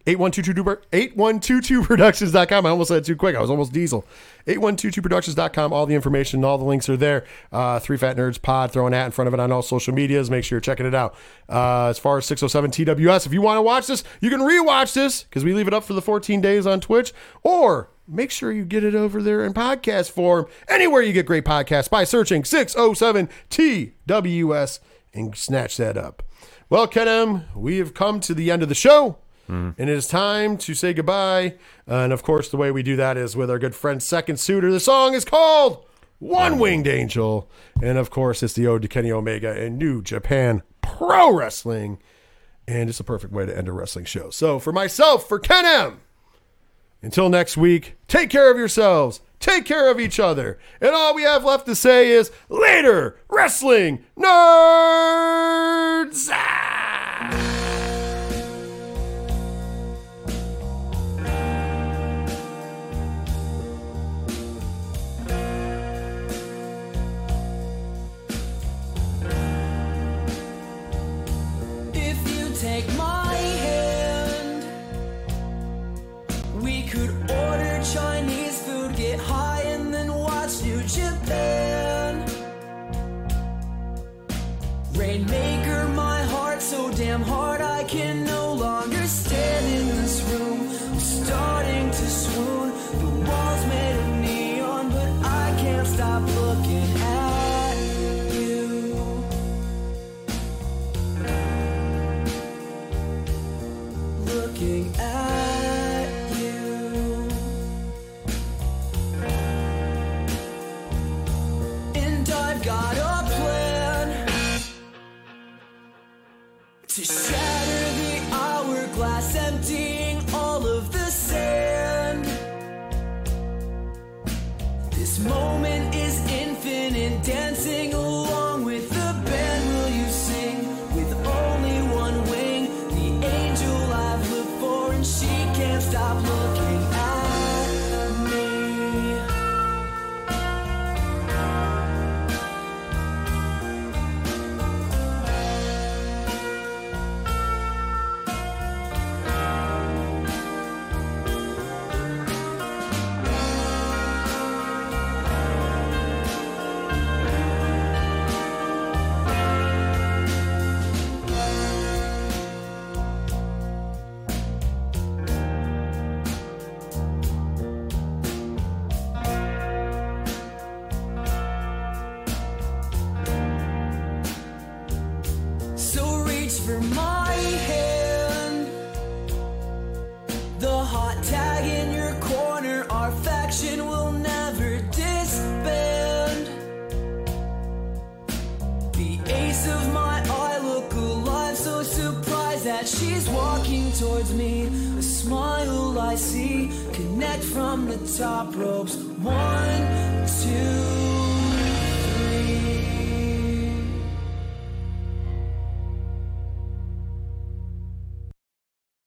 S1: 8122productions.com. I almost said it too quick. I was almost diesel. 8122productions.com. All the information, and all the links are there. Uh, Three Fat Nerds Pod, throwing that in front of it on all social medias. Make sure you're checking it out. Uh, as far as 607 TWS, if you want to watch this, you can rewatch this because we leave it up for the 14 days on Twitch. Or make sure you get it over there in podcast form anywhere you get great podcasts by searching 607 TWS and snatch that up. Well, Ken M, we have come to the end of the show. And it is time to say goodbye. Uh, and of course, the way we do that is with our good friend Second Suitor. The song is called One Winged Angel. And of course, it's the ode to Kenny Omega and New Japan Pro Wrestling. And it's a perfect way to end a wrestling show. So for myself, for Ken M, until next week, take care of yourselves, take care of each other. And all we have left to say is later, wrestling nerds.
S4: Trainmaker, my heart so damn hard I can me. A smile I see, connect from the top ropes. One.